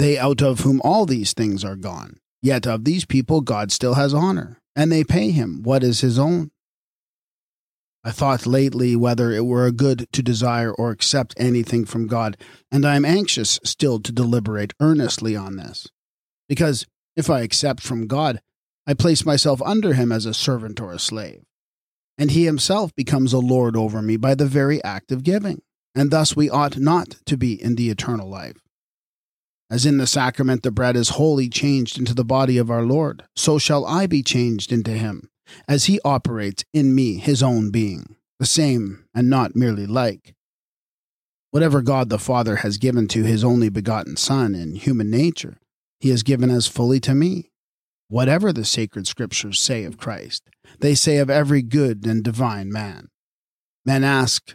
they out of whom all these things are gone. Yet of these people God still has honor, and they pay him what is his own. I thought lately whether it were a good to desire or accept anything from God, and I am anxious still to deliberate earnestly on this. Because if I accept from God, I place myself under him as a servant or a slave, and he himself becomes a lord over me by the very act of giving, and thus we ought not to be in the eternal life. As in the sacrament the bread is wholly changed into the body of our Lord, so shall I be changed into him, as he operates in me his own being, the same and not merely like. Whatever God the Father has given to his only begotten Son in human nature, he has given as fully to me. Whatever the sacred scriptures say of Christ, they say of every good and divine man. Men ask,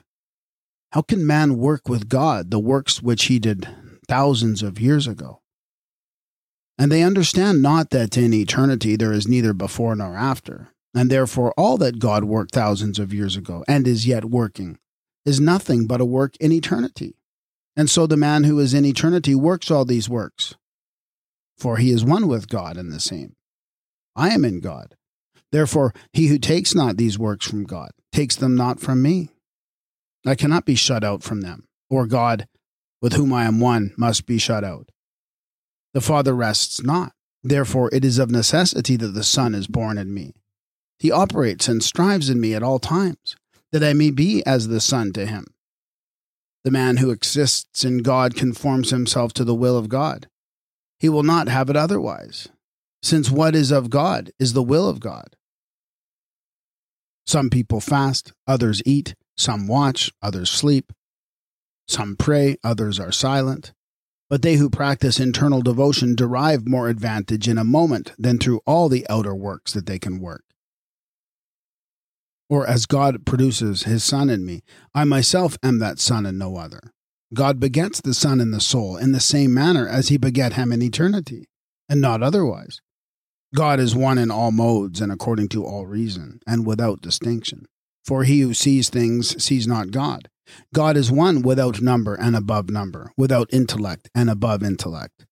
How can man work with God the works which he did thousands of years ago. And they understand not that in eternity there is neither before nor after, and therefore all that God worked thousands of years ago and is yet working is nothing but a work in eternity. And so the man who is in eternity works all these works, for he is one with God in the same. I am in God. Therefore, he who takes not these works from God takes them not from me. I cannot be shut out from them, or God with whom I am one must be shut out. The Father rests not. Therefore, it is of necessity that the Son is born in me. He operates and strives in me at all times, that I may be as the Son to him. The man who exists in God conforms himself to the will of God. He will not have it otherwise, since what is of God is the will of God. Some people fast, others eat, some watch, others sleep. Some pray, others are silent. But they who practice internal devotion derive more advantage in a moment than through all the outer works that they can work. Or as God produces his Son in me, I myself am that Son and no other. God begets the Son in the soul in the same manner as he begat him in eternity, and not otherwise. God is one in all modes and according to all reason, and without distinction. For he who sees things sees not God God is one without number and above number, without intellect and above intellect.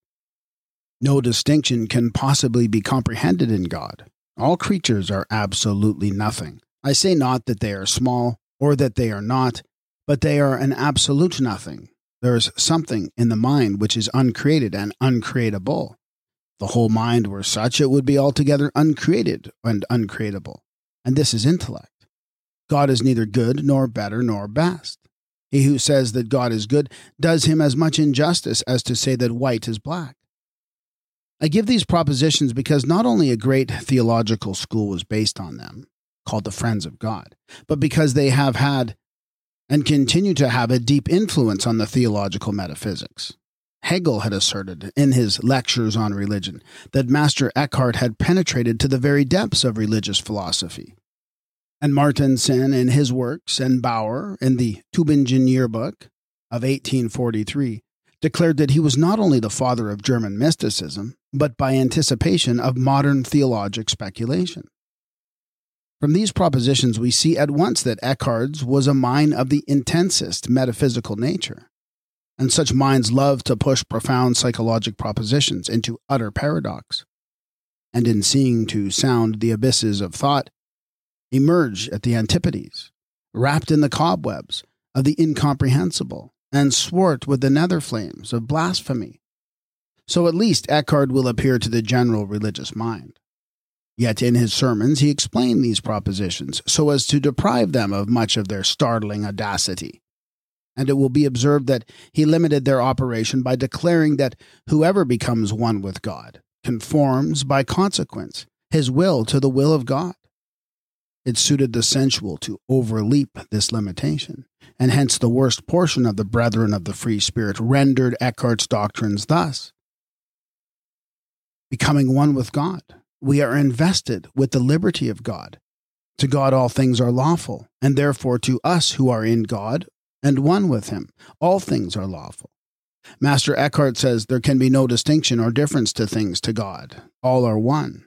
No distinction can possibly be comprehended in God. All creatures are absolutely nothing. I say not that they are small or that they are not, but they are an absolute nothing. There is something in the mind which is uncreated and uncreatable. The whole mind were such, it would be altogether uncreated and uncreatable. And this is intellect. God is neither good nor better nor best. He who says that God is good does him as much injustice as to say that white is black. I give these propositions because not only a great theological school was based on them, called the Friends of God, but because they have had and continue to have a deep influence on the theological metaphysics. Hegel had asserted in his lectures on religion that Master Eckhart had penetrated to the very depths of religious philosophy and Martensen in his works, and Bauer in the Tübingen Yearbook of 1843 declared that he was not only the father of German mysticism, but by anticipation of modern theologic speculation. From these propositions, we see at once that Eckhart's was a mind of the intensest metaphysical nature, and such minds love to push profound psychologic propositions into utter paradox. And in seeing to sound the abysses of thought, emerge at the antipodes, wrapped in the cobwebs of the incomprehensible, and swart with the nether flames of blasphemy. So at least Eckhart will appear to the general religious mind. Yet in his sermons he explained these propositions so as to deprive them of much of their startling audacity. And it will be observed that he limited their operation by declaring that whoever becomes one with God conforms, by consequence, his will to the will of God. It suited the sensual to overleap this limitation, and hence the worst portion of the brethren of the free spirit rendered Eckhart's doctrines thus Becoming one with God, we are invested with the liberty of God. To God all things are lawful, and therefore to us who are in God and one with Him, all things are lawful. Master Eckhart says there can be no distinction or difference to things to God, all are one.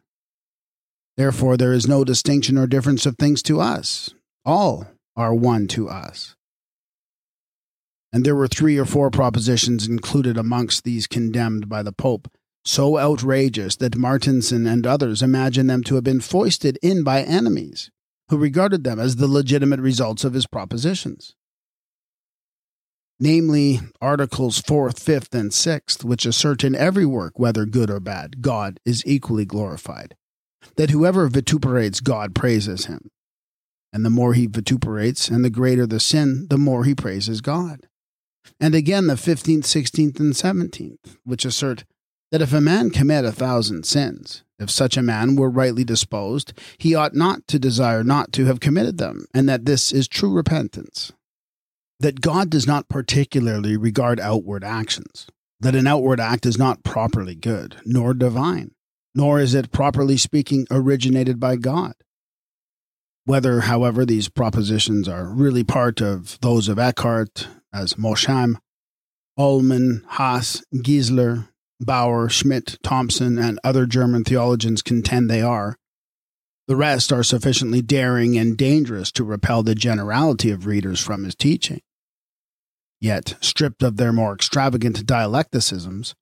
Therefore, there is no distinction or difference of things to us. All are one to us. And there were three or four propositions included amongst these condemned by the Pope, so outrageous that Martensen and others imagine them to have been foisted in by enemies, who regarded them as the legitimate results of his propositions. Namely, Articles 4th, 5th, and 6th, which assert in every work, whether good or bad, God is equally glorified that whoever vituperates God praises him. And the more he vituperates and the greater the sin, the more he praises God. And again, the 15th, 16th, and 17th, which assert that if a man commit a thousand sins, if such a man were rightly disposed, he ought not to desire not to have committed them, and that this is true repentance. That God does not particularly regard outward actions, that an outward act is not properly good, nor divine, nor is it, properly speaking, originated by God. Whether, however, these propositions are really part of those of Eckhart, as Mosheim, Ullmann, Haas, Gieseler, Bauer, Schmidt, Thompson, and other German theologians contend they are, the rest are sufficiently daring and dangerous to repel the generality of readers from his teaching. Yet, stripped of their more extravagant dialecticisms,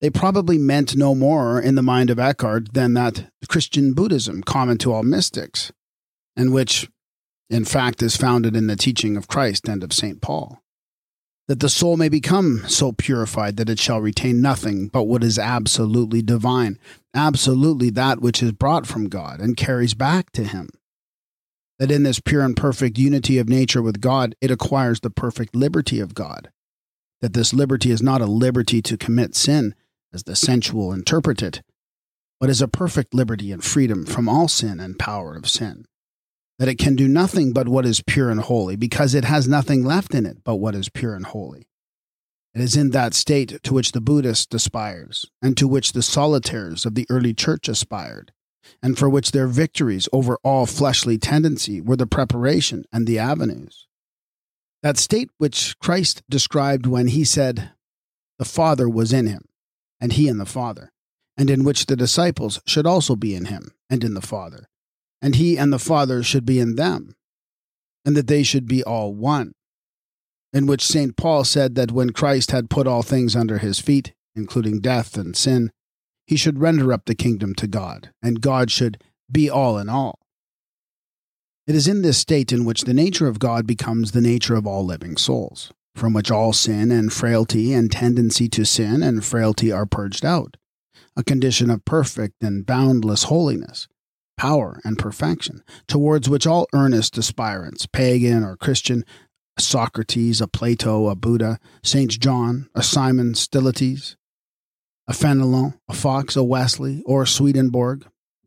they probably meant no more in the mind of Eckhart than that Christian Buddhism common to all mystics, and which, in fact, is founded in the teaching of Christ and of St. Paul. That the soul may become so purified that it shall retain nothing but what is absolutely divine, absolutely that which is brought from God and carries back to Him. That in this pure and perfect unity of nature with God, it acquires the perfect liberty of God. That this liberty is not a liberty to commit sin, as the sensual interpret it, but is a perfect liberty and freedom from all sin and power of sin. That it can do nothing but what is pure and holy, because it has nothing left in it but what is pure and holy. It is in that state to which the Buddhist aspires, and to which the solitaires of the early church aspired, and for which their victories over all fleshly tendency were the preparation and the avenues. That state which Christ described when he said, The Father was in him, and he in the Father, and in which the disciples should also be in him and in the Father, and he and the Father should be in them, and that they should be all one. In which St. Paul said that when Christ had put all things under his feet, including death and sin, he should render up the kingdom to God, and God should be all in all. It is in this state in which the nature of God becomes the nature of all living souls from which all sin and frailty and tendency to sin and frailty are purged out, a condition of perfect and boundless holiness, power, and perfection, towards which all earnest aspirants, pagan or Christian, a Socrates, a Plato, a Buddha, St. John, a Simon Stylites, a Fenelon, a Fox, a Wesley, or a Swedenborg,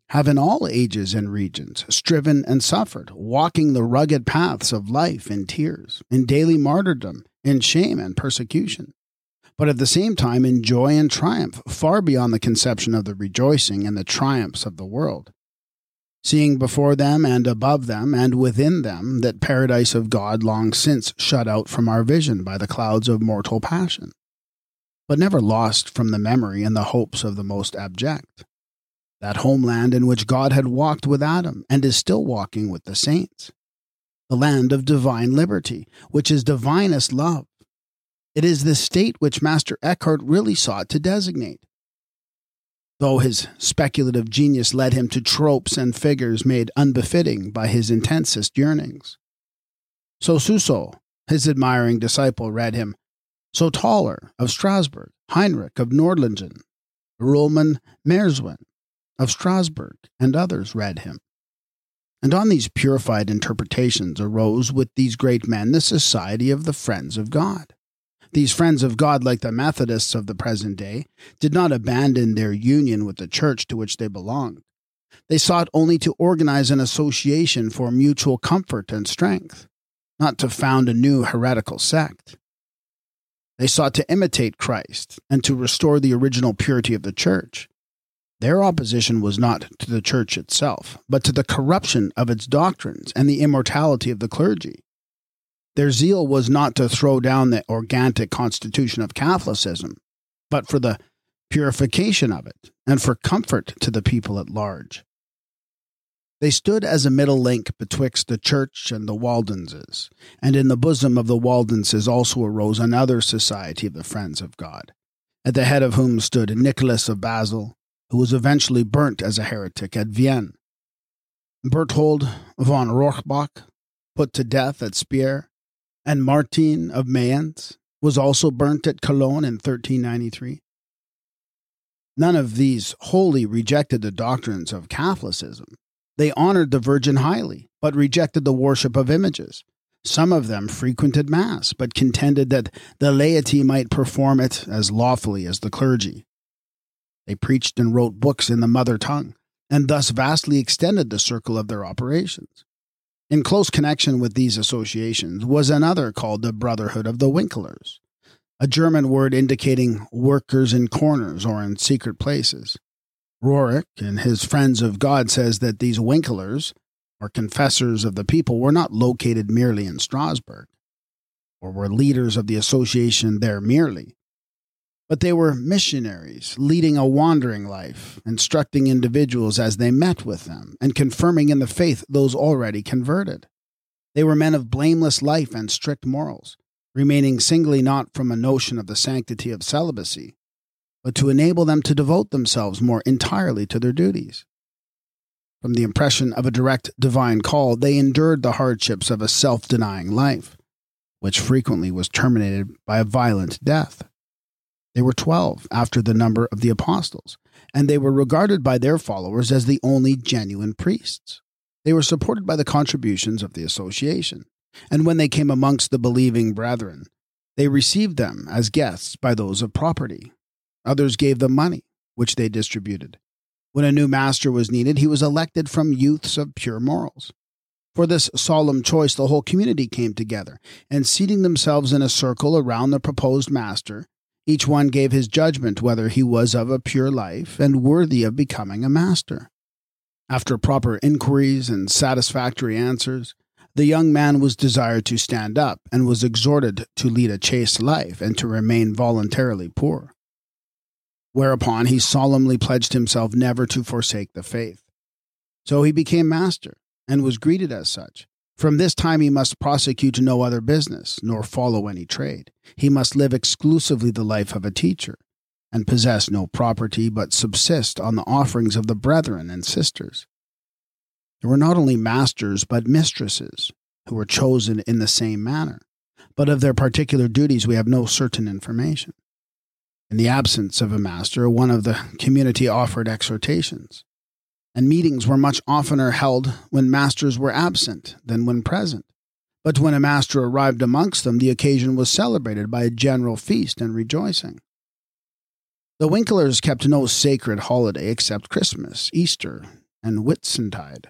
have in all ages and regions striven and suffered, walking the rugged paths of life in tears, in daily martyrdom, in shame and persecution, but at the same time in joy and triumph, far beyond the conception of the rejoicing and the triumphs of the world. Seeing before them and above them and within them that paradise of God long since shut out from our vision by the clouds of mortal passion, but never lost from the memory and the hopes of the most abject. That homeland in which God had walked with Adam and is still walking with the saints the land of divine liberty, which is divinest love. It is the state which Master Eckhart really sought to designate. Though his speculative genius led him to tropes and figures made unbefitting by his intensest yearnings. So Suso, his admiring disciple, read him, so Tauler of Strasbourg, Heinrich of Nordlingen, Rulman Merswin of Strasbourg, and others read him. And on these purified interpretations arose with these great men the Society of the Friends of God. These friends of God, like the Methodists of the present day, did not abandon their union with the church to which they belonged. They sought only to organize an association for mutual comfort and strength, not to found a new heretical sect. They sought to imitate Christ and to restore the original purity of the church. Their opposition was not to the church itself, but to the corruption of its doctrines and the immortality of the clergy. Their zeal was not to throw down the organic constitution of Catholicism, but for the purification of it and for comfort to the people at large. They stood as a middle link betwixt the church and the Waldenses, and in the bosom of the Waldenses also arose another society of the Friends of God, at the head of whom stood Nicholas of Basel, who was eventually burnt as a heretic at Vienne. Berthold von Rohrbach, put to death at Speyer, and Martin of Mayence was also burnt at Cologne in 1393. None of these wholly rejected the doctrines of Catholicism. They honored the Virgin highly, but rejected the worship of images. Some of them frequented Mass, but contended that the laity might perform it as lawfully as the clergy. They preached and wrote books in the mother tongue, and thus vastly extended the circle of their operations. In close connection with these associations was another called the Brotherhood of the Winklers, a German word indicating workers in corners or in secret places. Roerich and his Friends of God says that these Winklers, or confessors of the people, were not located merely in Strasbourg, or were leaders of the association there merely, but they were missionaries leading a wandering life, instructing individuals as they met with them, and confirming in the faith those already converted. They were men of blameless life and strict morals, remaining singly not from a notion of the sanctity of celibacy, but to enable them to devote themselves more entirely to their duties. From the impression of a direct divine call, they endured the hardships of a self denying life, which frequently was terminated by a violent death. They were twelve after the number of the apostles, and they were regarded by their followers as the only genuine priests. They were supported by the contributions of the association, and when they came amongst the believing brethren, they received them as guests by those of property. Others gave them money, which they distributed. When a new master was needed, he was elected from youths of pure morals. For this solemn choice, the whole community came together, and seating themselves in a circle around the proposed master, each one gave his judgment whether he was of a pure life and worthy of becoming a master. After proper inquiries and satisfactory answers, the young man was desired to stand up and was exhorted to lead a chaste life and to remain voluntarily poor. Whereupon he solemnly pledged himself never to forsake the faith. So he became master and was greeted as such. From this time he must prosecute no other business, nor follow any trade. He must live exclusively the life of a teacher, and possess no property, but subsist on the offerings of the brethren and sisters. There were not only masters, but mistresses, who were chosen in the same manner, but of their particular duties we have no certain information. In the absence of a master, one of the community offered exhortations and meetings were much oftener held when masters were absent than when present. But when a master arrived amongst them, the occasion was celebrated by a general feast and rejoicing. The Winklers kept no sacred holiday except Christmas, Easter, and Whitsuntide.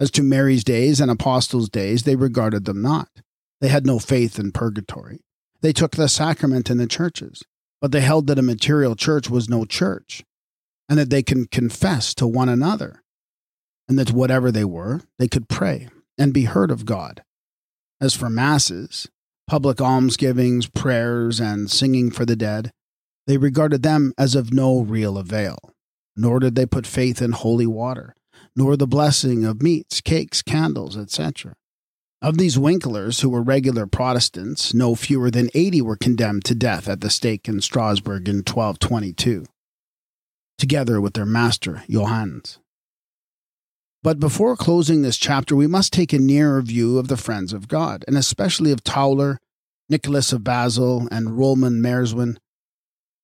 As to Mary's days and apostles' days, they regarded them not. They had no faith in purgatory. They took the sacrament in the churches, but they held that a material church was no church, and that they can confess to one another, and that whatever they were, they could pray and be heard of God. As for masses, public almsgivings, prayers, and singing for the dead, they regarded them as of no real avail, nor did they put faith in holy water, nor the blessing of meats, cakes, candles, etc. Of these Winklers, who were regular Protestants, no fewer than eighty were condemned to death at the stake in Strasbourg in 1222 together with their master, Johannes. But before closing this chapter, we must take a nearer view of the friends of God, and especially of Tauler, Nicholas of Basel, and Rulman Merswin.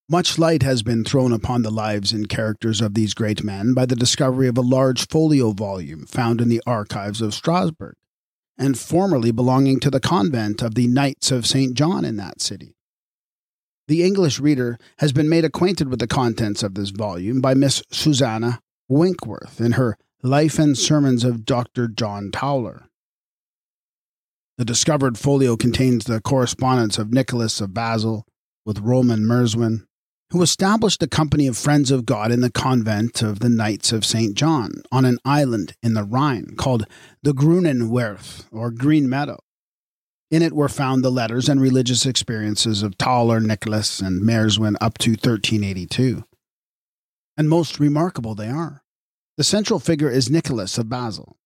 Much light has been thrown upon the lives and characters of these great men by the discovery of a large folio volume found in the archives of Strasbourg, and formerly belonging to the convent of the Knights of St. John in that city. The English reader has been made acquainted with the contents of this volume by Miss Susanna Winkworth in her Life and Sermons of Dr. John Tauler. The discovered folio contains the correspondence of Nicholas of Basel with Rulman Merswin, who established a company of Friends of God in the convent of the Knights of St. John on an island in the Rhine called the Grunenwerth, or Green Meadow. In it were found the letters and religious experiences of Tauler, Nicholas, and Merswin up to 1382. And most remarkable they are. The central figure is Nicholas of Basel,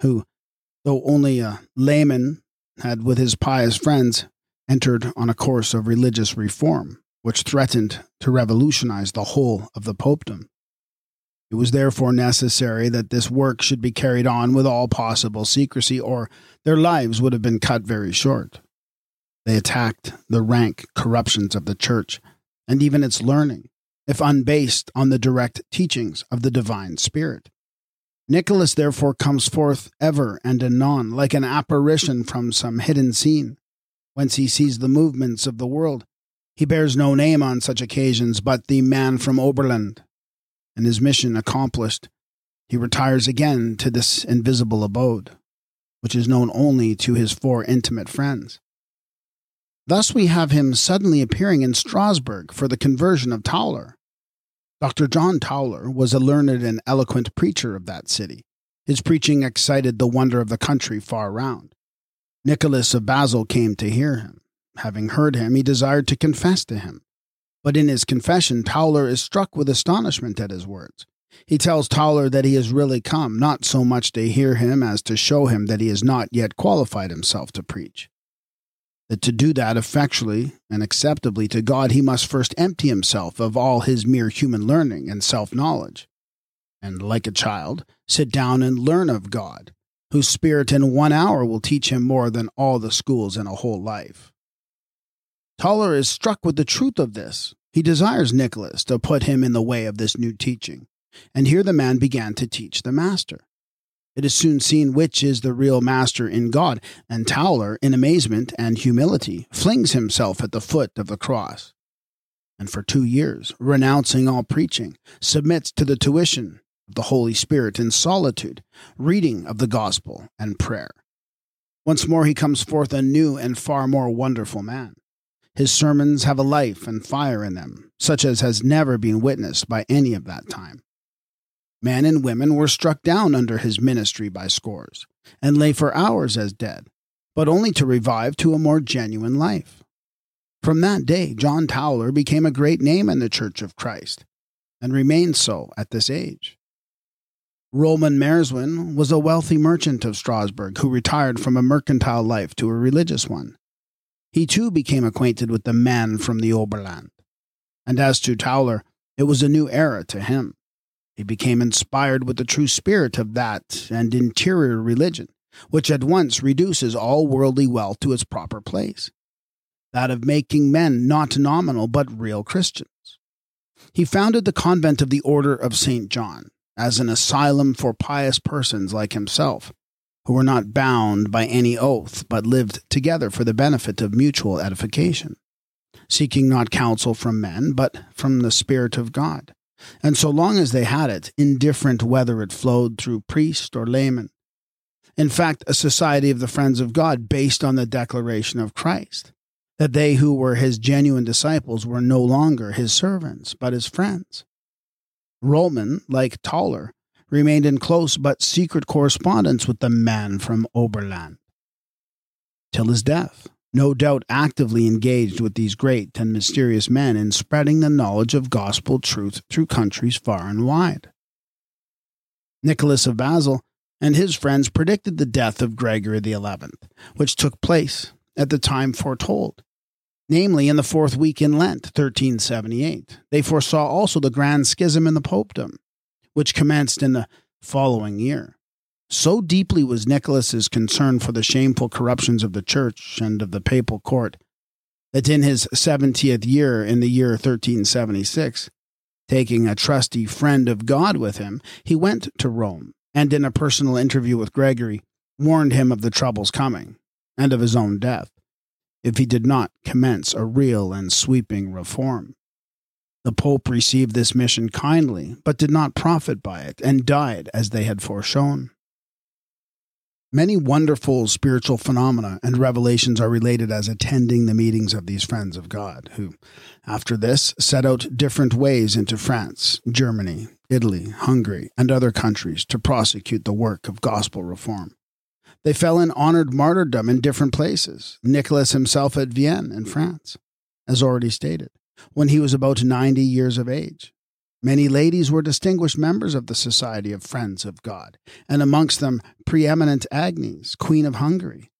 who, though only a layman, had, with his pious friends, entered on a course of religious reform, which threatened to revolutionize the whole of the popedom. It was therefore necessary that this work should be carried on with all possible secrecy, or their lives would have been cut very short. They attacked the rank corruptions of the Church and even its learning, if unbased on the direct teachings of the divine Spirit. Nicholas therefore comes forth ever and anon like an apparition from some hidden scene, whence he sees the movements of the world. He bears no name on such occasions but the man from Oberland, and his mission accomplished, he retires again to this invisible abode, which is known only to his four intimate friends. Thus we have him suddenly appearing in Strasbourg for the conversion of Tauler. Dr. John Tauler was a learned and eloquent preacher of that city. His preaching excited the wonder of the country far round. Nicholas of Basel came to hear him. Having heard him, he desired to confess to him. But in his confession, Tauler is struck with astonishment at his words. He tells Tauler that he has really come, not so much to hear him as to show him that he has not yet qualified himself to preach. That to do that effectually and acceptably to God, he must first empty himself of all his mere human learning and self knowledge, and, like a child, sit down and learn of God, whose Spirit in one hour will teach him more than all the schools in a whole life. Tauler is struck with the truth of this. He desires Nicholas to put him in the way of this new teaching. And here the man began to teach the master. It is soon seen which is the real master in God, and Tauler, in amazement and humility, flings himself at the foot of the cross. And for two years, renouncing all preaching, submits to the tuition of the Holy Spirit in solitude, reading of the gospel, and prayer. Once more he comes forth a new and far more wonderful man. His sermons have a life and fire in them, such as has never been witnessed by any of that time. Men and women were struck down under his ministry by scores, and lay for hours as dead, but only to revive to a more genuine life. From that day, John Tauler became a great name in the Church of Christ, and remains so at this age. Rulman Merswin was a wealthy merchant of Strasbourg who retired from a mercantile life to a religious one. He too became acquainted with the man from the Oberland. And as to Tauler, it was a new era to him. He became inspired with the true spirit of that and interior religion, which at once reduces all worldly wealth to its proper place that of making men not nominal but real Christians. He founded the convent of the Order of St. John as an asylum for pious persons like himself, who were not bound by any oath, but lived together for the benefit of mutual edification, seeking not counsel from men, but from the Spirit of God. And so long as they had it, indifferent whether it flowed through priest or layman. In fact, a society of the friends of God based on the declaration of Christ, that they who were his genuine disciples were no longer his servants, but his friends. Rulman, like Tauler, remained in close but secret correspondence with the man from Oberland. Till his death, no doubt actively engaged with these great and mysterious men in spreading the knowledge of gospel truth through countries far and wide. Nicholas of Basel and his friends predicted the death of Gregory XI, which took place at the time foretold, namely in the fourth week in Lent, 1378. They foresaw also the grand schism in the popedom, which commenced in the following year. So deeply was Nicholas's concern for the shameful corruptions of the church and of the papal court that in his seventieth year, in the year 1376, taking a trusty friend of God with him, he went to Rome and, in a personal interview with Gregory, warned him of the troubles coming and of his own death if he did not commence a real and sweeping reform. The Pope received this mission kindly, but did not profit by it, and died as they had foreshown. Many wonderful spiritual phenomena and revelations are related as attending the meetings of these friends of God, who, after this, set out different ways into France, Germany, Italy, Hungary, and other countries to prosecute the work of gospel reform. They fell in honored martyrdom in different places, Nicholas himself at Vienne in France, as already stated when he was about 90 years of age. Many ladies were distinguished members of the Society of Friends of God, and amongst them preeminent Agnes, Queen of Hungary,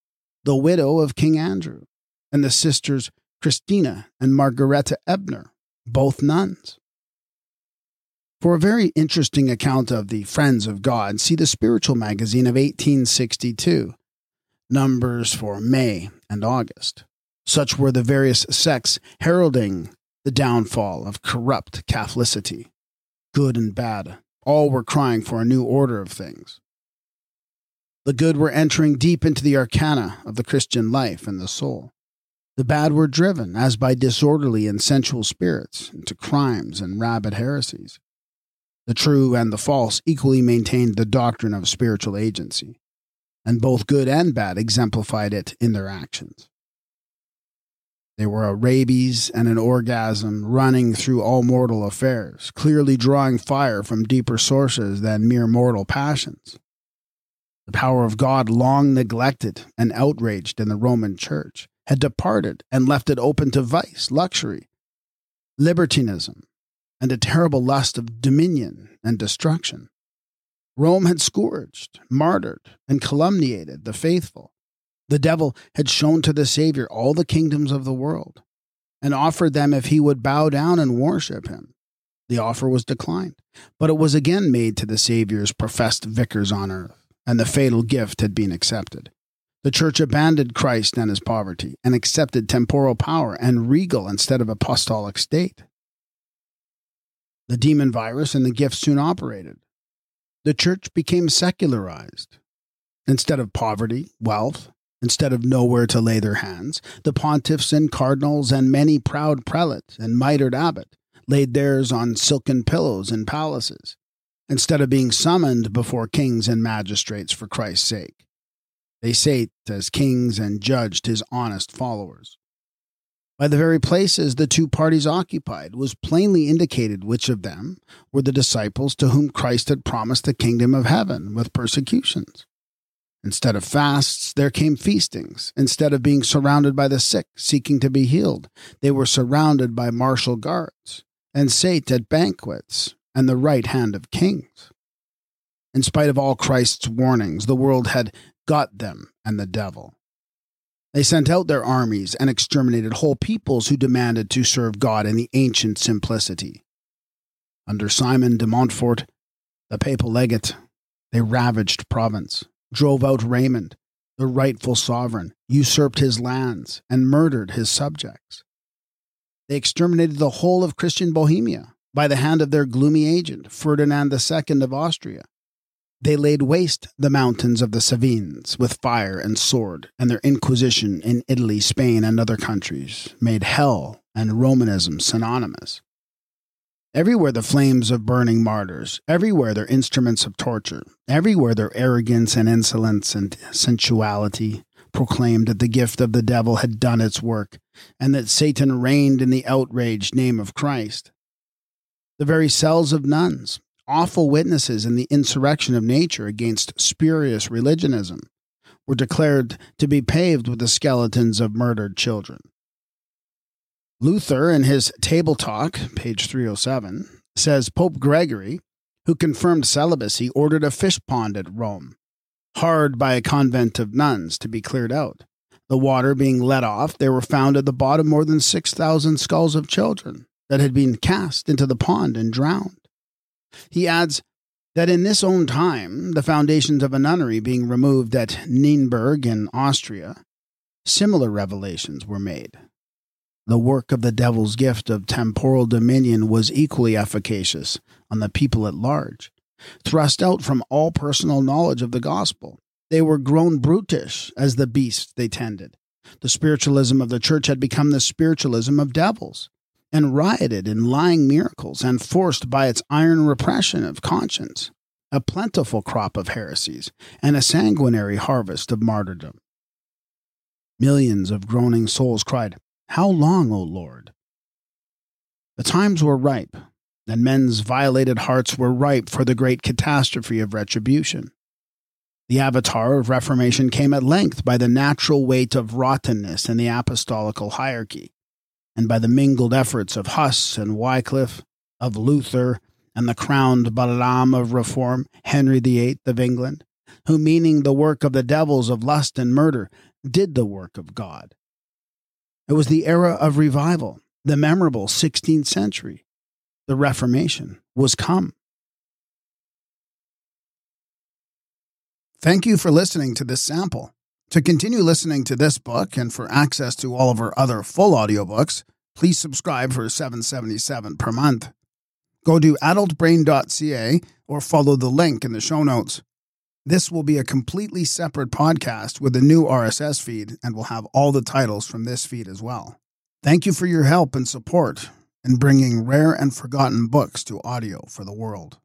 the widow of King Andrew, and the sisters Christina and Margareta Ebner, both nuns. For a very interesting account of the Friends of God, see the Spiritual Magazine of 1862, numbers for May and August. Such were the various sects heralding the downfall of corrupt Catholicity. Good and bad, all were crying for a new order of things. The good were entering deep into the arcana of the Christian life and the soul. The bad were driven, as by disorderly and sensual spirits, into crimes and rabid heresies. The true and the false equally maintained the doctrine of spiritual agency, and both good and bad exemplified it in their actions. They were a rabies and an orgasm running through all mortal affairs, clearly drawing fire from deeper sources than mere mortal passions. The power of God, long neglected and outraged in the Roman Church, had departed and left it open to vice, luxury, libertinism, and a terrible lust of dominion and destruction. Rome had scourged, martyred, and calumniated the faithful the devil had shown to the Savior all the kingdoms of the world and offered them if he would bow down and worship him. The offer was declined, but it was again made to the Savior's professed vicars on earth, and the fatal gift had been accepted. The church abandoned Christ and his poverty and accepted temporal power and regal instead of apostolic state. The demon virus and the gift soon operated. The church became secularized. Instead of poverty, wealth, instead of nowhere to lay their hands, the pontiffs and cardinals and many proud prelates and mitred abbot laid theirs on silken pillows in palaces, instead of being summoned before kings and magistrates for Christ's sake. They sate as kings and judged his honest followers. By the very places the two parties occupied was plainly indicated which of them were the disciples to whom Christ had promised the kingdom of heaven with persecutions. Instead of fasts, there came feastings. Instead of being surrounded by the sick seeking to be healed, they were surrounded by martial guards and sate at banquets and the right hand of kings. In spite of all Christ's warnings, the world had got them and the devil. They sent out their armies and exterminated whole peoples who demanded to serve God in the ancient simplicity. Under Simon de Montfort, the papal legate, they ravaged Provence drove out Raymond, the rightful sovereign, usurped his lands, and murdered his subjects. They exterminated the whole of Christian Bohemia by the hand of their gloomy agent, Ferdinand II of Austria. They laid waste the mountains of the Cevennes with fire and sword, and their inquisition in Italy, Spain, and other countries made hell and Romanism synonymous. Everywhere the flames of burning martyrs, everywhere their instruments of torture, everywhere their arrogance and insolence and sensuality proclaimed that the gift of the devil had done its work, and that Satan reigned in the outraged name of Christ. The very cells of nuns, awful witnesses in the insurrection of nature against spurious religionism, were declared to be paved with the skeletons of murdered children. Luther, in his Table Talk, page 307, says Pope Gregory, who confirmed celibacy, ordered a fish pond at Rome, hard by a convent of nuns, to be cleared out. The water being let off, there were found at the bottom more than 6,000 skulls of children that had been cast into the pond and drowned. He adds that in this own time, the foundations of a nunnery being removed at Nienberg in Austria, similar revelations were made. The work of the devil's gift of temporal dominion was equally efficacious on the people at large. Thrust out from all personal knowledge of the gospel, they were grown brutish as the beasts they tended. The spiritualism of the church had become the spiritualism of devils, and rioted in lying miracles, and forced by its iron repression of conscience a plentiful crop of heresies and a sanguinary harvest of martyrdom. Millions of groaning souls cried, how long, O Lord? The times were ripe, and men's violated hearts were ripe for the great catastrophe of retribution. The avatar of Reformation came at length by the natural weight of rottenness in the apostolical hierarchy, and by the mingled efforts of Huss and Wycliffe, of Luther and the crowned Balaam of reform, Henry VIII of England, who, meaning the work of the devils of lust and murder, did the work of God. It was the era of revival, the memorable 16th century. The Reformation was come. Thank you for listening to this sample. To continue listening to this book and for access to all of our other full audiobooks, please subscribe for 777 per month. Go to adultbrain.ca or follow the link in the show notes. This will be a completely separate podcast with a new RSS feed and will have all the titles from this feed as well. Thank you for your help and support in bringing rare and forgotten books to audio for the world.